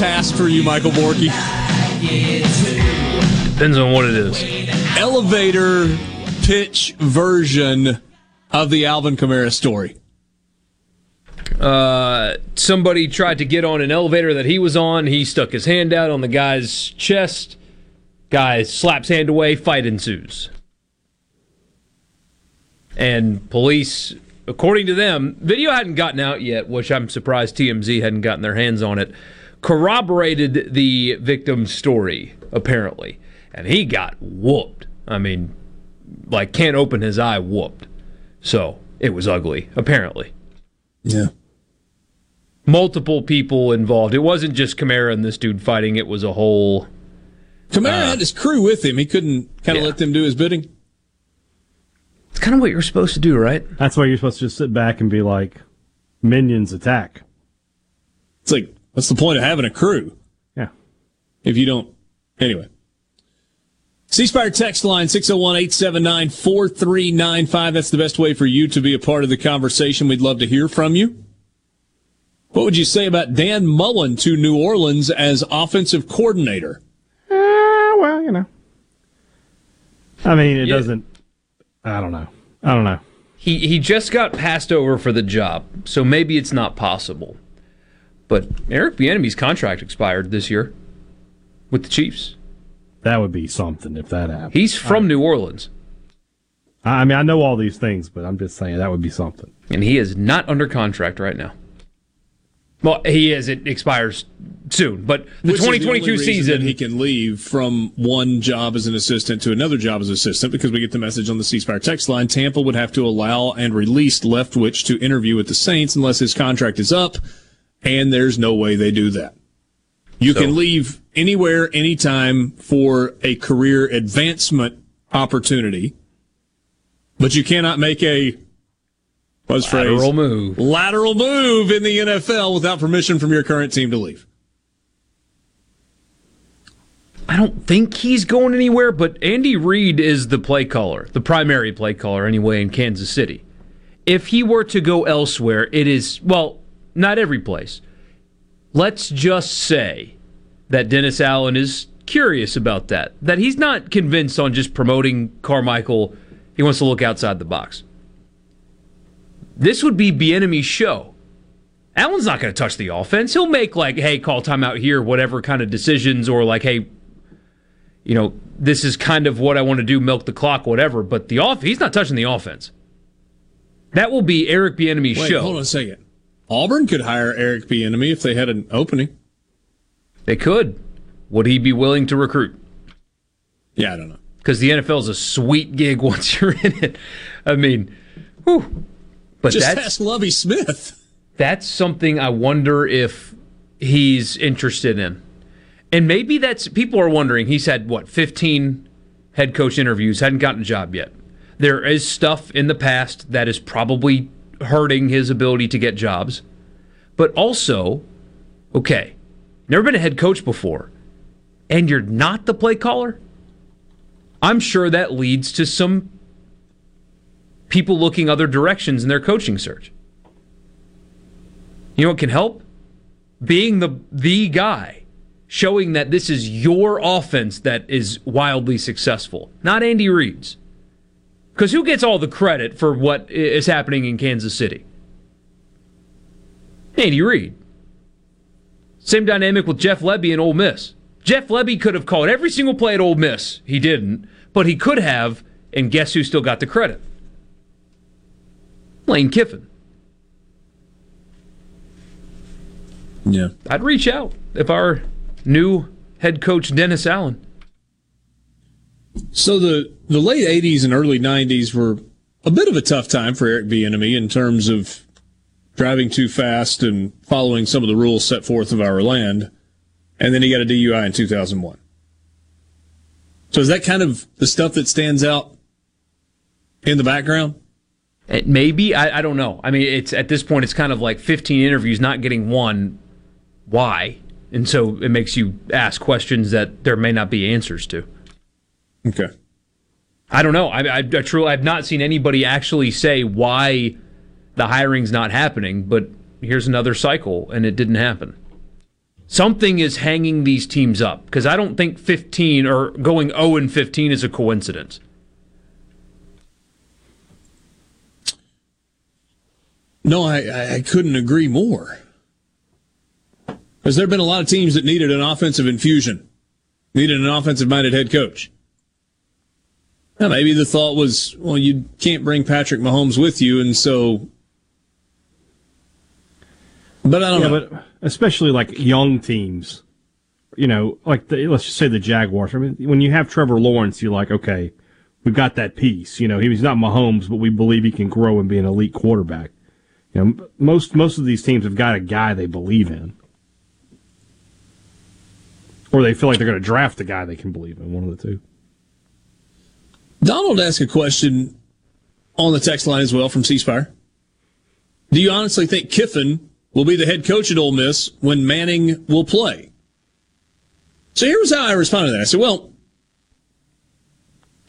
Task for you, Michael Borky. Depends on what it is. Elevator pitch version of the Alvin Kamara story. Uh, somebody tried to get on an elevator that he was on. He stuck his hand out on the guy's chest. Guy slaps hand away. Fight ensues. And police, according to them, video hadn't gotten out yet, which I'm surprised TMZ hadn't gotten their hands on it. Corroborated the victim's story, apparently. And he got whooped. I mean, like, can't open his eye whooped. So, it was ugly, apparently. Yeah. Multiple people involved. It wasn't just Kamara and this dude fighting, it was a whole. Kamara uh, had his crew with him. He couldn't kind of let them do his bidding. It's kind of what you're supposed to do, right? That's why you're supposed to just sit back and be like, minions attack. It's like, what's the point of having a crew? Yeah. If you don't. Anyway. C Spire text line 601 879 4395. That's the best way for you to be a part of the conversation. We'd love to hear from you. What would you say about Dan Mullen to New Orleans as offensive coordinator? Uh, well, you know. I mean, it Yeah. doesn't. I don't know. I don't know. He he just got passed over for the job, so maybe it's not possible. But Eric Bieniemy's contract expired this year with the Chiefs. That would be something if that happened. He's from New Orleans, I mean, I know all these things, but I'm just saying that would be something. and he is not under contract right now. Well, he is. It expires soon, but the Which is 2022 only reason season that he can leave from one job as an assistant to another job as assistant because we get the message on the C Spire text line. Tampa would have to allow and release Leftwich to interview with the Saints unless his contract is up, and there's no way they do that. You can leave anywhere, anytime for a career advancement opportunity, but you cannot make a what's phrase Lateral move. lateral move in the NFL without permission from your current team to leave. I don't think he's going anywhere, but Andy Reid is the play caller, the primary play caller anyway in Kansas City. If he were to go elsewhere, it is, well, not every place. Let's just say that Dennis Allen is curious about that, that he's not convinced on just promoting Carmichael. He wants to look outside the box. This would be Bieniemy's show. Allen's not going to touch the offense. He'll make like, hey, call timeout here, whatever kind of decisions, or like, hey, you know, this is kind of what I want to do, milk the clock, whatever. But the off, he's not touching the offense. That will be Eric Bieniemy's show. hold on a second. Auburn could hire Eric Bieniemy if they had an opening. They could. Would he be willing to recruit? Yeah, I don't know. Because the NFL is a sweet gig once you're in it. I mean, whew. But Just that's ask Lovie Smith. that's something I wonder if he's interested in. And maybe that's people are wondering. He's had what 15 head coach interviews, hadn't gotten a job yet. There is stuff in the past that is probably hurting his ability to get jobs. But also, okay, never been a head coach before, and you're not the play caller. I'm sure that leads to some people looking other directions in their coaching search. You know what can help? Being the the guy, showing that this is your offense that is wildly successful, not Andy Reid's. Because who gets all the credit for what is happening in Kansas City? Andy Reid. Same dynamic with Jeff Lebby and Ole Miss. Jeff Lebby could have called every single play at Ole Miss. He didn't, but he could have, and guess who still got the credit? Lane Kiffin. Yeah. I'd reach out if our new head coach Dennis Allen. So the the late '80s and early '90s were a bit of a tough time for Eric B. Bieniemy in terms of driving too fast and following some of the rules set forth of our land, and then he got a DUI in 2001. So is that kind of the stuff that stands out in the background? It maybe I, I don't know. I mean, it's at this point it's kind of like 15 interviews, not getting one. Why? And so it makes you ask questions that there may not be answers to. Okay. I don't know. I, I, I truly I've not seen anybody actually say why the hiring's not happening. But here's another cycle, and it didn't happen. Something is hanging these teams up because I don't think 15 or going 0 and 15 is a coincidence. No, I, I- couldn't agree more. Because there have been a lot of teams that needed an offensive infusion, needed an offensive minded head coach. Now, maybe the thought was, well, you can't bring Patrick Mahomes with you, and so. But I don't yeah, know. but especially like young teams, you know, like the, let's just say the Jaguars. I mean, when you have Trevor Lawrence, you're like, okay, we've got that piece. You know, he's not Mahomes, but we believe he can grow and be an elite quarterback. You know, most most of these teams have got a guy they believe in, or they feel like they're going to draft a guy they can believe in. One of the two. Donald asked a question on the text line as well from C Spire. Do you honestly think Kiffin will be the head coach at Ole Miss when Manning will play? So here's how I responded to that. I said, well,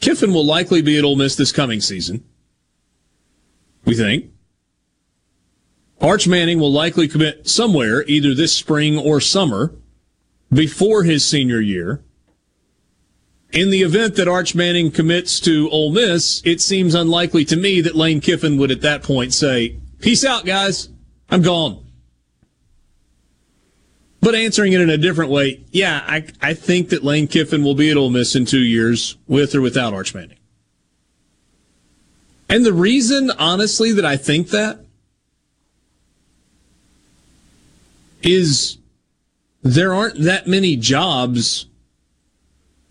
Kiffin will likely be at Ole Miss this coming season. We think. Arch Manning will likely commit somewhere, either this spring or summer, before his senior year. In the event that Arch Manning commits to Ole Miss, it seems unlikely to me that Lane Kiffin would at that point say, Peace out, guys. I'm gone. But answering it in a different way, yeah, I, I think that Lane Kiffin will be at Ole Miss in two years, with or without Arch Manning. And the reason, honestly, that I think that is there aren't that many jobs.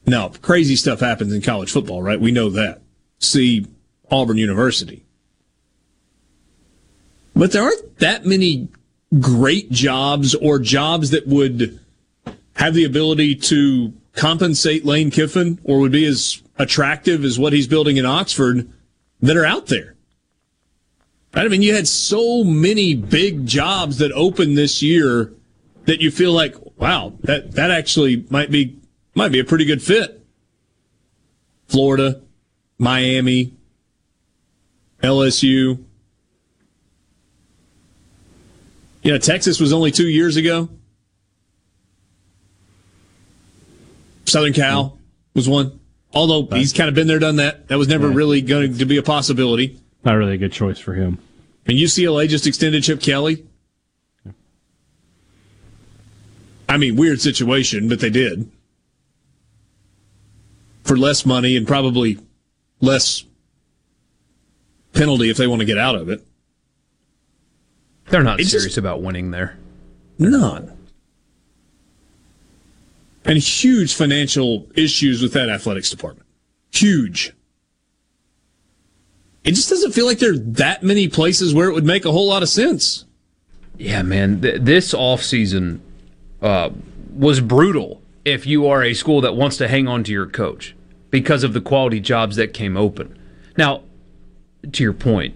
Now, crazy stuff happens in college football, right? We know that. See Auburn University. But there aren't that many great jobs or jobs that would have the ability to compensate Lane Kiffin or would be as attractive as what he's building in Oxford that are out there. I mean, you had so many big jobs that opened this year that you feel like, wow, that, that actually might be, might be a pretty good fit. Florida, Miami, LSU. You know, Texas was only two years ago. Southern Cal hmm. was one. Although he's kind of been there, done that. That was never Yeah. really going to be a possibility. Not really a good choice for him. And UCLA just extended Chip Kelly. I mean, weird situation, but they did. For less money and probably less penalty if they want to get out of it. They're not serious just- about winning there. None. And huge financial issues with that athletics department. Huge. It just doesn't feel like there are that many places where it would make a whole lot of sense. Yeah, man. Th- this offseason uh, was brutal if you are a school that wants to hang on to your coach because of the quality jobs that came open. Now, to your point,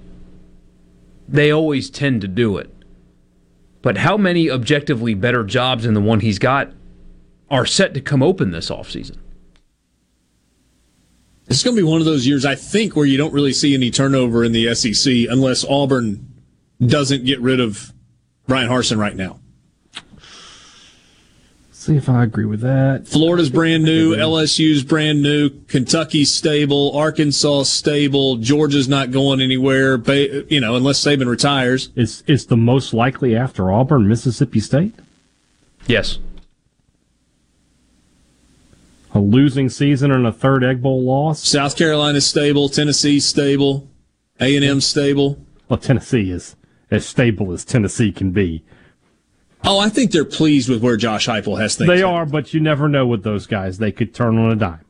they always tend to do it. But how many objectively better jobs than the one he's got are set to come open this offseason? It's going to be one of those years, I think, where you don't really see any turnover in the SEC unless Auburn doesn't get rid of Bryan Harsin right now. See if I agree with that. Florida's brand new, LSU's brand new, Kentucky's stable, Arkansas stable, Georgia's not going anywhere. Ba- You know, unless Saban retires. Is is the most likely after Auburn, Mississippi State? Yes. A losing season and a third Egg Bowl loss. South Carolina's stable, Tennessee's stable, A and M stable. Well, Tennessee is as stable as Tennessee can be. Oh, I think they're pleased with where Josh Heupel has things. They are, but you never know with those guys. They could turn on a dime.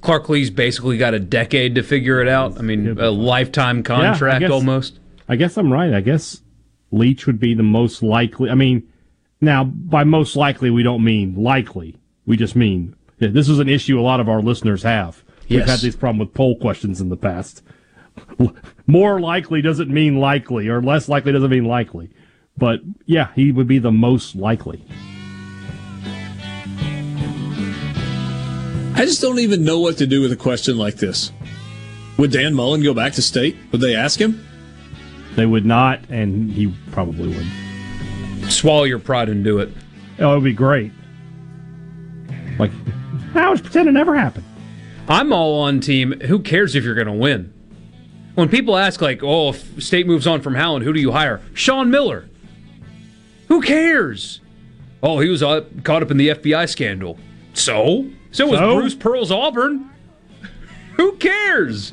Clark Lea's basically got a decade to figure it out. I mean, a lifetime contract Yeah, I guess- almost. I guess I'm right. I guess Leach would be the most likely. I mean, now by most likely we don't mean likely. We just mean yeah, this is an issue a lot of our listeners have. We've Yes. had this problem with poll questions in the past. More likely doesn't mean likely, or less likely doesn't mean likely. But yeah, he would be the most likely. I just don't even know what to do with a question like this. Would Dan Mullen go back to state? Would they ask him? They would not, and he probably would. Swallow your pride and do it. Oh, it would be great. Like, I was pretending it never happened. I'm all on team. Who cares if you're going to win? When people ask, like, oh, if state moves on from Howland, who do you hire? Sean Miller. Who cares? Oh, he was uh, caught up in the FBI scandal. So? So was So? Bruce Pearl's Auburn. who cares?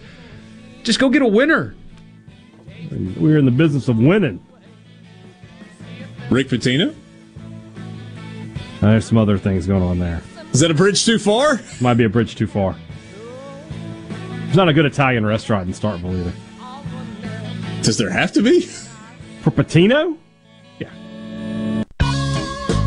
Just go get a winner. We're in the business of winning. Rick Pitino? There's some other things going on there. Is that a bridge too far? Might be a bridge too far. It's not a good Italian restaurant in Starkville either. Does there have to be? For Pitino?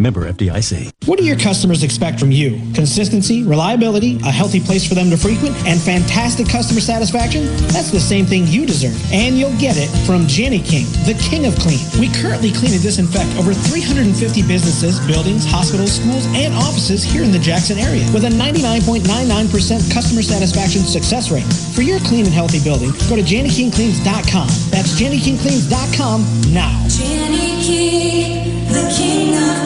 Member FDIC. What do your customers expect from you? Consistency, reliability, a healthy place for them to frequent, and fantastic customer satisfaction? That's the same thing you deserve. And you'll get it from Jani-King, the king of clean. We currently clean and disinfect over 350 businesses, buildings, hospitals, schools, and offices here in the Jackson area with a 99.99% customer satisfaction success rate. For your clean and healthy building, go to JaniKingCleans.com. That's JaniKingCleans.com now. Jani-King, the king of clean.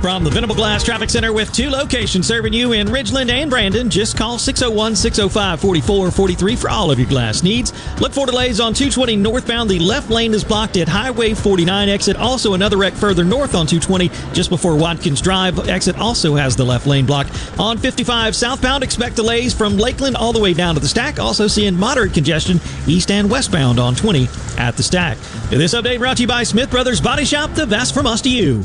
From the Venable Glass Traffic Center with two locations serving you in Ridgeland and Brandon, just call 601 605 4443 for all of your glass needs. Look for delays on 220 northbound. The left lane is blocked at Highway 49 exit. Also, another wreck further north on 220 just before Watkins Drive exit also has the left lane blocked. On 55 southbound, expect delays from Lakeland all the way down to the stack. Also, seeing moderate congestion east and westbound on 20 at the stack. This update brought to you by Smith Brothers Body Shop, the best from us to you.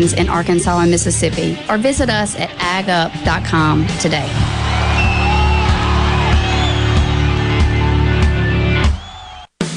in Arkansas and Mississippi, or visit us at agup.com today.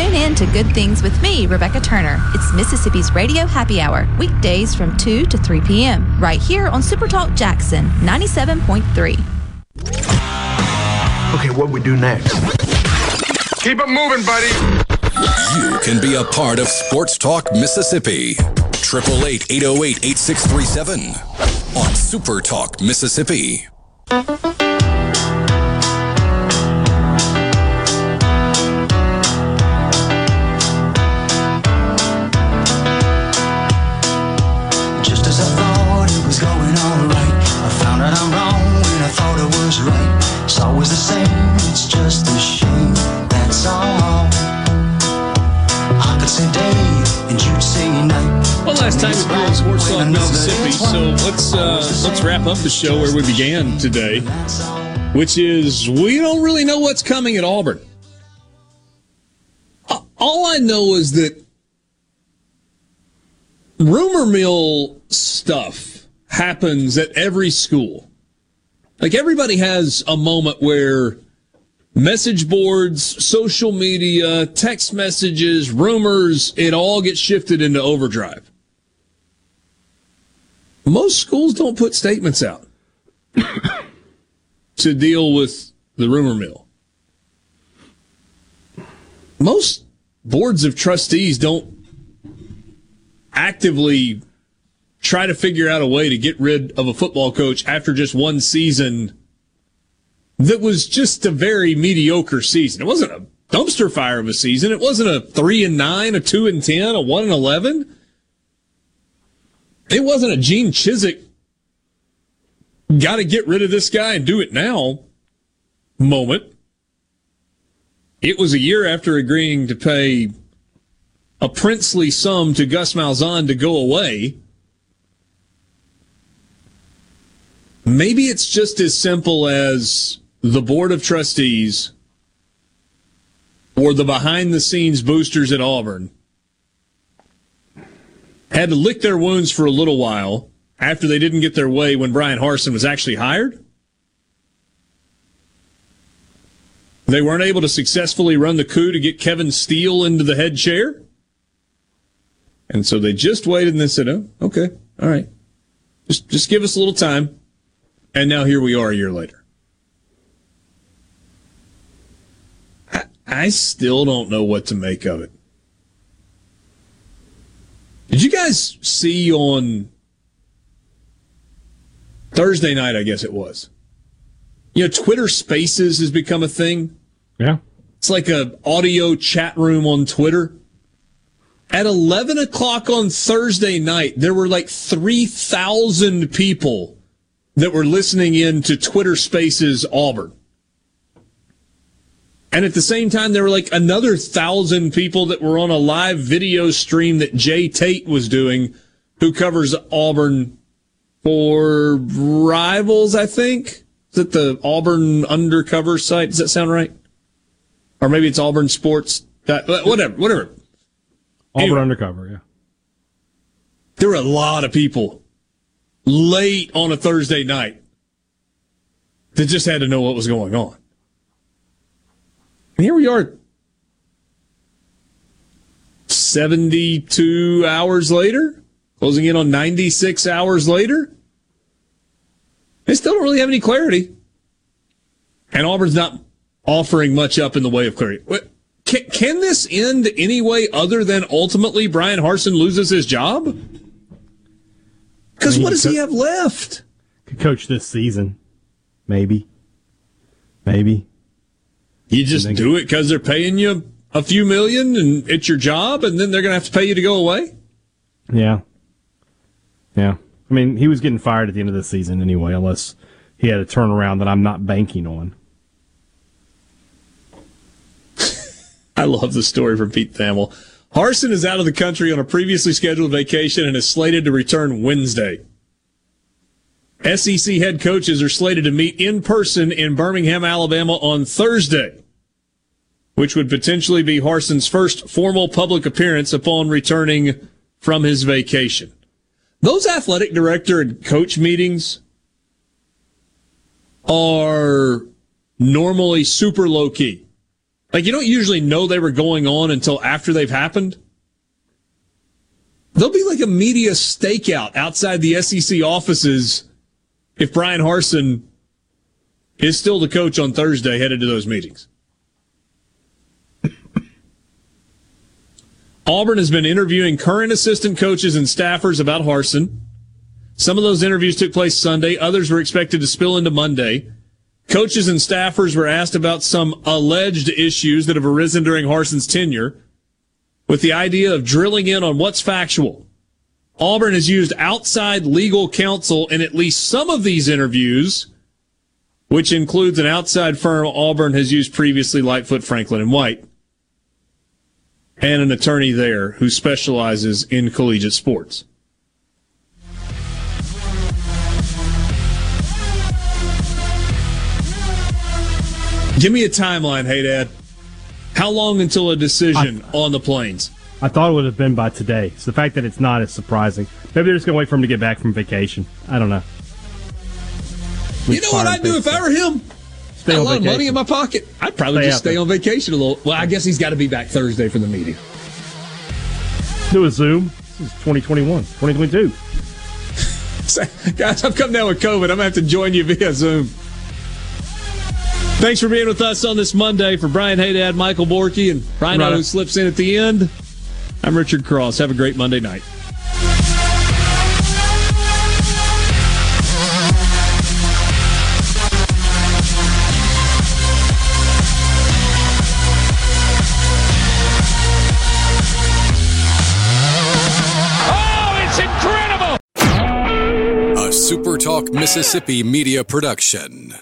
Tune in to Good Things with me, Rebecca Turner. It's Mississippi's Radio Happy Hour, weekdays from 2 to 3 p.m., right here on Supertalk Jackson 97.3. Okay, what we do next? Keep it moving, buddy. You can be a part of Sports Talk Mississippi. 888 808 8637 on Super Talk Mississippi. Was right. It's always the same, it's just a shame. That's all. I could say day and you'd say night. Well, last time we were on Sports Talk Mississippi, so let's uh, let's wrap up the show where we began today, which is we don't really know what's coming at Auburn. All I know is that rumor mill stuff happens at every school. Like everybody has a moment where message boards, social media, text messages, rumors, it all gets shifted into overdrive. Most schools don't put statements out to deal with the rumor mill. Most boards of trustees don't actively try to figure out a way to get rid of a football coach after just one season that was just a very mediocre season. It wasn't a dumpster fire of a season. It wasn't a three and nine, a two and ten, a one and eleven. It wasn't a Gene Chizik got to get rid of this guy and do it now moment. It was a year after agreeing to pay a princely sum to Gus Malzahn to go away. Maybe it's just as simple as the board of trustees or the behind the scenes boosters at Auburn had to lick their wounds for a little while after they didn't get their way when Bryan Harsin was actually hired. They weren't able to successfully run the coup to get Kevin Steele into the head chair. And so they just waited and they said, oh, okay, all right. Just, just give us a little time. And now here we are a year later. I, I still don't know what to make of it. Did you guys see on Thursday night, I guess it was? You know, Twitter Spaces has become a thing. Yeah. It's like a audio chat room on Twitter. At 11 o'clock on Thursday night, there were like 3,000 people that were listening in to Twitter Spaces Auburn. And at the same time, there were like another thousand people that were on a live video stream that Jay Tate was doing, who covers Auburn for Rivals, I think. Is it the Auburn Undercover site? Does that sound right? Or maybe it's Auburn Sports. Whatever, whatever. Auburn Anyway. undercover, yeah. There were a lot of people late on a Thursday night that just had to know what was going on. And here we are 72 hours later, closing in on 96 hours later. They still don't really have any clarity. And Auburn's not offering much up in the way of clarity. Can, can this end any way other than ultimately Bryan Harsin loses his job? Because what does he he have left? Could coach this season. Maybe. Maybe. You just do it because they're paying you a few million and it's your job, and then they're going to have to pay you to go away? Yeah. Yeah. I mean, he was getting fired at the end of the season anyway, unless he had a turnaround that I'm not banking on. I love the story from Pete Thamel. Harsin is out of the country on a previously scheduled vacation and is slated to return Wednesday. SEC head coaches are slated to meet in person in Birmingham, Alabama on Thursday, which would potentially be Harsin's first formal public appearance upon returning from his vacation. Those athletic director and coach meetings are normally super low key. Like you don't usually know they were going on until after they've happened. There'll be like a media stakeout outside the SEC offices if Bryan Harsin is still the coach on Thursday headed to those meetings. Auburn has been interviewing current assistant coaches and staffers about Harsin. Some of those interviews took place Sunday, others were expected to spill into Monday. Coaches and staffers were asked about some alleged issues that have arisen during Harsin's tenure with the idea of drilling in on what's factual. Auburn has used outside legal counsel in at least some of these interviews, which includes an outside firm Auburn has used previously, Lightfoot, Franklin, and White, and an attorney there who specializes in collegiate sports. Give me a timeline, Hadad. How long until a decision on the Plains? I thought it would have been by today. So the fact that it's not is surprising. Maybe they're just going to wait for him to get back from vacation. I don't know. You know what I'd do if I were him? Stay Got a on lot of money in my pocket. I'd probably Stay just stay there. on vacation a little. Well, I guess he's got to be back Thursday for the meeting. Do a Zoom. This is 2021, 2022. Guys, I've come down with COVID. I'm going to have to join you via Zoom. Thanks for being with us on this Monday. For Brian Hadad, Michael Borky, and Rhino Rhino. who slips in at the end, I'm Richard Cross. Have a great Monday night. Oh, it's incredible! A SuperTalk Mississippi media production.